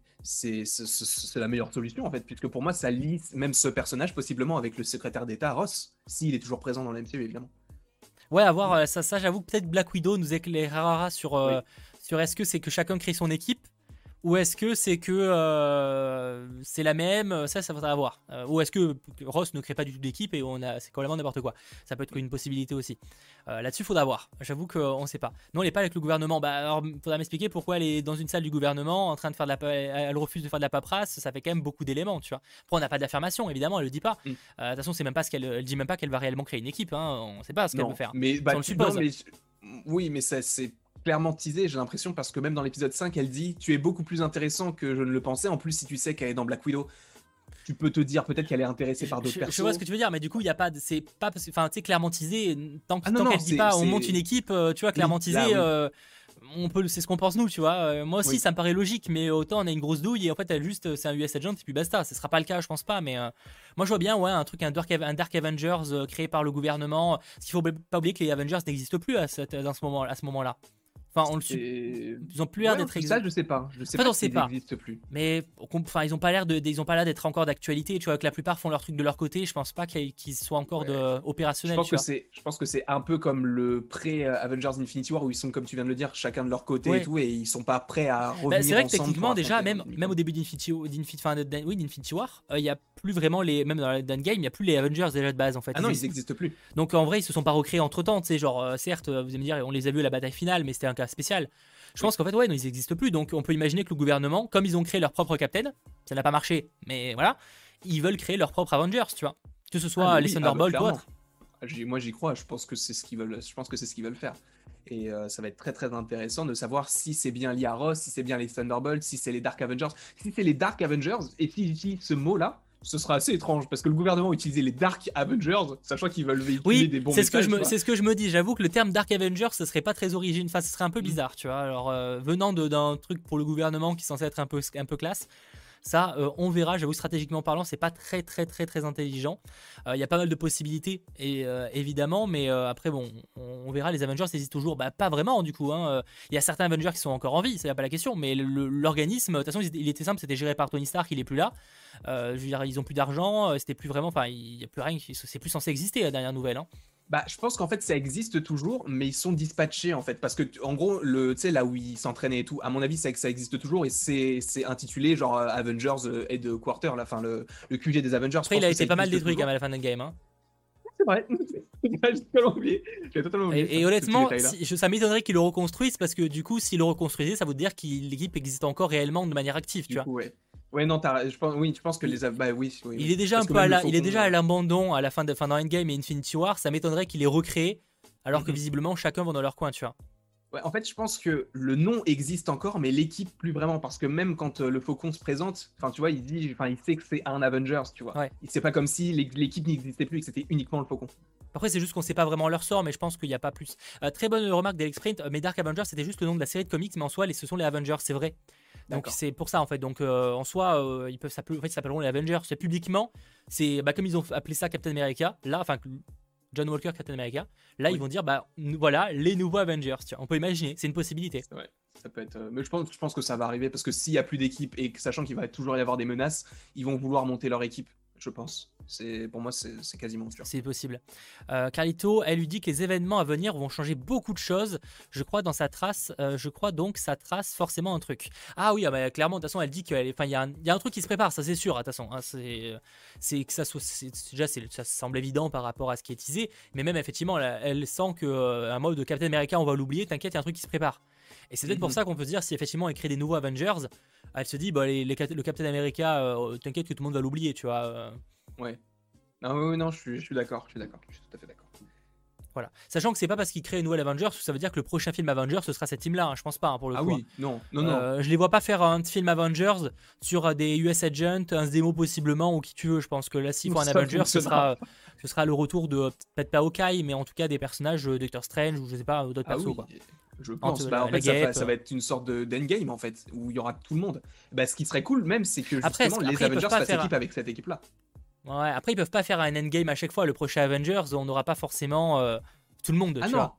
Speaker 2: la meilleure solution en fait, puisque pour moi, ça lie même ce personnage possiblement avec le secrétaire d'État Ross, s'il est toujours présent dans l'MCU évidemment.
Speaker 1: Ouais, à voir, euh, ça, ça j'avoue, peut-être Black Widow nous éclairera sur, euh,
Speaker 2: Oui.
Speaker 1: sur est-ce que c'est que chacun crée son équipe ou est-ce que c'est que euh, c'est la même, ça, ça faudra voir. Euh, ou est-ce que Ross ne crée pas du tout d'équipe et on a, c'est complètement n'importe quoi. Ça peut être une possibilité aussi. Euh, Là-dessus, faudra voir. J'avoue qu'on ne sait pas. Non, elle n'est pas avec le gouvernement. Bah, alors, faudra m'expliquer pourquoi elle est dans une salle du gouvernement en train de faire de la, elle refuse de faire de la paperasse. Ça fait quand même beaucoup d'éléments, tu vois. Après, on n'a pas d'affirmation, évidemment, elle le dit pas.
Speaker 2: Mm.
Speaker 1: De toute façon, c'est même pas ce qu'elle, elle dit même pas qu'elle va réellement créer une équipe. Hein. On ne sait pas ce qu'elle veut faire.
Speaker 2: mais, bah,
Speaker 1: on le suppose.
Speaker 2: non, mais- oui, mais ça c'est clairement teasé, j'ai l'impression, parce que même dans l'épisode 5, elle dit Tu es beaucoup plus intéressant que je ne le pensais. En plus, si tu sais qu'elle est dans Black Widow, tu peux te dire peut-être qu'elle est intéressée par d'autres personnes.
Speaker 1: je vois ce que tu veux dire, mais du coup, il y a pas, de- c'est pas, enfin, tu sais, clairement teasé. Tant,
Speaker 2: Ah
Speaker 1: tant qu'elle dit pas, on monte une équipe, euh, tu vois, clairement teasé.
Speaker 2: là, oui.
Speaker 1: euh, on peut, c'est ce qu'on pense nous, tu vois. Euh, moi aussi,
Speaker 2: Oui.
Speaker 1: ça me paraît logique, mais autant on a une grosse douille et en fait, elle juste, c'est un US agent et puis basta. Ce sera pas le cas, je pense pas, mais euh, moi, je vois bien, ouais, un truc, un Dark, un Dark Avengers euh, créé par le gouvernement. Qu'il faut pas oublier que les Avengers n'existent plus à, cette- dans ce moment, à ce moment-là. Enfin, on le
Speaker 2: Et-
Speaker 1: ils ont plus l'air
Speaker 2: Ouais,
Speaker 1: d'être
Speaker 2: ça, je sais pas. Je sais
Speaker 1: En fait,
Speaker 2: pas
Speaker 1: on sait pas.
Speaker 2: plus.
Speaker 1: Mais enfin, ils ont pas l'air de, ils ont pas l'air d'être encore d'actualité. Tu vois, que la plupart font leur truc de leur côté. Je pense pas qu'ils soient encore de,
Speaker 2: Je
Speaker 1: opérationnels.
Speaker 2: pense,
Speaker 1: tu
Speaker 2: que
Speaker 1: vois.
Speaker 2: c'est, je pense que c'est un peu comme le pré-Avengers Infinity War où ils sont, comme tu viens de le dire, chacun de leur côté
Speaker 1: Ouais.
Speaker 2: et tout, et ils sont pas prêts à revenir
Speaker 1: Bah, c'est vrai que techniquement déjà même au début d'Infinity enfin, oui, War euh, il y a plus vraiment les même dans la Game il y a plus les Avengers déjà de base en fait
Speaker 2: Ah non,
Speaker 1: Ils
Speaker 2: ils
Speaker 1: existent.
Speaker 2: n'existent plus.
Speaker 1: donc en vrai ils se sont pas recréés entre temps tu sais genre euh, certes euh, vous allez me dire on les a vus à la bataille finale mais c'était un cas spécial je
Speaker 2: Oui.
Speaker 1: pense qu'en fait ouais non, ils existent plus donc on peut imaginer que le gouvernement comme ils ont créé leur propre Captain ça n'a pas marché mais voilà ils veulent créer leur propre Avengers tu vois que ce soit
Speaker 2: Ah,
Speaker 1: les
Speaker 2: ah, bah,
Speaker 1: Thunderbolts ou autre
Speaker 2: Ah, Moi, j'y crois. Je pense que c'est ce qu'ils veulent. Je pense que c'est ce qu'ils veulent faire. Et euh, ça va être très très intéressant de savoir si c'est bien Ross, si c'est bien les Thunderbolts, si c'est les Dark Avengers. Si c'est les Dark Avengers et s'ils utilisent ce mot-là, ce sera assez étrange parce que le gouvernement utilisait les Dark Avengers, sachant qu'ils veulent véhiculer
Speaker 1: Oui,
Speaker 2: des bons
Speaker 1: c'est ce que je me, c'est ce que je me dis. J'avoue que le terme Dark Avengers, ce serait pas très original. Enfin, ce serait un peu
Speaker 2: Mm.
Speaker 1: bizarre, tu vois. Alors, euh, venant d'un truc pour le gouvernement qui est censé être un peu, un peu classe, ça, euh, on verra. J'avoue, stratégiquement parlant, c'est pas très, très, très, très intelligent. Euh, Il y a pas mal de possibilités, et, euh, évidemment, mais euh, après, bon, on, verra. Les Avengers existent toujours, bah, pas vraiment, du coup. hein. Euh, Il y a certains Avengers qui sont encore en vie, ça a pas la question. Mais l'organisme, de toute façon, il était simple, c'était géré par Tony Stark, il est plus là. Euh, je veux dire, ils ont plus d'argent, euh, c'était plus vraiment, enfin, il y a plus rien, c'est plus censé exister la dernière nouvelle. hein.
Speaker 2: Bah, je pense qu'en fait ça existe toujours, mais ils sont dispatchés en fait, parce que en gros le, tu sais là où ils s'entraînaient et tout, à mon avis c'est que ça existe toujours et c'est c'est intitulé genre euh, Avengers euh, Headquarter, la fin le, le QG des Avengers.
Speaker 1: Après, il a été pas mal détruit quand même à la fin de game. hein.
Speaker 2: C'est vrai. J'ai totalement oublié.
Speaker 1: Et, honnêtement, si- je- ça m'étonnerait qu'il le reconstruise parce que du coup, s'il le reconstruisait, ça veut dire que l'équipe existe encore réellement de manière active, tu
Speaker 2: Du
Speaker 1: vois.
Speaker 2: coup, ouais. Ouais non, je pense, oui, je pense que les, bah oui, oui,
Speaker 1: Il est déjà un peu à la, il est déjà à l'abandon à la fin de, fin dans Endgame et Infinity War. Ça m'étonnerait qu'il ait recréé, alors que visiblement chacun va dans leur coin, tu vois.
Speaker 2: Ouais, en fait, je pense que le nom existe encore, mais l'équipe plus vraiment, parce que même quand euh, le Faucon se présente, enfin, tu vois, il dit, enfin, il sait que c'est un Avengers, tu vois.
Speaker 1: Ouais.
Speaker 2: Sait pas comme si l'é- l'équipe n'existait plus et que c'était uniquement le Faucon.
Speaker 1: Après, c'est juste qu'on sait pas vraiment leur sort, mais je pense qu'il n'y a pas plus. Euh, très bonne remarque d'Alex Sprint. euh, mais Dark Avengers, c'était juste le nom de la série de comics, mais en soi, les- ce sont les Avengers, c'est vrai. Donc c'est pour ça en fait. Donc euh, en soi, euh, ils peuvent s'appeler, en fait, s'appelleront les Avengers. C'est publiquement, c'est bah, comme ils ont appelé ça Captain America. Là, enfin John Walker Captain America. Là,
Speaker 2: Oui.
Speaker 1: ils vont dire bah nous- voilà les nouveaux Avengers. Tiens, on peut imaginer, c'est une possibilité.
Speaker 2: Vrai. Ça peut être. euh, Mais je pense, je pense que ça va arriver parce que s'il y a plus d'équipe et que, sachant qu'il va toujours y avoir des menaces, ils vont vouloir monter leur équipe. Je pense. C'est pour moi, c'est quasiment sûr.
Speaker 1: C'est possible. Euh, Carlito, elle lui dit que les événements à venir vont changer beaucoup de choses. Je crois dans sa trace. euh, je crois donc ça trace forcément un truc. Ah oui, ah bah, clairement, de toute façon, elle dit qu'il y, a un- il y a un truc qui se prépare, ça c'est sûr. De toute façon, hein, c'est que ça Déjà, ça semble évident par rapport à ce qui est teasé. Mais même effectivement, elle, elle sent que euh, un mode de Captain America, on va l'oublier. T'inquiète, il y a un truc qui se prépare. Et c'est peut-être pour
Speaker 2: Mhm.
Speaker 1: ça qu'on peut se dire si effectivement elle crée des nouveaux Avengers, elle se dit bah les, les Cap- le Captain America, euh, t'inquiète que tout le monde va l'oublier, tu vois. Euh.
Speaker 2: Ouais. Non, non, je suis, je suis d'accord. Je suis d'accord. Je suis tout à fait d'accord.
Speaker 1: Voilà. Sachant que c'est pas parce qu'ils créent une nouvelle Avengers que ça veut dire que le prochain film Avengers ce sera cette team-là. hein, je pense pas hein, pour le
Speaker 2: Ah
Speaker 1: coup.
Speaker 2: oui, non, non,
Speaker 1: hein.
Speaker 2: non.
Speaker 1: Euh, je les vois pas faire un film Avengers sur euh, des US Agents, un démo possiblement ou qui tu veux. Je pense que là, s'il faut un Avengers, ce sera, ce sera le retour de peut-être pas Hawkeye, mais en tout cas des personnages euh, Doctor Strange ou je sais pas d'autres
Speaker 2: Ah
Speaker 1: persos.
Speaker 2: oui,
Speaker 1: quoi.
Speaker 2: je pense. Bah, en fait, ça, va-
Speaker 1: guêpe.
Speaker 2: ça va être une sorte de d'endgame en fait, où il y aura tout le monde. Bah, ce qui serait cool même, c'est que justement
Speaker 1: Après,
Speaker 2: les
Speaker 1: après,
Speaker 2: Avengers fassent équipe avec cette équipe-là.
Speaker 1: Ouais, après, ils peuvent pas faire un endgame à chaque fois. Le prochain Avengers, on n'aura pas forcément euh, tout le monde.
Speaker 2: Ah
Speaker 1: tu
Speaker 2: non.
Speaker 1: vois.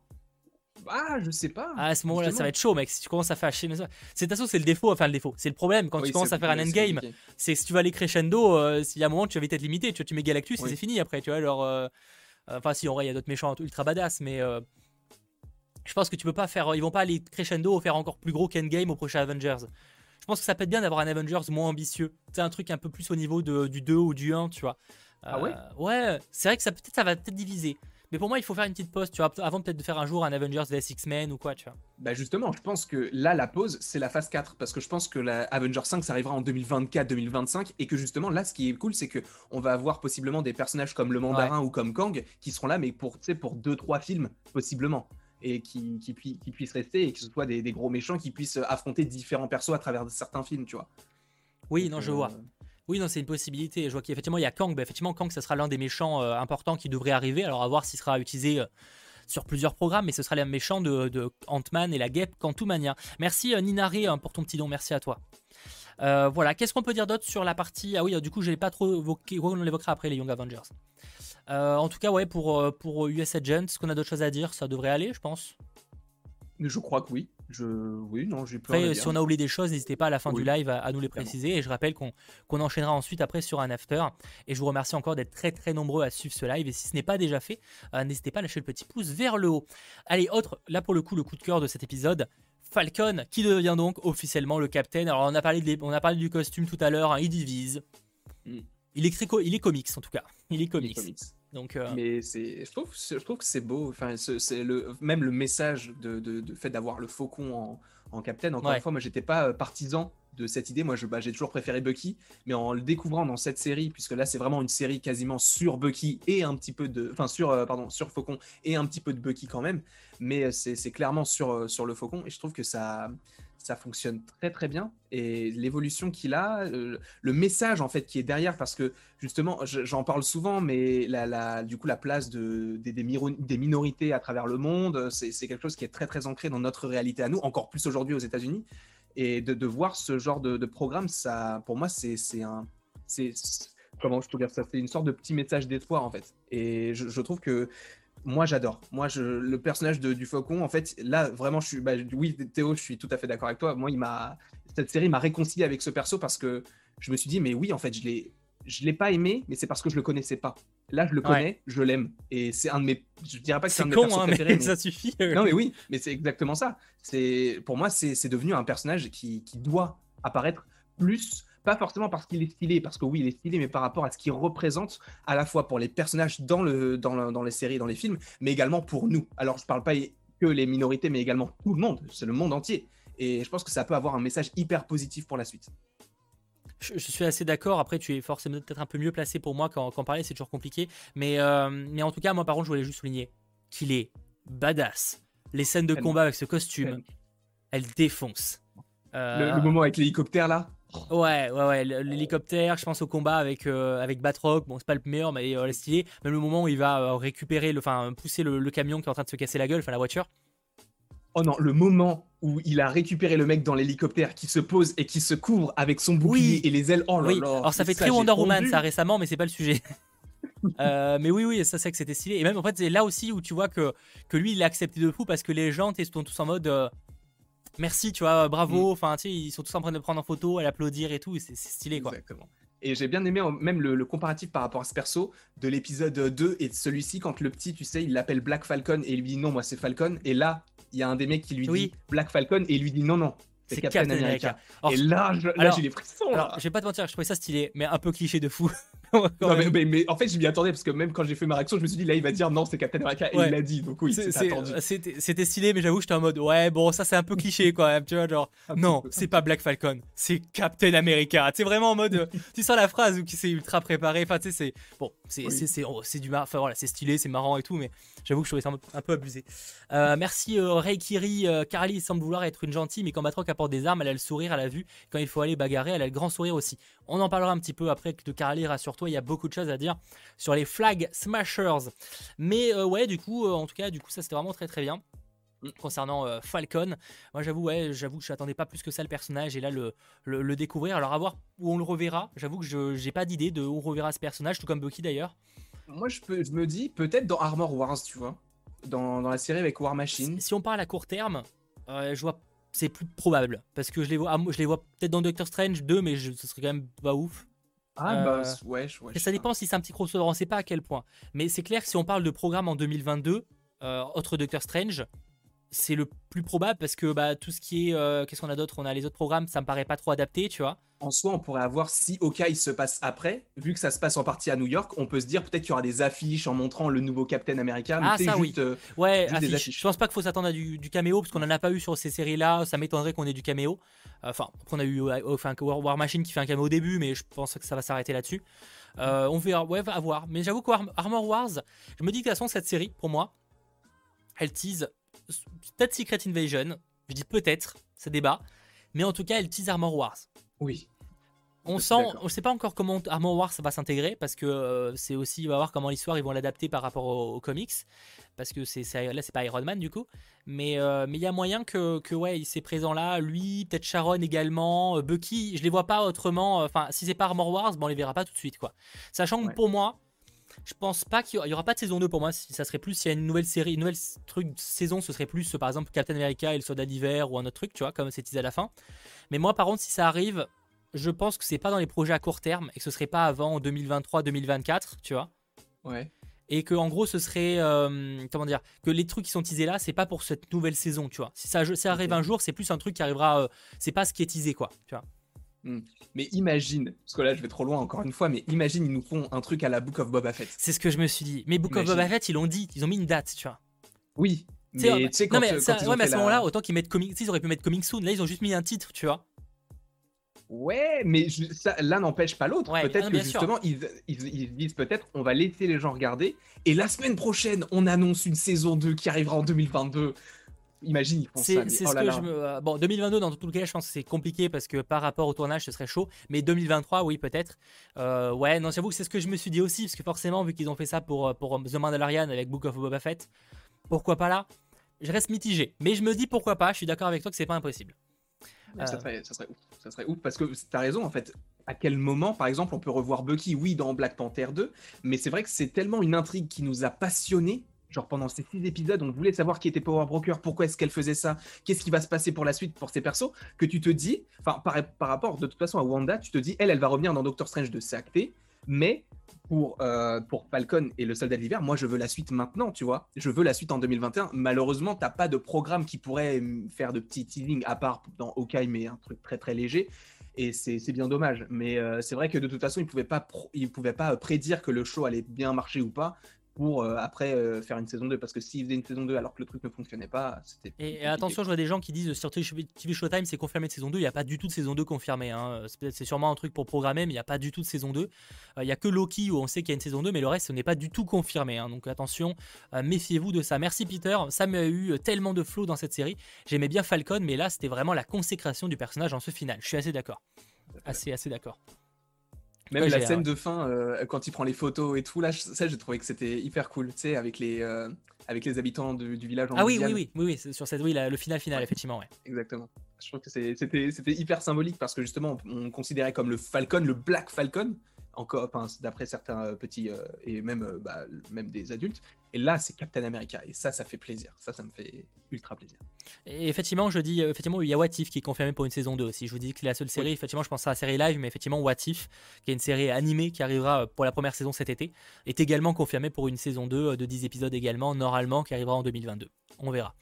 Speaker 2: Ah, je sais pas.
Speaker 1: Ah, à ce moment-là, ça va être chaud, mec. Si tu commences à faire chier. C'est de toute façon, c'est le défaut. Enfin, le défaut. C'est le problème quand
Speaker 2: Oui,
Speaker 1: tu commences à faire un endgame. c'est que si tu vas aller crescendo, euh, s'il y a un moment tu vas vite être limité, tu, vois, tu mets Galactus et c'est fini après, tu vois. Alors, euh, euh, enfin, si en vrai il y a d'autres méchants ultra badass, mais je pense que tu peux pas faire, ils vont pas aller crescendo faire encore plus gros qu'Endgame au prochain Avengers. Je pense que ça peut être bien d'avoir un Avengers moins ambitieux, c'est un truc un peu plus au niveau de- du 2 ou du 1, tu vois.
Speaker 2: Ah ouais?
Speaker 1: Euh, Ouais, c'est vrai que ça peut-être ça va peut-être diviser. Mais pour moi, il faut faire une petite pause, tu vois, avant peut-être de faire un jour un Avengers vs X-Men ou quoi, tu vois.
Speaker 2: Bah justement, je pense que là, la pause, c'est la phase 4, parce que je pense que la Avenger 5, ça arrivera en 2024-2025, et que justement, là, ce qui est cool, c'est que on va avoir possiblement des personnages comme le Mandarin ou comme Kang, qui seront là, mais pour, pour 2-3 films, possiblement, et qui, qui, pui- qui puissent rester, et que ce soit des, des gros méchants qui puissent affronter différents persos à travers certains films, tu vois.
Speaker 1: Oui,
Speaker 2: Donc,
Speaker 1: non, je
Speaker 2: euh,
Speaker 1: vois. Oui, non, c'est une possibilité. Je vois qu'effectivement, il y a Kang. Bah, effectivement, Kang, ça sera l'un des méchants euh, importants qui devrait arriver. Alors, à voir s'il sera utilisé euh, sur plusieurs programmes, mais ce sera les méchants de, de Ant-Man et la guêpe Quantumania. Merci Ninaré hein, pour ton petit don. Merci à toi. Euh, voilà, qu'est-ce qu'on peut dire d'autre sur la partie? Ah oui, du coup, je l'ai pas trop évoqué. on l'évoquera après les Young Avengers. Euh, en tout cas, ouais, pour, euh, pour US Agents, est-ce qu'on a d'autres choses à dire? Ça devrait aller, je pense.
Speaker 2: Je crois que oui. Je... Oui, non, j'ai.
Speaker 1: Après, si on a oublié des choses, n'hésitez pas à la fin
Speaker 2: Oui.
Speaker 1: du live à, à nous les préciser. Et je rappelle qu'on enchaînera ensuite après sur un after. Et je vous remercie encore d'être très très nombreux à suivre ce live. Et si ce n'est pas déjà fait, euh, n'hésitez pas à lâcher le petit pouce vers le haut. Allez, autre, là pour le coup, le coup de cœur de cet épisode. Falcon, qui devient donc officiellement le capitaine. Alors on a parlé, de on a parlé du costume tout à l'heure, hein, il divise.
Speaker 2: Mm.
Speaker 1: Il, est il est comics en tout cas. Il est comics.
Speaker 2: comics.
Speaker 1: Donc, euh,
Speaker 2: Mais c'est, je trouve, je trouve que c'est beau. Enfin, ce- c'est le, même le message de, de, de fait d'avoir le faucon en, en capitaine. Encore
Speaker 1: Ouais.
Speaker 2: une fois, moi, j'étais pas euh, partisan de cette idée. Moi, je, bah, j'ai toujours préféré Bucky, mais en le découvrant dans cette série, puisque là, c'est vraiment une série quasiment sur Bucky et un petit peu de, enfin, sur, euh, pardon, sur Faucon et un petit peu de Bucky quand même. Mais c'est, clairement sur, sur le Faucon, et je trouve que ça. Ça fonctionne très très bien et l'évolution qu'il a, euh, le message en fait qui est derrière, parce que justement, je- j'en parle souvent, mais du coup, la place de, des, minorités à travers le monde, c'est quelque chose qui est très, très ancré dans notre réalité à nous, encore plus aujourd'hui aux États-Unis. Et de, voir ce genre de, programme, ça, pour moi, c'est un. Comment je peux dire ça? C'est une sorte de petit message d'espoir, en fait. Et je trouve que. Moi, j'adore. Moi, je, le personnage de- du faucon, en fait, là, vraiment, je suis. bah, oui, Théo, je suis tout à fait d'accord avec toi. Moi, il m'a. Cette série m'a réconcilié avec ce perso parce que je me suis dit, mais oui, en fait, je l'ai je l'ai pas aimé, mais c'est parce que je le connaissais pas. Là, je le
Speaker 1: Ouais.
Speaker 2: connais, je l'aime, et c'est un de mes. Je dirais pas que c'est un de mes
Speaker 1: con, hein, mais
Speaker 2: préférés. mais-
Speaker 1: ça suffit.
Speaker 2: Non, mais oui, mais c'est exactement ça. C'est pour moi, c'est c'est devenu un personnage qui, qui doit apparaître plus, pas forcément parce qu'il est stylé, parce que oui, il est stylé, mais par rapport à ce qu'il représente à la fois pour les personnages dans le dans, le- dans les séries, dans les films, mais également pour nous. Alors, je parle pas que les minorités, mais également tout le monde. C'est le monde entier. Et je pense que ça peut avoir un message hyper positif pour la suite.
Speaker 1: Je, je suis assez d'accord. Après, tu es forcément peut-être un peu mieux placé pour moi quand, quand parler, c'est toujours compliqué. Mais, euh, mais en tout cas, moi, par contre, je voulais juste souligner qu'il est badass. Les scènes de combat avec ce costume, elles défoncent.
Speaker 2: Le,
Speaker 1: Euh,
Speaker 2: le moment avec l'hélicoptère là?
Speaker 1: Ouais, ouais, ouais, l'hélicoptère, je pense au combat avec, euh, avec Batroc, bon, c'est pas le meilleur, mais euh, stylé. Même le moment où il va euh, récupérer, enfin, pousser le, le camion qui est en train de se casser la gueule, enfin la voiture.
Speaker 2: Oh non, le moment où il a récupéré le mec dans l'hélicoptère qui se pose et qui se couvre avec son bouclier
Speaker 1: Oui.
Speaker 2: et les ailes. Oh là
Speaker 1: oui,
Speaker 2: là.
Speaker 1: alors ça fait très Wonder Woman ça récemment, mais c'est pas le sujet. Euh, mais oui, oui, ça c'est que c'était stylé. Et même en fait, c'est là aussi où tu vois que, que lui il a accepté de fou parce que les gens sont tous en mode euh, merci, tu vois, bravo.
Speaker 2: Mm.
Speaker 1: Enfin, tu sais, ils sont tous en train de le prendre en photo, à l'applaudir et tout. C'est stylé quoi.
Speaker 2: Exactement. Et j'ai bien aimé même le, le comparatif par rapport à ce perso de l'épisode 2 et de celui-ci quand le petit, tu sais, il l'appelle Black Falcon et il lui dit non, moi c'est Falcon. Et là, il y a un des mecs qui lui
Speaker 1: Oui.
Speaker 2: dit Black Falcon et il lui dit non, non, c'est Captain, America. Et là, je- là,
Speaker 1: alors-
Speaker 2: j'ai les frissons. là.
Speaker 1: alors, je vais pas te mentir, je trouvais ça stylé, mais un peu cliché de fou.
Speaker 2: Non, mais,
Speaker 1: même.
Speaker 2: mais- mais en fait, je m'y attendais parce que même quand j'ai fait ma réaction, je me suis dit là, il va dire non, c'est Captain America et
Speaker 1: Ouais.
Speaker 2: il l'a dit. Donc oui,
Speaker 1: C'est-
Speaker 2: attendu.
Speaker 1: C'était stylé, mais j'avoue, j'étais en mode ouais, bon, ça c'est un peu cliché quand même, tu vois, genre non, c'est pas Black Falcon, c'est Captain America. C'est vraiment en mode, euh, tu sens la phrase où c'est ultra préparé. Enfin, tu sais, c'est bon, c'est
Speaker 2: Oui.
Speaker 1: oh, du mar... enfin voilà, c'est stylé, c'est marrant et tout, mais j'avoue que je trouvais ça un peu- abusé. Euh, merci euh, Reikiri. Euh, Carly semble vouloir être une gentille, mais quand Batroc apporte des armes, elle a le sourire, elle a vu. Quand il faut aller bagarrer, elle a le grand sourire aussi. On en parlera un petit peu après de Carly, rassure-toi, il y a beaucoup de choses à dire sur les Flag Smashers. Mais euh, ouais, du coup, euh, en tout cas, du coup, ça c'était vraiment très très bien. Concernant euh, Falcon, moi j'avoue, ouais, j'avoue que je n'attendais pas plus que ça le personnage et là le, le, le découvrir. Alors à voir où on le reverra. J'avoue que je j'ai pas d'idée de où on reverra ce personnage, tout comme Bucky d'ailleurs.
Speaker 2: Moi, je, peux, je me dis peut-être dans Armor Wars, tu vois, dans, dans la série avec War Machine.
Speaker 1: Si, si on parle à court terme, je vois c'est plus probable parce que je les vois, ah, moi, je les vois peut-être dans Doctor Strange 2, mais je, ce serait quand même pas ouf.
Speaker 2: Ah
Speaker 1: Euh,
Speaker 2: bah ouais, je- ouais,
Speaker 1: ça dépend si c'est un petit crossover, on sait pas à quel point. Mais c'est clair que si on parle de programme en 2022, euh, autre Doctor Strange, c'est le plus probable parce que bah, tout ce qui est. euh, Qu'est-ce qu'on a d'autre? On a les autres programmes, ça me paraît pas trop adapté, tu vois.
Speaker 2: En soi, on pourrait avoir, si Hawkeye se passe après, vu que ça se passe en partie à New York, on peut se dire peut-être qu'il y aura des affiches en montrant le nouveau Captain America. mais
Speaker 1: Ah, ça, oui.
Speaker 2: juste, euh,
Speaker 1: Ouais,
Speaker 2: Juste des
Speaker 1: affiche.
Speaker 2: affiches.
Speaker 1: Je pense pas qu'il faut s'attendre à du, du caméo parce qu'on en a pas eu sur ces séries-là. Ça m'étonnerait qu'on ait du caméo. Enfin, on a eu enfin, War War Machine qui fait un caméo au début, mais je pense que ça va s'arrêter là-dessus. Euh, on verra, ouais, à voir. Mais j'avoue qu'Armor Wars, je me dis que de toute façon, cette série, pour moi, elle tease peut-être Secret Invasion. Je dis peut-être, ça débat. Mais en tout cas, elle tease Armor Wars.
Speaker 2: Oui.
Speaker 1: On sent, on sait pas encore comment Armor Wars va s'intégrer parce que euh, c'est aussi, il va voir comment l'histoire ils vont l'adapter par rapport aux, aux comics parce que c'est là c'est pas Iron Man du coup, mais euh, mais il y a moyen que que ouais il s'est présent là, lui peut-être Sharon également, euh, Bucky, je les vois pas autrement, enfin si c'est pas Armor Wars, bon on les verra pas tout de suite quoi. Sachant que
Speaker 2: Ouais.
Speaker 1: pour moi, je pense pas qu'il y aura- il y aura pas de saison 2 pour moi, si ça serait plus s'il y a une nouvelle série, une nouvelle truc saison, ce serait plus par exemple Captain America et le soldat d'hiver ou un autre truc, tu vois, comme c'est teasé à la fin. Mais moi par contre si ça arrive, je pense que c'est pas dans les projets à court terme et que ce serait pas avant 2023-2024, tu vois.
Speaker 2: Ouais.
Speaker 1: Et que en gros ce serait euh, comment dire que les trucs qui sont teasés là, c'est pas pour cette nouvelle saison, tu vois. Si ça, ça arrive un jour, c'est plus un truc qui arrivera, euh, c'est pas ce qui est teasé quoi, tu vois.
Speaker 2: Mais imagine, parce que là je vais trop loin encore une fois, mais imagine ils nous font un truc à la Book of Boba Fett.
Speaker 1: C'est ce que je me suis dit. Mais Book of. Boba Fett, ils l'ont dit, ils ont mis une date, tu vois.
Speaker 2: Oui. Mais tu sais
Speaker 1: non
Speaker 2: quand,
Speaker 1: mais,
Speaker 2: euh,
Speaker 1: ça-
Speaker 2: quand ils
Speaker 1: ouais,
Speaker 2: ont
Speaker 1: mais à ce
Speaker 2: la-
Speaker 1: moment-là, autant qu'ils mettent coming, ils auraient pu mettre coming soon. Là, ils ont juste mis un titre, tu vois.
Speaker 2: Ouais, mais je- ça, l'un n'empêche pas l'autre.
Speaker 1: Ouais,
Speaker 2: peut-être que justement, ils, ils, ils se disent peut-être on va laisser les gens regarder. Et la semaine prochaine, on annonce une saison 2 qui arrivera en 2022. Imagine, ils font ça.
Speaker 1: C'est
Speaker 2: mais
Speaker 1: c'est
Speaker 2: oh
Speaker 1: ce que
Speaker 2: là.
Speaker 1: je me. euh, Bon, 2022, dans tout le cas, je pense que c'est compliqué parce que par rapport au tournage, ce serait chaud. Mais 2023, oui, peut-être. Euh, ouais, non, j'avoue que c'est ce que je me suis dit aussi parce que forcément, vu qu'ils ont fait ça pour, euh, pour The Mandalorian avec Book of Boba Fett, pourquoi pas là? Je reste mitigé. Mais je me dis pourquoi pas. Je suis d'accord avec toi que c'est pas impossible.
Speaker 2: Ça, serait, ça serait ouf. Ça serait ouf parce que t'as raison en fait. À quel moment, par exemple, on peut revoir Bucky, oui, dans Black Panther 2, mais c'est vrai que c'est tellement une intrigue qui nous a passionnés. Genre pendant ces six épisodes, on voulait savoir qui était Power Broker, pourquoi est-ce qu'elle faisait ça, qu'est-ce qui va se passer pour la suite pour ces persos, que tu te dis, enfin par, rapport de toute façon à Wanda, tu te dis, elle, elle va revenir dans Doctor Strange 2, c'est acté, mais pour, euh, pour Falcon et le Soldat de l'Hiver, moi je veux la suite maintenant, tu vois. Je veux la suite en 2021. Malheureusement, t'as pas de programme qui pourrait faire de petits teasings à part dans Hawkeye, mais un truc très très léger. Et c'est bien dommage. Mais euh, c'est vrai que de toute façon, ils pouvaient pouvaient pas euh, prédire que le show allait bien marcher ou pas pour euh, après euh, faire une saison 2. Parce que s'ils faisaient une saison 2 alors que le truc ne fonctionnait pas, c'était.
Speaker 1: Et, attention, je vois des gens qui disent sur TV Showtime, c'est confirmé de saison 2. Il n'y a pas du tout de saison 2 confirmée. hein. C'est sûrement un truc pour programmer, mais il n'y a pas du tout de saison 2. Euh, Il n'y a que Loki où on sait qu'il y a une saison 2, mais le reste, ce n'est pas du tout confirmé. hein. Donc attention, méfiez-vous de ça. Merci Peter. Ça m'a eu tellement de flow dans cette série. J'aimais bien Falcon, mais là, c'était vraiment la consécration du personnage en ce final. Je suis assez d'accord. Assez, assez d'accord.
Speaker 2: Même
Speaker 1: Ouais,
Speaker 2: la scène
Speaker 1: ouais.
Speaker 2: de fin, euh, quand il prend les photos et tout, là, je- ça, j'ai trouvé que c'était hyper cool, tu sais, avec les, euh, avec les habitants du village en
Speaker 1: Ah oui, oui, oui, oui, oui, c'est sur cette, oui, la- le final, final,
Speaker 2: Ouais.
Speaker 1: effectivement, ouais.
Speaker 2: Exactement. Je trouve que c'était hyper symbolique parce que justement, on, on considérait comme le Falcon, le Black Falcon, encore, enfin, d'après certains euh, petits euh, et même, euh, bah, même des adultes. Et là, c'est Captain America. Et ça, ça fait plaisir. Ça, ça me fait ultra plaisir.
Speaker 1: Et effectivement, je dis, effectivement, il y a What If qui est confirmé pour une saison 2 aussi. Je vous dis que c'est la seule série, effectivement, je pense à la série live, mais effectivement, What If, qui est une série animée qui arrivera pour la première saison cet été, est également confirmé pour une saison 2 euh, de 10 épisodes également, normalement, qui arrivera en 2022. On verra.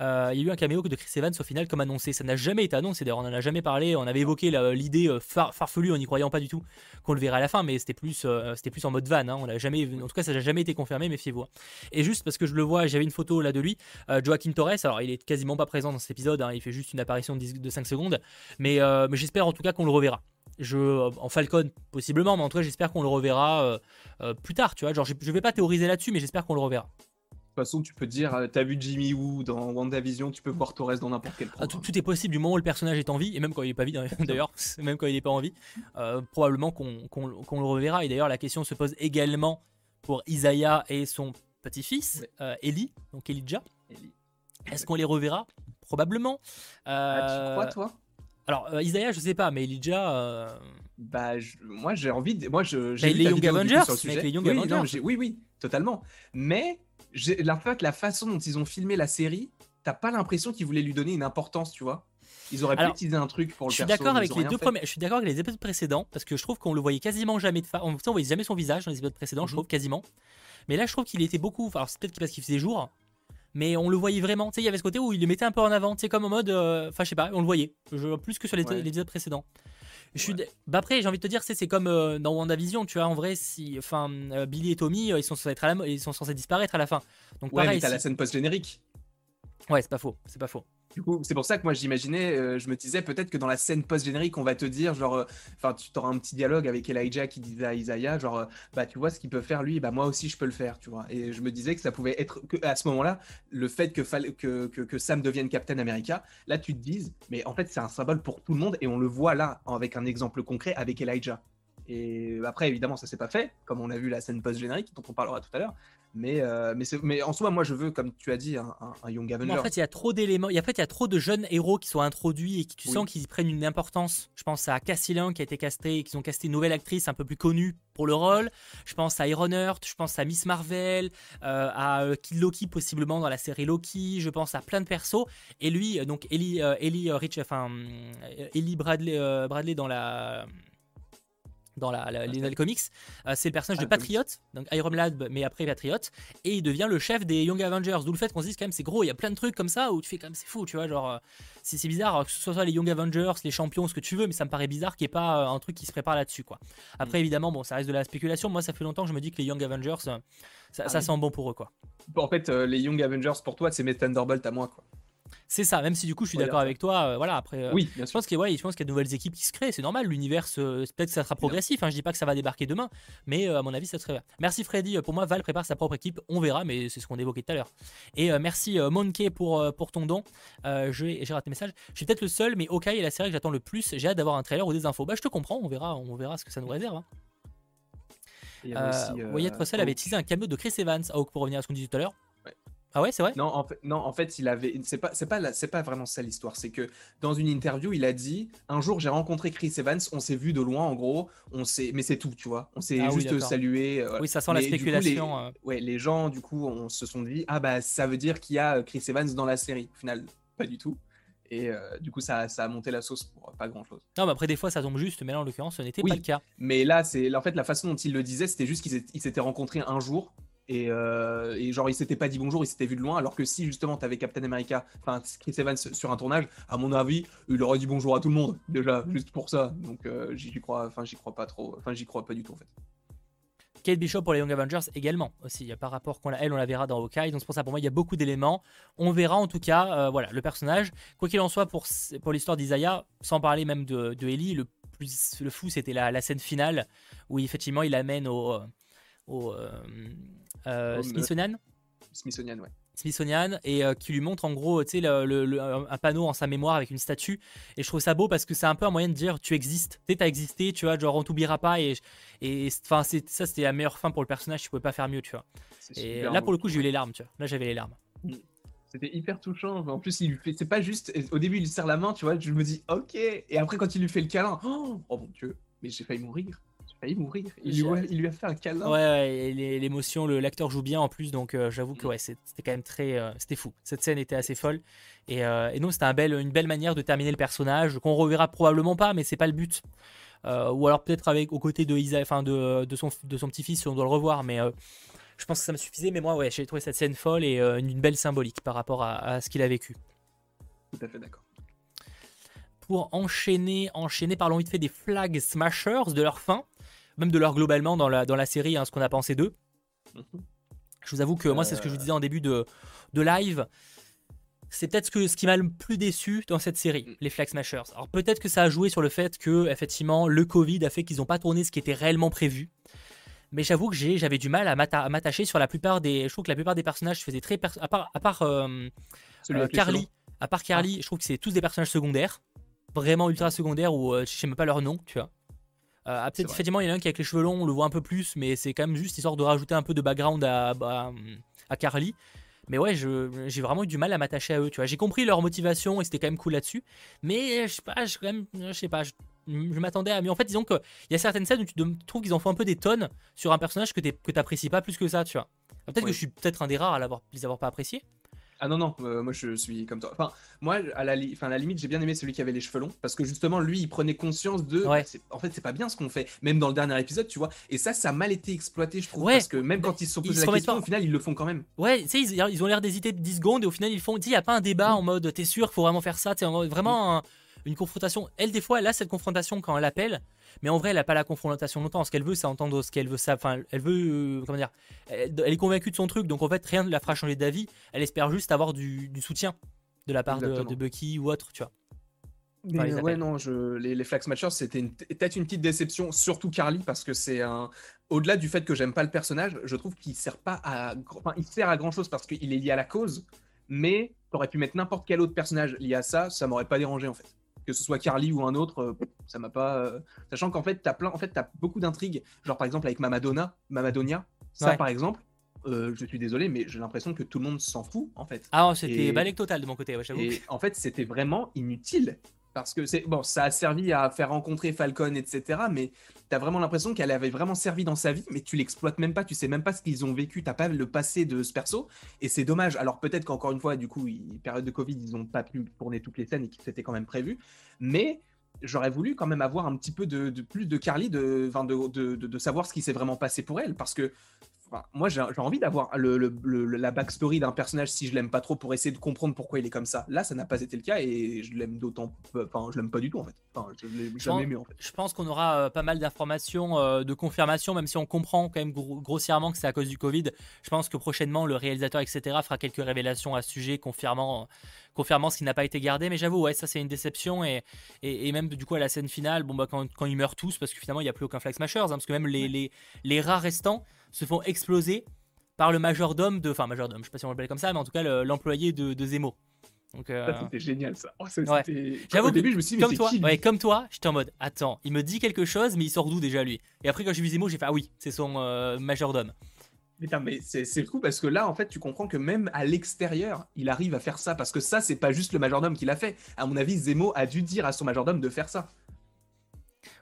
Speaker 1: Euh, il y a eu un caméo de Chris Evans au final comme annoncé. Ça n'a jamais été annoncé d'ailleurs, on n'en a jamais parlé. On avait évoqué la- l'idée euh, far- farfelue en n'y croyant pas du tout qu'on le verrait à la fin, mais c'était plus, euh, plus en mode van. hein. On jamais, en tout cas, ça n'a jamais été confirmé, méfiez-vous. hein. Et juste parce que je le vois, j'avais une photo là de lui, euh, Joaquin Torres. Alors, il est quasiment pas présent dans cet épisode, hein, il fait juste une apparition de, 10 de 5 secondes, mais, euh, j'espère en tout cas qu'on le reverra. Je, euh, en Falcon, possiblement, mais en tout cas, j'espère qu'on le reverra euh, euh, plus tard, tu vois. Genre, je, je vais pas théoriser là-dessus, mais j'espère qu'on le reverra.
Speaker 2: Toute façon, tu peux dire, euh, t'as vu Jimmy Woo dans WandaVision, tu peux voir Torres dans n'importe quel
Speaker 1: Ah, tout, tout est possible du moment où le personnage est en vie, et même quand il est pas vie d'ailleurs, même quand il est pas en vie, euh, probablement qu'on le reverra. Et d'ailleurs, la question se pose également pour Isaiah et son petit-fils, euh, Eli, donc Elijah. Est-ce qu'on les reverra? Probablement.
Speaker 2: Ah, tu crois, toi?
Speaker 1: Alors, euh, Isaiah, je sais pas, mais Elijah. euh,
Speaker 2: Bah, je- moi, j'ai envie de. Moi, je. vu
Speaker 1: les Young Avengers,
Speaker 2: le
Speaker 1: les Young
Speaker 2: oui,
Speaker 1: Avengers.
Speaker 2: oui, oui, totalement. Mais la, la façon dont ils ont filmé la série, t'as pas l'impression qu'ils voulaient lui donner une importance, tu vois. Ils auraient
Speaker 1: Alors,
Speaker 2: pu utiliser un truc pour le
Speaker 1: Je suis d'accord avec les deux premiers. Je suis d'accord avec les épisodes précédents parce que je trouve qu'on le voyait quasiment jamais de fa... on, on voyait jamais son visage dans les épisodes précédents. Je
Speaker 2: Mhm.
Speaker 1: trouve quasiment. Mais là, je trouve qu'il était beaucoup. Alors c'est peut-être parce qu'il faisait jour, mais on le voyait vraiment. Tu sais, il y avait ce côté où il le mettait un peu en avant. Tu sais, comme en mode. euh, Enfin, je sais pas, on le voyait. Je... Plus que sur les,
Speaker 2: Ouais.
Speaker 1: les épisodes précédents. Je suis
Speaker 2: Ouais.
Speaker 1: bah après, j'ai envie de te dire, c'est c'est comme euh, dans WandaVision, tu vois. En vrai, si, enfin, euh, Billy et Tommy, euh, ils sont censés être à la... ils sont censés disparaître à la fin. Donc
Speaker 2: Ouais,
Speaker 1: pareil.
Speaker 2: mais t'as la
Speaker 1: si-
Speaker 2: scène post-générique.
Speaker 1: Ouais, c'est pas faux. C'est pas faux.
Speaker 2: Du coup, c'est pour ça que moi j'imaginais, euh, je me disais peut-être que dans la scène post-générique, on va te dire, genre, euh, enfin, tu auras un petit dialogue avec Elijah qui disait à Isaiah, genre, euh, bah, tu vois ce qu'il peut faire lui, bah, moi aussi je peux le faire, tu vois. Et je me disais que ça pouvait être, que, à ce moment-là, le fait que, que, que Sam devienne Captain America, là tu te dises, mais en fait c'est un symbole pour tout le monde et on le voit là, avec un exemple concret avec Elijah. Et après, évidemment, ça s'est pas fait, comme on a vu la scène post-générique, dont on parlera tout à l'heure. Mais, euh, mais, mais en soi, moi je veux, comme tu as dit, un, un- un Young
Speaker 1: Mais
Speaker 2: Avenger.
Speaker 1: en fait, il y a trop d'éléments. En fait, il y a trop de jeunes héros qui sont introduits et qui tu
Speaker 2: Oui.
Speaker 1: sens qu'ils prennent une importance. Je pense à Cassie Lang qui a été castée et qu'ils ont casté une nouvelle actrice un peu plus connue pour le rôle. Je pense à Iron Heart, je pense à Miss Marvel, euh, à euh, Kid Loki possiblement dans la série Loki. Je pense à plein de persos. Et lui, donc Ellie, euh, Ellie Rich, enfin Ellie Bradley, Bradley dans la dans la, la- les, comics, euh, c'est le personnage
Speaker 2: Ah,
Speaker 1: de. Patriot, donc Iron Lad, mais après Patriot, et il devient le chef des Young Avengers. D'où le fait qu'on se dise quand même c'est gros, il y a plein de trucs comme ça où tu fais quand même c'est fou, tu vois, genre euh, c'est c'est bizarre que ce soit les Young Avengers, les champions, ce que tu veux, mais ça me paraît bizarre qu'il n'y ait pas euh, un truc qui se prépare là-dessus quoi. Après évidemment bon ça reste de la spéculation. Moi ça fait longtemps que je me dis que les Young Avengers ça,
Speaker 2: Ah
Speaker 1: ça
Speaker 2: oui.
Speaker 1: sent bon pour eux quoi.
Speaker 2: En fait, euh, les Young Avengers pour toi, c'est mes Thunderbolts à moi, quoi.
Speaker 1: C'est ça, même si du coup je suis d'accord avec toi. euh, voilà après. euh,
Speaker 2: Oui, bien
Speaker 1: Je pense qu'il ouais, y a de nouvelles équipes qui se créent, c'est normal. L'univers, euh, peut-être que ça sera progressif. Hein, je dis pas que ça va débarquer demain, mais euh, à mon avis, ça serait. Merci Freddy. Pour moi, Val prépare sa propre équipe. On verra, mais c'est ce qu'on évoquait tout à l'heure. Et merci Monkey pour pour ton don. J'ai raté le message. Je suis peut-être le seul, mais OK est la série que j'attends le plus. J'ai hâte d'avoir un trailer ou des infos. Bah, je te comprends. On verra, on verra ce que ça nous réserve. hein. Wyatt Russell avait teasé un cameo de Chris Evans. Hawk, pour revenir à ce qu'on disait tout à l'heure. Ah ouais, c'est vrai?
Speaker 2: Non, en fait, non, en fait, il avait. C'est pas, c'est pas, la- c'est pas vraiment ça l'histoire. C'est que dans une interview, il a dit un jour j'ai rencontré Chris Evans, on s'est vu de loin, en gros, on s'est, mais c'est tout, tu vois. On s'est
Speaker 1: Ah oui,
Speaker 2: juste
Speaker 1: d'accord.
Speaker 2: salué. euh,
Speaker 1: Oui, ça sent la
Speaker 2: du coup, les-
Speaker 1: spéculation. euh.
Speaker 2: Ouais, les gens, du coup, on se sont dit ah bah ça veut dire qu'il y a Chris Evans dans la série. Au final, pas du tout. Et euh, du coup, ça, ça a monté la sauce pour pas grand chose.
Speaker 1: Non, mais après des fois ça tombe juste, mais là en l'occurrence, ce n'était
Speaker 2: Oui.
Speaker 1: pas le cas.
Speaker 2: Mais là, c'est en fait la façon dont il le disait, c'était juste qu'ils s'étaient- ils s'étaient rencontrés un jour. Et, euh, et genre, ils s'étaient pas dit bonjour, ils s'étaient vus de loin. Alors que si justement, tu avais Captain America, enfin Chris Evans sur un tournage, à mon avis, il aurait dit bonjour à tout le monde, déjà, juste pour ça. Donc, euh, j'y crois, enfin, j'y crois pas trop. Enfin, j'y crois pas du tout, en fait.
Speaker 1: Kate Bishop pour les Young Avengers également aussi. Il y a par rapport qu'on la, elle, on la verra dans Hawkeye. Donc c'est pour ça pour moi il y a beaucoup d'éléments. On verra en tout cas, euh, voilà, le personnage. Quoi qu'il en soit pour pour l'histoire d'Isaiah, sans parler même de, de Ellie, le plus le fou c'était la, la scène finale où effectivement il amène au au euh, euh, Smithsonian.
Speaker 2: Smithsonian, ouais.
Speaker 1: Smithsonian et euh, qui lui montre en gros tu sais, le- le- le- un panneau en sa mémoire avec une statue. Et je trouve ça beau parce que c'est un peu un moyen de dire tu existes, tu t'as existé, tu vois, genre on t'oubliera pas. Et, et enfin, c'est- ça, c'était la meilleure fin pour le personnage, tu pouvais pas faire mieux, tu vois. Et là, pour le coup, j'ai eu les larmes, tu vois. Là, j'avais les larmes.
Speaker 2: C'était hyper touchant. En plus, il lui fait. C'est pas juste. Au début, il lui serre la main, tu vois. Je me dis, ok. Et après, quand il lui fait le câlin, oh, oh mon dieu, mais j'ai failli mourir. Failli mourir. Il lui, a, il lui a fait un câlin.
Speaker 1: Ouais, ouais, et l'émotion, l'acteur joue bien en plus, donc euh, j'avoue que
Speaker 2: Mm.
Speaker 1: ouais, c'était quand même très, euh, c'était fou. Cette scène était assez folle, et, euh, et non, c'était un bel, une belle manière de terminer le personnage qu'on reverra probablement pas, mais c'est pas le but. Euh, ou alors peut-être avec aux côtés de Isa, enfin de, de son, de son petit-fils, si on doit le revoir, mais je pense que ça me suffisait. Mais moi, ouais, j'ai trouvé cette scène folle et une belle symbolique par rapport à, à ce qu'il a vécu.
Speaker 2: Tout à fait d'accord.
Speaker 1: pour enchaîner, enchaîner, parlons vite fait des Flag Smashers, de leur fin, même de leur globalement dans la, dans la série, hein, ce qu'on a pensé d'eux.
Speaker 2: Mhm.
Speaker 1: Je vous avoue que moi, c'est ce que je vous disais en début de, de live. C'est peut-être ce, que, ce qui m'a le plus déçu dans cette série,
Speaker 2: Mm.
Speaker 1: les Flag Smashers. Alors peut-être que ça a joué sur le fait que, effectivement, le Covid a fait qu'ils n'ont pas tourné ce qui était réellement prévu. Mais j'avoue que j'ai- j'avais du mal à m'atta- à m'attacher sur la plupart des. Je trouve que la plupart des personnages faisaient très. perso- à part, à part euh, euh, Carly, à part Carly, je trouve que c'est tous des personnages secondaires, vraiment ultra secondaires ou euh, je sais même pas leur nom, tu vois. Euh, ah, peut-être effectivement il y en a un qui est avec les cheveux longs, on le voit un peu plus, mais c'est quand même juste histoire de rajouter un peu de background à, à, à Carly. Mais ouais, j'ai vraiment eu du mal à m'attacher à eux, tu vois. J'ai compris leur motivation et c'était quand même cool là-dessus, mais je sais pas, je, quand même, je sais pas, je, je m'attendais à. Mais en fait, disons qu'il y a certaines scènes où tu te- trouves qu'ils en font un peu des tonnes sur un personnage que tu n'apprécies pas plus que ça, tu vois. Alors, Peut-être
Speaker 2: Oui.
Speaker 1: que je suis peut-être un des rares à l'avoir- les avoir pas appréciés.
Speaker 2: Ah non, non, euh, moi je suis comme toi. Enfin, moi, à la, li- enfin, à la limite, j'ai bien aimé celui qui avait les cheveux longs, parce que justement, lui, il prenait conscience de.
Speaker 1: Ouais.
Speaker 2: en fait, c'est pas bien ce qu'on fait, même dans le dernier épisode, tu vois. Et ça, ça a mal été exploité, je trouve,
Speaker 1: Ouais.
Speaker 2: parce que même quand ils se sont posés la question,
Speaker 1: pas-
Speaker 2: au final, ils le font quand même.
Speaker 1: Ouais, tu sais, ils, ils ont l'air d'hésiter 10 secondes et au final ils font. Tu il n'y a pas un débat en mode t'es sûr, faut vraiment faire ça. Tu vraiment un- une confrontation. Elle, des fois, elle a cette confrontation quand elle appelle, mais en vrai, elle n'a pas la confrontation longtemps. Ce qu'elle veut, c'est entendre ce qu'elle veut. ça- Enfin, elle veut. euh, comment dire elle, elle est convaincue de son truc, donc en fait, rien ne la fera changer d'avis. Elle espère juste avoir du, du soutien de la part de, Bucky ou autre, tu vois.
Speaker 2: Mais
Speaker 1: Enfin,
Speaker 2: ouais, non, je... les, les Flag Smashers, c'était une- peut-être une petite déception, surtout Carly, parce que c'est un. Au-delà du fait que j'aime pas le personnage, je trouve qu'il sert pas à. Enfin, il sert à grand chose parce qu'il est lié à la cause, mais t'aurais pu mettre n'importe quel autre personnage lié à ça, ça m'aurait pas dérangé en fait. Que ce soit Carly ou un autre, euh, ça m'a pas. euh, Sachant qu'en fait, t'as plein, en fait, t'as beaucoup d'intrigues, genre par exemple avec Mamadonna, Mamadonia, ça
Speaker 1: Ouais.
Speaker 2: par exemple. euh, je suis désolé, mais j'ai l'impression que tout le monde s'en fout en fait.
Speaker 1: Ah, c'était
Speaker 2: Et-
Speaker 1: balèque total de mon côté, ouais, j'avoue.
Speaker 2: Et en fait, c'était vraiment inutile. Parce que c'est bon, ça a servi à faire rencontrer Falcon, etc. Mais t'as vraiment l'impression qu'elle avait vraiment servi dans sa vie, mais tu l'exploites même pas, tu sais même pas ce qu'ils ont vécu, t'as pas le passé de ce perso, et c'est dommage. Alors peut-être qu'encore une fois, du coup, période de Covid, ils ont pas pu tourner toutes les scènes et que c'était quand même prévu, mais j'aurais voulu quand même avoir un petit peu de, plus de Carly, de savoir ce qui s'est vraiment passé pour elle, parce que enfin, moi j'ai envie d'avoir le, le- le- la backstory d'un personnage si je l'aime pas trop pour essayer de comprendre pourquoi il est comme ça. Là, ça n'a pas été le cas et je l'aime d'autant, enfin, je l'aime pas du tout en fait. Enfin, je l'ai jamais
Speaker 1: pense-
Speaker 2: mieux en fait.
Speaker 1: Je pense qu'on aura euh, pas mal d'informations, euh, de confirmation, même si on comprend quand même gro- grossièrement que c'est à cause du Covid. Je pense que prochainement, le réalisateur, etc., fera quelques révélations à ce sujet, confirmant, confirmant ce qui n'a pas été gardé. Mais j'avoue, ouais, ça c'est une déception. Et, et, et même du coup, à la scène finale, bon, bah, quand, quand ils meurent tous, parce que finalement, il n'y a plus aucun Flag Smashers, hein, parce que même les, les, les rats restants se font exploser par le majordome de. Enfin, majordome, je sais pas si on l'appelle comme ça, mais en tout cas, le- l'employé de, de Zemo. Donc, euh,
Speaker 2: Ça, c'était génial ça. Oh, ça,
Speaker 1: ouais.
Speaker 2: c'était-
Speaker 1: J'avoue
Speaker 2: Au début, je me suis dit,
Speaker 1: comme toi,
Speaker 2: qui lui
Speaker 1: ouais, comme toi, j'étais en mode attends, il me dit quelque chose, mais il sort d'où déjà lui? Et après, quand j'ai vu Zemo, j'ai fait ah oui, c'est son euh, majordome.
Speaker 2: Putain, mais c'est fou parce que là, en fait, tu comprends que même à l'extérieur, il arrive à faire ça parce que ça, c'est pas juste le majordome qui l'a fait. À mon avis, Zemo a dû dire à son majordome de faire ça.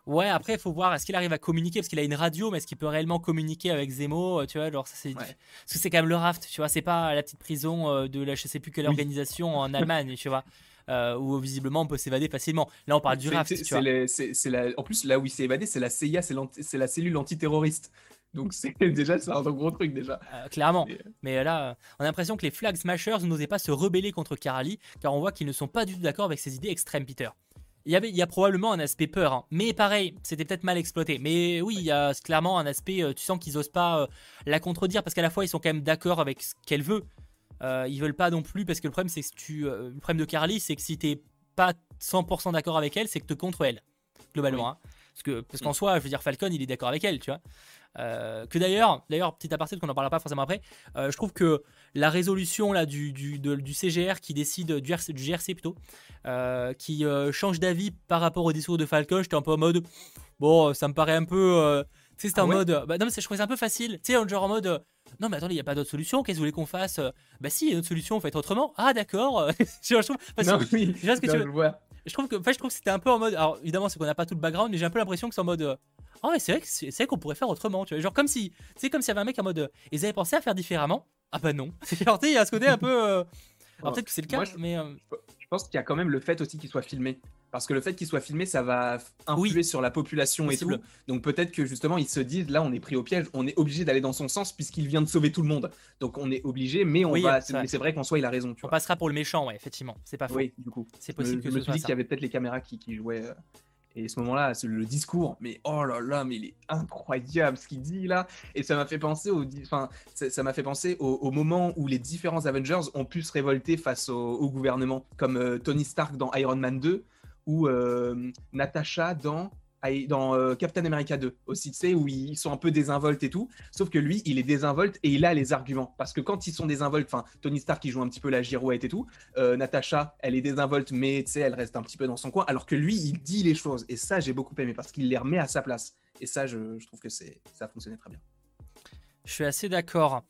Speaker 1: Ouais, après, il faut voir est-ce qu'il arrive à communiquer? Parce qu'il a une radio, mais est-ce qu'il peut réellement communiquer avec Zemo euh, Tu vois, genre ça c'est.
Speaker 2: Ouais.
Speaker 1: Parce que c'est quand même le raft, tu vois, c'est pas la petite prison euh, de la je sais plus quelle
Speaker 2: Oui.
Speaker 1: organisation en Allemagne, tu vois, euh, où visiblement on peut s'évader facilement. Là, on parle du raft, tu vois.
Speaker 2: les- la- En plus, là où il s'est évadé, c'est la CIA, c'est la cellule antiterroriste. Donc c'est déjà c'est un gros truc déjà.
Speaker 1: Euh, clairement.
Speaker 2: Et, euh,
Speaker 1: Mais là, on a l'impression que les Flag Smashers n'osaient pas se rebeller contre Carly, car on voit qu'ils ne sont pas du tout d'accord avec ses idées extrêmes, Peter. Il y, avait, il y a probablement un aspect peur, hein. mais pareil, c'était peut-être mal exploité. Mais oui, il y a clairement un aspect, euh, tu sens qu'ils osent pas euh, la contredire, parce qu'à la fois, ils sont quand même d'accord avec ce qu'elle veut. Euh, ils veulent pas non plus, parce que le problème, c'est que tu, le problème de Carly, c'est que si t'es pas 100% d'accord avec elle, c'est que t'es contre elle, globalement.
Speaker 2: Oui.
Speaker 1: hein. Parce que parce qu'en soi, je veux dire, Falcon, il est d'accord avec elle, tu vois. Euh, que d'ailleurs, d'ailleurs, petit aparté, qu'on n'en parlera pas forcément après, euh, je trouve que la résolution là, du, du, de- du CGR qui décide, du, RC du GRC plutôt, euh, qui change d'avis par rapport au discours de Falcon, j'étais un peu en mode, bon, ça me paraît un peu. tu sais, c'était
Speaker 2: Ah
Speaker 1: en
Speaker 2: ouais
Speaker 1: mode. Bah, non, mais c'est- je trouvais ça un peu facile. Tu sais, genre en mode. non, mais attendez, il n'y a pas d'autre solution. Qu'est-ce que vous voulez qu'on fasse? Bah, si, il y a une autre solution, faites autrement. Ah, d'accord. je trouve. parce que-
Speaker 2: Non, oui,
Speaker 1: je vois ce que tu veux-. Je trouve que, je trouve que c'était un peu en mode. Alors évidemment, c'est qu'on n'a pas tout le background, mais j'ai un peu l'impression que c'est en mode. euh, Ah ouais, c'est vrai que c'est c'est vrai qu'on pourrait faire autrement, tu vois. Genre comme si, sais, comme s'il y avait un mec en mode. euh, Ils avaient pensé à faire différemment. Ah bah non. Genre, tu sais, il y a ce côté un peu. euh, Alors peut-être que c'est le cas,
Speaker 2: Moi, je-
Speaker 1: mais.
Speaker 2: Je pense qu'il y a quand même le fait aussi qu'il soit filmé. Parce que le fait qu'il soit filmé, ça va influer sur la population et tout. Donc peut-être que justement, ils se disent, là, on est pris au piège, on est obligé d'aller dans son sens puisqu'il vient de sauver tout le monde. Donc on est obligé, mais on
Speaker 1: Oui,
Speaker 2: va.
Speaker 1: c'est vrai.
Speaker 2: qu'en soi, il a raison. Tu
Speaker 1: on
Speaker 2: vois.
Speaker 1: passera pour le méchant, ouais, effectivement. C'est pas faux.
Speaker 2: Oui, du coup.
Speaker 1: C'est
Speaker 2: Je me-
Speaker 1: possible
Speaker 2: je
Speaker 1: que
Speaker 2: me
Speaker 1: ce
Speaker 2: suis dit qu'il y avait peut-être les caméras qui, qui jouaient. euh, Et ce moment-là, le discours, mais oh là là, mais il est incroyable ce qu'il dit là. Et ça m'a fait penser au, moment où les différents Avengers ont pu se révolter face au, gouvernement, comme euh, Tony Stark dans Iron Man 2 ou euh, Natasha dans dans euh, Captain America 2 aussi, tu sais, où ils sont un peu désinvoltes et tout. Sauf que lui, il est désinvolte et il a les arguments. Parce que quand ils sont désinvoltes, enfin, Tony Stark, qui joue un petit peu la girouette et tout, euh, Natasha, elle est désinvolte, mais tu sais, elle reste un petit peu dans son coin, alors que lui, il dit les choses. Et ça, j'ai beaucoup aimé parce qu'il les remet à sa place. Et ça, je, trouve que ça a fonctionné très bien.
Speaker 1: Je suis assez d'accord.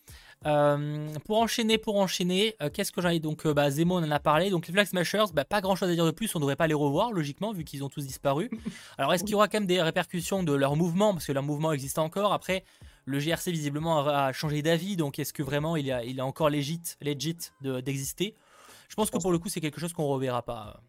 Speaker 1: Euh, pour enchaîner, pour enchaîner, euh, qu'est-ce que j'en ai donc euh, bah, Zemo on en a parlé. Donc les Flag Smashers, bah, pas grand chose à dire de plus. On devrait pas les revoir logiquement vu qu'ils ont tous disparu. Alors est-ce qu'il y aura quand même des répercussions de leur mouvement? Parce que leur mouvement existe encore. Après, le GRC visiblement a, a changé d'avis. Donc est-ce que vraiment il, a, il est encore legit, legit de- d'exister? Je pense que pour le coup c'est quelque chose qu'on reverra pas.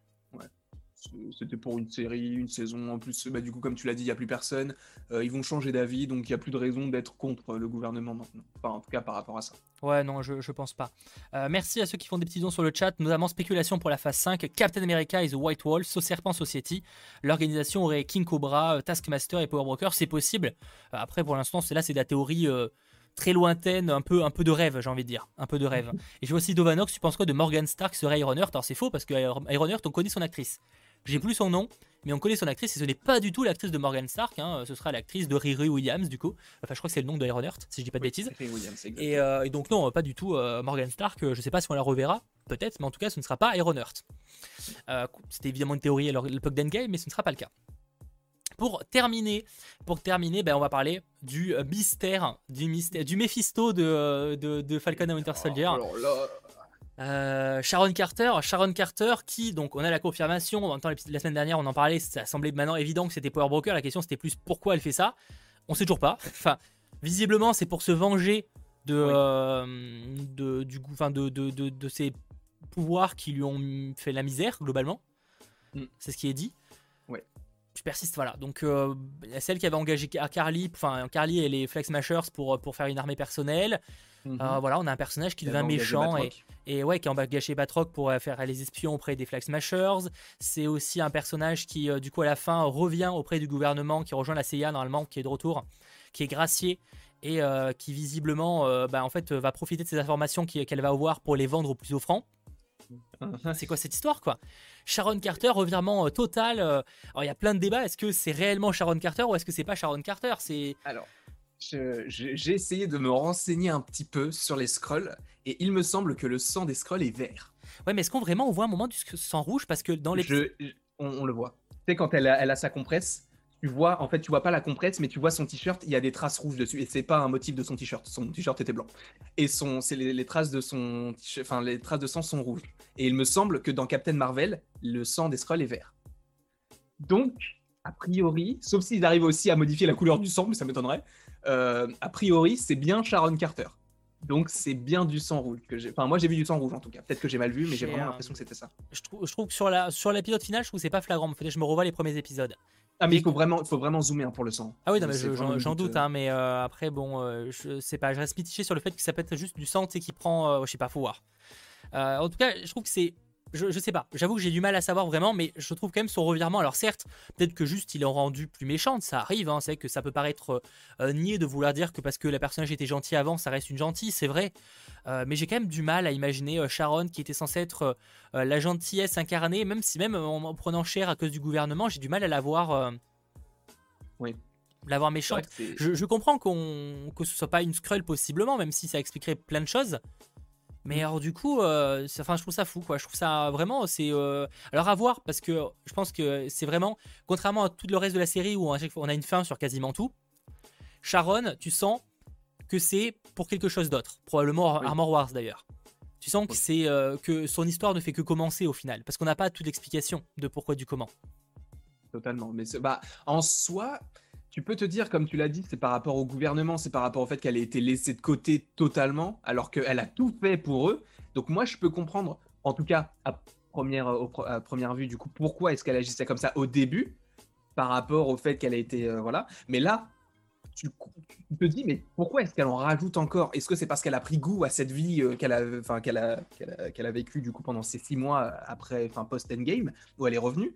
Speaker 2: C'était pour une série, une saison. En plus, bah, du coup, comme tu l'as dit, il n'y a plus personne. Euh, ils vont changer d'avis, donc il n'y a plus de raison d'être contre le gouvernement maintenant. Enfin, en tout cas, par rapport à ça.
Speaker 1: Ouais, non, je, je pense pas. Euh, merci à ceux qui font des petits dons sur le chat, notamment spéculation pour la phase 5, Captain America et The White Wall, So Serpent Society. L'organisation aurait King Cobra, Taskmaster et Power Broker, c'est possible. Euh, après, pour l'instant, c'est là, c'est de la théorie euh, très lointaine, un peu, un peu de rêve, j'ai envie de dire. Un peu de rêve. Et je vois aussi Dovanox, tu penses quoi de Morgan Stark serait Ironheart Alors c'est faux parce que Iron- on connaît son actrice. J'ai plus son nom, mais on connaît son actrice et ce n'est pas du tout l'actrice de Morgan Stark. hein. Ce sera l'actrice de Riri Williams, du coup. Enfin, je crois que c'est le nom de Ironheart, si je dis pas de bêtises.
Speaker 2: Williams.
Speaker 1: Et, euh, et donc non, pas du tout euh, Morgan Stark. euh, Je sais pas si on la reverra, peut-être, mais en tout cas, ce ne sera pas Ironheart. Euh, C'était évidemment une théorie à l'époque d'Endgame, mais ce ne sera pas le cas. Pour terminer, pour terminer, ben, on va parler du mystère, du mystère, du Mephisto de, de, de Falcon et Winter Soldier.
Speaker 2: Alors là,
Speaker 1: Euh, Sharon Carter, Sharon Carter qui, donc on a la confirmation, en même temps la semaine dernière on en parlait, ça semblait maintenant évident que c'était Power Broker, la question c'était plus pourquoi elle fait ça, on sait toujours pas, enfin visiblement c'est pour se venger de,
Speaker 2: Oui.
Speaker 1: euh, de, du, coup- enfin, de, de, de, de ses pouvoirs qui lui ont fait la misère globalement,
Speaker 2: Mm.
Speaker 1: c'est ce qui est dit.
Speaker 2: Ouais.
Speaker 1: Je persiste, voilà. Donc, euh, celle qui avait engagé Carly, enfin Carly et les Flex Smashers pour, pour faire une armée personnelle.
Speaker 2: Mhm.
Speaker 1: Euh, voilà, on a un personnage qui devient méchant et, et ouais, qui a engagé Batroc pour euh, faire les espions auprès des Flag Smashers. C'est aussi un personnage qui, euh, du coup, à la fin, revient auprès du gouvernement, qui rejoint la CIA normalement, qui est de retour, qui est gracié et euh, qui visiblement, euh, bah, en fait, va profiter de ces informations qu'elle va avoir pour les vendre au plus offrant.
Speaker 2: Mhm.
Speaker 1: C'est quoi cette histoire, quoi? Sharon Carter, revirement euh, total. euh, alors, il y a plein de débats. Est-ce que c'est réellement Sharon Carter ou est-ce que c'est pas Sharon Carter? C'est
Speaker 2: Alors, j'ai essayé de me renseigner un petit peu sur les scrolls et il me semble que le sang des scrolls est vert.
Speaker 1: ouais, mais est-ce qu'on vraiment on voit un moment du sang rouge? Parce que dans les
Speaker 2: Je- on, on le voit. Tu sais, quand elle a, elle a sa compresse, tu vois, en fait, tu vois pas la compresse, mais tu vois son t-shirt, il y a des traces rouges dessus. Et c'est pas un motif de son t-shirt. Son t-shirt était blanc. Et son, c'est les, les traces de son, t-shirt- enfin, les traces de sang sont rouges. Et il me semble que dans Captain Marvel, le sang des scrolls est vert. Donc, a priori, sauf s'ils arrivent aussi à modifier la couleur du sang, mais ça m'étonnerait. Euh, a priori, c'est bien Sharon Carter. Donc, c'est bien du sang rouge que j'ai. Enfin, moi, j'ai vu du sang rouge en tout cas. Peut-être que j'ai mal vu, mais j'ai vraiment l'impression que c'était ça.
Speaker 1: je trouve, je trouve que sur la sur l'épisode final, je trouve que c'est pas flagrant. Je me revois les premiers épisodes.
Speaker 2: Ah, mais il faut vraiment, faut vraiment zoomer hein, pour le sang.
Speaker 1: Ah oui, non, mais
Speaker 2: C'est
Speaker 1: je-
Speaker 2: vraiment
Speaker 1: j'en doute,
Speaker 2: euh,
Speaker 1: hein, mais euh, après, bon, euh, je sais pas, je reste mitigé sur le fait que ça peut être juste du sang, tu sais, qui prend, euh, je sais pas, faut voir. En tout cas, je trouve que c'est, je, je sais pas, j'avoue que j'ai du mal à savoir vraiment, mais je trouve quand même son revirement. Alors certes, peut-être que juste il est rendu plus méchante, ça arrive, hein, c'est vrai que ça peut paraître euh, niais de vouloir dire que parce que la personnage était gentille avant, ça reste une gentille, c'est vrai. Euh, mais j'ai quand même du mal à imaginer euh, Sharon qui était censée être euh, euh, la gentillesse incarnée, même si même en, en prenant cher à cause du gouvernement, j'ai du mal à la voir. euh,
Speaker 2: Oui.
Speaker 1: l'avoir méchante.
Speaker 2: Ouais,
Speaker 1: Je, je comprends qu'on que ce soit pas une Skrull possiblement, même si ça expliquerait plein de choses. Mais alors du coup, euh, enfin, je trouve ça fou, quoi. Je trouve ça vraiment, c'est euh, alors à voir parce que je pense que c'est vraiment, contrairement à tout le reste de la série où à chaque fois on a une fin sur quasiment tout. Sharon, tu sens que c'est pour quelque chose d'autre, probablement
Speaker 2: Oui.
Speaker 1: Armor Wars d'ailleurs. Tu sens que c'est euh, que son histoire ne fait que commencer au final, parce qu'on n'a pas toute l'explication de pourquoi du comment.
Speaker 2: Totalement. Mais bah, en soi, tu peux te dire, comme tu l'as dit, c'est par rapport au gouvernement, c'est par rapport au fait qu'elle ait été laissée de côté totalement, alors qu'elle a tout fait pour eux. Donc moi, je peux comprendre, en tout cas à première, première vue, du coup, pourquoi est-ce qu'elle agissait comme ça au début, par rapport au fait qu'elle a été, euh, voilà. Mais là, tu, te dis, mais pourquoi est-ce qu'elle en rajoute encore? Est-ce que c'est parce qu'elle a pris goût à cette vie euh, qu'elle a, enfin, qu'elle a, qu'elle a, vécue du coup pendant ces six mois après, enfin post-endgame, où elle est revenue?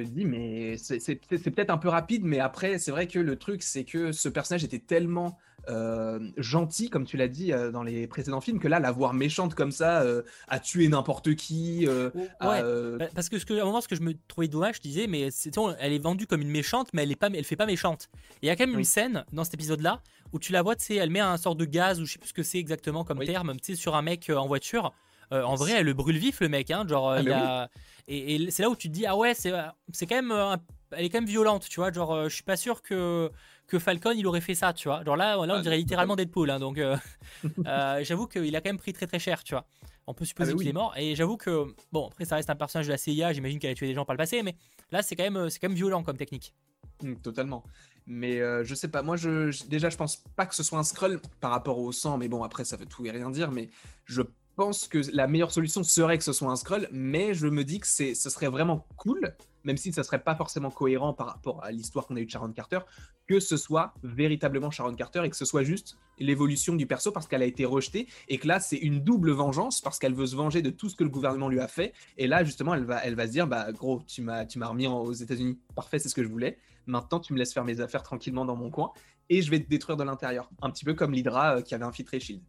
Speaker 2: Te dis, mais c'est peut-être un peu rapide, mais après, c'est vrai que le truc, c'est que ce personnage était tellement euh, gentil, comme tu l'as dit euh, dans les précédents films, que là, la voir méchante comme ça, euh, à tuer n'importe qui, euh, à,
Speaker 1: Bah, Parce que, ce que à un moment, ce que je me trouvais dommage, je disais, mais sais, elle est vendue comme une méchante, mais elle est pas, elle fait pas méchante. Et il y a quand même une scène dans cet épisode-là où tu la vois, tu sais, elle met un sort de gaz ou je sais plus ce que c'est exactement comme
Speaker 2: Oui.
Speaker 1: terme, tu sais, sur un mec en voiture. Euh, en vrai, elle le brûle vif, le mec, hein, genre, euh,
Speaker 2: Ah,
Speaker 1: il
Speaker 2: mais
Speaker 1: a... et, et c'est là où tu te dis, ah ouais, c'est, quand même, euh, un- elle est quand même violente, tu vois, genre, euh, je suis pas sûr que que Falcon il aurait fait ça, tu vois. Genre là, là on
Speaker 2: Ah,
Speaker 1: dirait littéralement Deadpool, hein, donc euh, euh, j'avoue qu'il a quand même pris très très cher, tu vois. On peut supposer
Speaker 2: Ah, mais
Speaker 1: qu'il
Speaker 2: oui.
Speaker 1: est mort, et j'avoue que bon, après ça reste un personnage de la CIA, j'imagine qu'elle a tué des gens par le passé, mais là c'est quand même c'est quand même violent comme technique.
Speaker 2: Mm, Totalement. Mais euh, je sais pas, moi je, je- déjà je pense pas que ce soit un scroll par rapport au sang, mais bon après ça veut tout et rien dire, mais je pense que la meilleure solution serait que ce soit un scroll, mais je me dis que ce serait vraiment cool, même si ça serait pas forcément cohérent par rapport à l'histoire qu'on a eue de Sharon Carter, que ce soit véritablement Sharon Carter et que ce soit juste l'évolution du perso parce qu'elle a été rejetée et que là c'est une double vengeance parce qu'elle veut se venger de tout ce que le gouvernement lui a fait. Et là justement elle va, elle va se dire bah gros tu m'as, tu m'as remis aux États-Unis, parfait c'est ce que je voulais, maintenant tu me laisses faire mes affaires tranquillement dans mon coin et je vais te détruire de l'intérieur, un petit peu comme l'Hydra euh, qui avait infiltré Shield.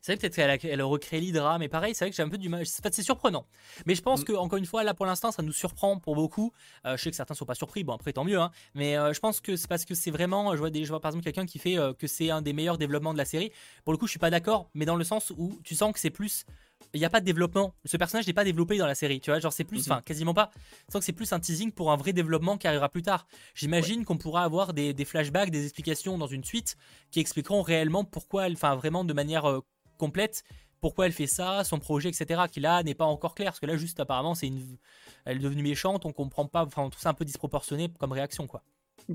Speaker 1: C'est vrai peut-être qu'elle elle a recréé l'Hydra, mais pareil, c'est vrai que j'ai un peu du mal. C'est surprenant. Mais je pense
Speaker 2: Mm.
Speaker 1: que, encore une fois, là pour l'instant, ça nous surprend pour beaucoup. Euh, je sais que certains sont pas surpris, bon après tant mieux, hein. mais euh, je pense que c'est parce que c'est vraiment. Je vois, des, je vois par exemple quelqu'un qui fait euh, que c'est un des meilleurs développements de la série. Pour le coup, je suis pas d'accord, mais dans le sens où tu sens que c'est plus. Il n'y a pas de développement. Ce personnage n'est pas développé dans la série, tu vois. Genre, c'est plus,
Speaker 2: Mhm.
Speaker 1: enfin, quasiment pas. Je sens que c'est plus un teasing pour un vrai développement qui arrivera plus tard. J'imagine qu'on pourra avoir des, des flashbacks, des explications dans une suite qui expliqueront réellement pourquoi elle, enfin, vraiment de manière euh, complète, pourquoi elle fait ça, son projet, etc. Qui là n'est pas encore clair, parce que là, juste apparemment, c'est une. Elle est devenue méchante, on comprend pas, enfin, on trouve ça un peu disproportionné comme réaction, quoi.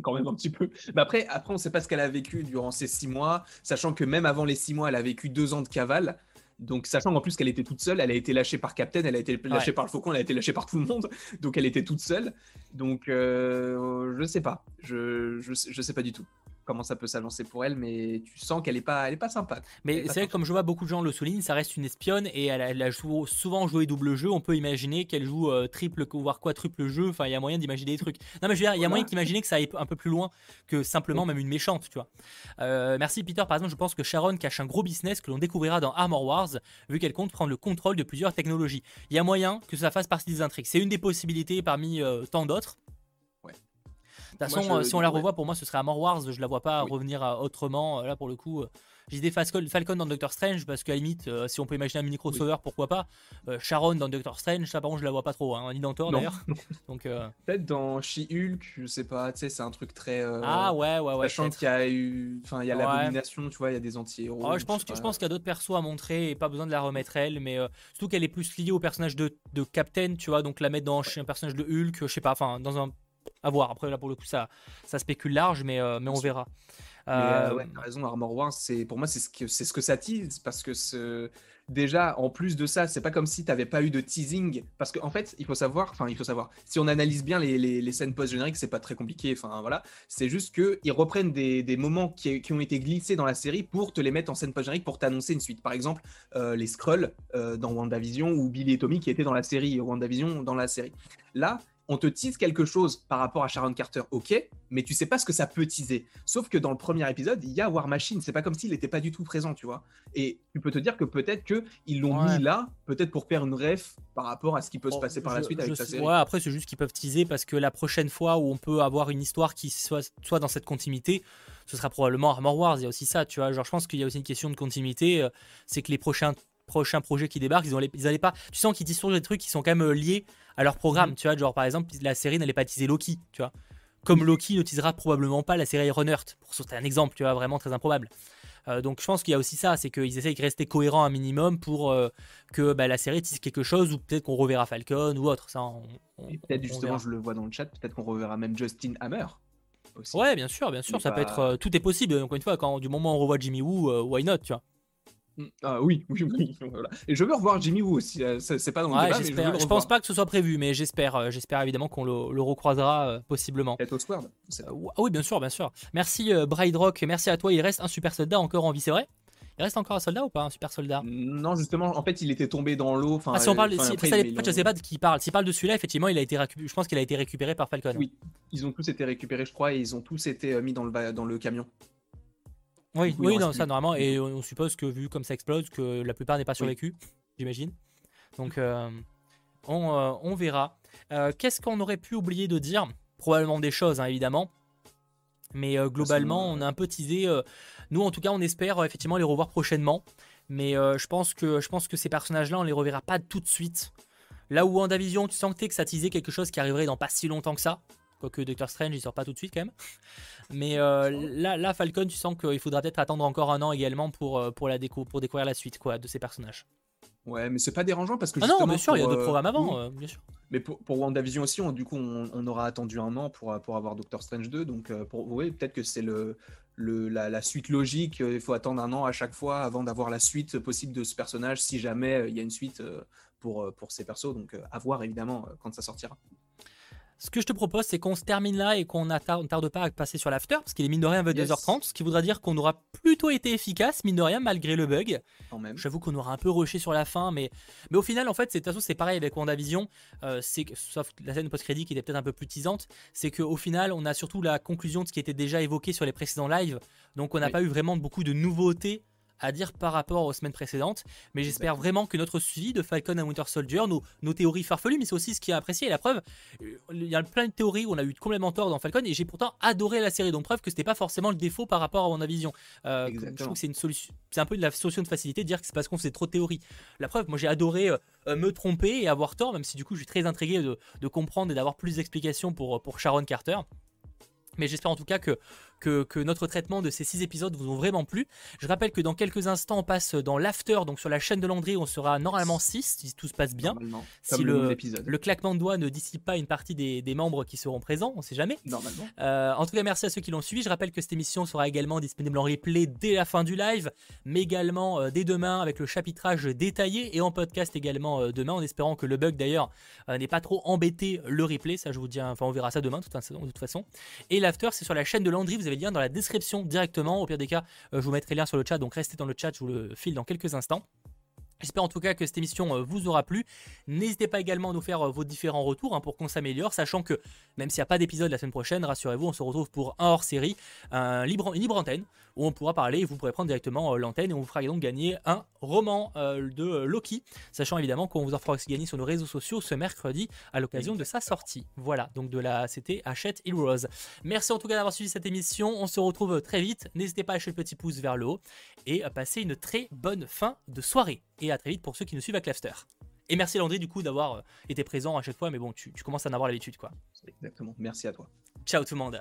Speaker 2: quand même un petit peu. Mais après, après on sait pas ce qu'elle a vécu durant ces six mois, sachant que même avant les six mois, elle a vécu deux ans de cavale. Donc, sachant en plus qu'elle était toute seule, elle a été lâchée par Captain, elle a été lâchée
Speaker 1: Ouais.
Speaker 2: par le Faucon, elle a été lâchée par tout le monde. Donc, elle était toute seule. Donc, euh, je sais pas. Je, je, je sais pas du tout comment ça peut s'avancer pour elle, mais tu sens qu'elle est pas, elle est pas sympa.
Speaker 1: Mais c'est vrai que comme je vois beaucoup de gens le soulignent, ça reste une espionne et elle, a- elle a jou- souvent joué double jeu. On peut imaginer qu'elle joue euh, triple, voire quadruple jeu. Enfin, il y a moyen d'imaginer des trucs. Non, mais je veux dire, il y a moyen d'imaginer que ça aille un peu plus loin que simplement même une méchante, tu vois. Euh, merci Peter. Par exemple, je pense que Sharon cache un gros business que l'on découvrira dans Armor Wars, vu qu'elle compte prendre le contrôle de plusieurs technologies. Il y a moyen que ça fasse partie des intrigues. C'est une des possibilités parmi euh, tant d'autres. De toute
Speaker 2: Moi,
Speaker 1: façon,
Speaker 2: je-
Speaker 1: euh, si on la
Speaker 2: ouais.
Speaker 1: revoit, pour moi, ce serait Armor Wars. Je la vois pas
Speaker 2: Oui.
Speaker 1: revenir à autrement. Euh, Là, pour le coup, euh, j'ai des Falcon, dans Doctor Strange parce qu'à la limite, euh, si on peut imaginer un mini crossover, pourquoi pas. Euh, Sharon dans Doctor Strange, ça par contre, je la vois pas trop. Hein, ni dans Thor d'ailleurs. Donc, euh,
Speaker 2: Peut-être dans She-Hulk, je sais pas, tu sais, c'est un truc très. euh,
Speaker 1: ah ouais, ouais, ouais.
Speaker 2: Sachant qu'il y a eu. Enfin, il y a
Speaker 1: Ouais.
Speaker 2: l'abomination, tu vois, il y a des anti-héros.
Speaker 1: Ah ouais, je pense, que, je pense qu'il y a d'autres persos à montrer et pas besoin de la remettre elle, mais euh, surtout qu'elle est plus liée au personnage de, de Captain, tu vois, donc la mettre dans un personnage de Hulk, je sais pas, enfin, dans un. À voir, après là pour le coup ça, ça spécule large, mais, euh, mais on verra.
Speaker 2: Mais euh,
Speaker 1: Euh,
Speaker 2: ouais, t'as raison, Armor Wars, c'est pour moi c'est ce que c'est ce que ça tease parce que ce... déjà en plus de ça, c'est pas comme si t'avais pas eu de teasing parce qu'en en fait il faut savoir, enfin il faut savoir, si on analyse bien les, les, les scènes post génériques, c'est pas très compliqué, enfin voilà, c'est juste que ils reprennent des, des moments qui, qui ont été glissés dans la série pour te les mettre en scène post générique pour t'annoncer une suite. Par exemple, euh, les Skrulls euh, dans WandaVision ou Billy et Tommy qui étaient dans la série WandaVision dans la série. Là on te tease quelque chose par rapport à Sharon Carter, ok, mais tu sais pas ce que ça peut teaser. Sauf que dans le premier épisode, il y a War Machine, c'est pas comme s'il n'était pas du tout présent, tu vois. Et tu peux te dire que peut-être que ils l'ont
Speaker 1: Ouais.
Speaker 2: mis là, peut-être pour faire une ref par rapport à ce qui peut se passer par la suite avec sa
Speaker 1: sais-
Speaker 2: série.
Speaker 1: Ouais, après, c'est juste qu'ils peuvent teaser parce que la prochaine fois où on peut avoir une histoire qui soit, soit dans cette continuité, ce sera probablement Armor Wars. Il y a aussi ça, tu vois. Genre, je pense qu'il y a aussi une question de continuité. euh, C'est que les prochains, prochains projets qui débarquent, ils, ont les- ils allaient pas. Tu sens qu'ils disent toujours des trucs qui sont quand même euh, liés à leur
Speaker 2: Mhm.
Speaker 1: programme, tu vois. Genre, par exemple, la série n'allait pas teaser Loki, tu vois. Comme Loki ne teasera probablement pas la série Iron Heart, pour sauter un exemple, tu vois, vraiment très improbable. Euh, donc je pense qu'il y a aussi ça, c'est qu'ils essayent de rester cohérents un minimum pour euh, que bah, la série tease quelque chose ou peut-être qu'on reverra Falcon ou autre. Ça, on, on-
Speaker 2: Et peut-être justement,
Speaker 1: verra.
Speaker 2: je le vois dans le chat, peut-être qu'on reverra même Justin Hammer. Aussi.
Speaker 1: Ouais, bien sûr, bien sûr, ça peut être euh, tout est possible. Encore une fois, quand du moment où on revoit Jimmy Woo, why not, tu vois.
Speaker 2: Mm. Ah oui, oui, oui. voilà. Et je veux revoir Jimmy Woo aussi. euh, c'est pas dans le
Speaker 1: Ouais,
Speaker 2: débat, mais je veux
Speaker 1: Je, pense pas que ce soit prévu, mais j'espère, euh, j'espère évidemment qu'on le, le recroisera euh, possiblement.
Speaker 2: Peut-être au
Speaker 1: ah oui, bien sûr, bien sûr. Merci euh, Bride Rock, merci à toi. Il reste un super soldat encore en vie, c'est vrai? Il reste encore un soldat ou pas, un super soldat?
Speaker 2: Non, justement, en fait, il était tombé dans l'eau. enfin,
Speaker 1: Ah, si on parle,
Speaker 2: enfin,
Speaker 1: si,
Speaker 2: après,
Speaker 1: ça, je sais pas de qui parle. S'il parle de celui-là, effectivement, il a été je pense qu'il a été récupéré par Falcon.
Speaker 2: Oui, ils ont tous été récupérés, je crois, et ils ont tous été mis dans le, dans le camion.
Speaker 1: Oui,
Speaker 2: coup,
Speaker 1: oui,
Speaker 2: en
Speaker 1: non, ça
Speaker 2: plus.
Speaker 1: normalement, et on, suppose que vu comme ça explose, que la plupart n'est pas survécu, j'imagine. Donc, euh, on, euh, on verra. Euh, Qu'est-ce qu'on aurait pu oublier de dire? Probablement des choses, hein, évidemment. Mais globalement, on a un peu teasé. nous, en tout cas, on espère effectivement les revoir prochainement. Mais je pense que je pense que ces personnages-là, on les reverra pas tout de suite. Là où WandaVision, tu sentais que ça teasait quelque chose qui arriverait dans pas si longtemps que ça. Quoique Doctor Strange, il sort pas tout de suite quand même. Mais euh, là, là, Falcon, tu sens qu'il faudra peut-être attendre encore un an également pour, euh, pour, la décou- pour découvrir la suite quoi, de ces personnages.
Speaker 2: Ouais, mais c'est pas dérangeant parce que
Speaker 1: Ah non, bien sûr, il y a d'autres
Speaker 2: euh,
Speaker 1: programmes avant,
Speaker 2: oui,
Speaker 1: euh, bien sûr.
Speaker 2: Mais pour, pour WandaVision aussi, on, du coup, on, on aura attendu un an pour, pour avoir Doctor Strange 2. Donc, pour, oui, peut-être que c'est le, le, la, la suite logique. Il faut attendre un an à chaque fois avant d'avoir la suite possible de ce personnage, si jamais il y a une suite pour, pour ces persos. Donc, à voir évidemment quand ça sortira.
Speaker 1: Ce que je te propose, c'est qu'on se termine là et qu'on ne tarde pas à passer sur l'after, parce qu'il est mine de rien 22h30, ce qui voudra dire qu'on aura plutôt été efficace, mine de rien, malgré le bug. J'avoue qu'on aura un peu rushé sur la fin, mais, mais au final, en fait, c'est c'est pareil avec WandaVision, euh, sauf la scène post-crédit qui était peut-être un peu plus teasante, c'est qu'au final, on a surtout la conclusion de ce qui était déjà évoqué sur les précédents lives, donc on n'a
Speaker 2: Oui.
Speaker 1: pas eu vraiment beaucoup de nouveautés à dire par rapport aux semaines précédentes, mais j'espère vraiment que notre suivi de Falcon and Winter Soldier, nos, nos théories farfelues, mais c'est aussi ce qui est apprécié, et la preuve, euh, il y a plein de théories où on a eu complètement tort dans Falcon, et j'ai pourtant adoré la série, donc preuve que c'était pas forcément le défaut par rapport à WandaVision. Euh, je trouve que c'est une solution, c'est un peu de la solution de facilité de dire que c'est parce qu'on faisait trop de théories. La preuve, moi j'ai adoré euh, euh, me tromper et avoir tort, même si du coup je suis très intrigué de, de comprendre et d'avoir plus d'explications pour, pour Sharon Carter. Mais j'espère en tout cas que, que, que notre traitement de ces six épisodes vous ont vraiment plu. Je rappelle que dans quelques instants, on passe dans l'after, donc sur la chaîne de Landry, on sera normalement 6, si tout se passe bien. Si
Speaker 2: le,
Speaker 1: claquement de doigts ne dissipe pas une partie des, des membres qui seront présents, on sait jamais.
Speaker 2: Normalement.
Speaker 1: Euh, en tout cas, merci à ceux qui l'ont suivi. Je rappelle que cette émission sera également disponible en replay dès la fin du live, mais également euh, dès demain avec le chapitrage détaillé et en podcast également euh, demain, en espérant que le bug d'ailleurs n'ait pas trop embêté le replay. Ça, je vous dis, enfin, on verra ça demain de toute façon. de toute façon. Et l'after, c'est sur la chaîne de Landry. Vous le lien dans la description directement. Au pire des cas, euh, je vous mettrai le lien sur le chat, donc restez dans le chat. Je vous le file dans quelques instants. J'espère en tout cas que cette émission euh, vous aura plu. N'hésitez pas également à nous faire euh, vos différents retours hein, pour qu'on s'améliore, sachant que même s'il n'y a pas d'épisode la semaine prochaine, rassurez-vous, on se retrouve pour un hors-série, une libre antenne, où on pourra parler et vous pourrez prendre directement euh, l'antenne et on vous fera donc gagner un roman euh, de euh, Loki, sachant évidemment qu'on vous en fera aussi gagner sur nos réseaux sociaux ce mercredi à l'occasion de sa sortie. Voilà, donc de la, c'était Hachette Heroes. Merci en tout cas d'avoir suivi cette émission, on se retrouve très vite, n'hésitez pas à lâcher le petit pouce vers le haut et à passer une très bonne fin de soirée. Et à très vite pour ceux qui nous suivent à Clafter. Et merci Landry du coup d'avoir été présent à chaque fois, mais bon, tu, tu commences à en avoir l'habitude quoi.
Speaker 2: Exactement. Merci à toi.
Speaker 1: Ciao tout le monde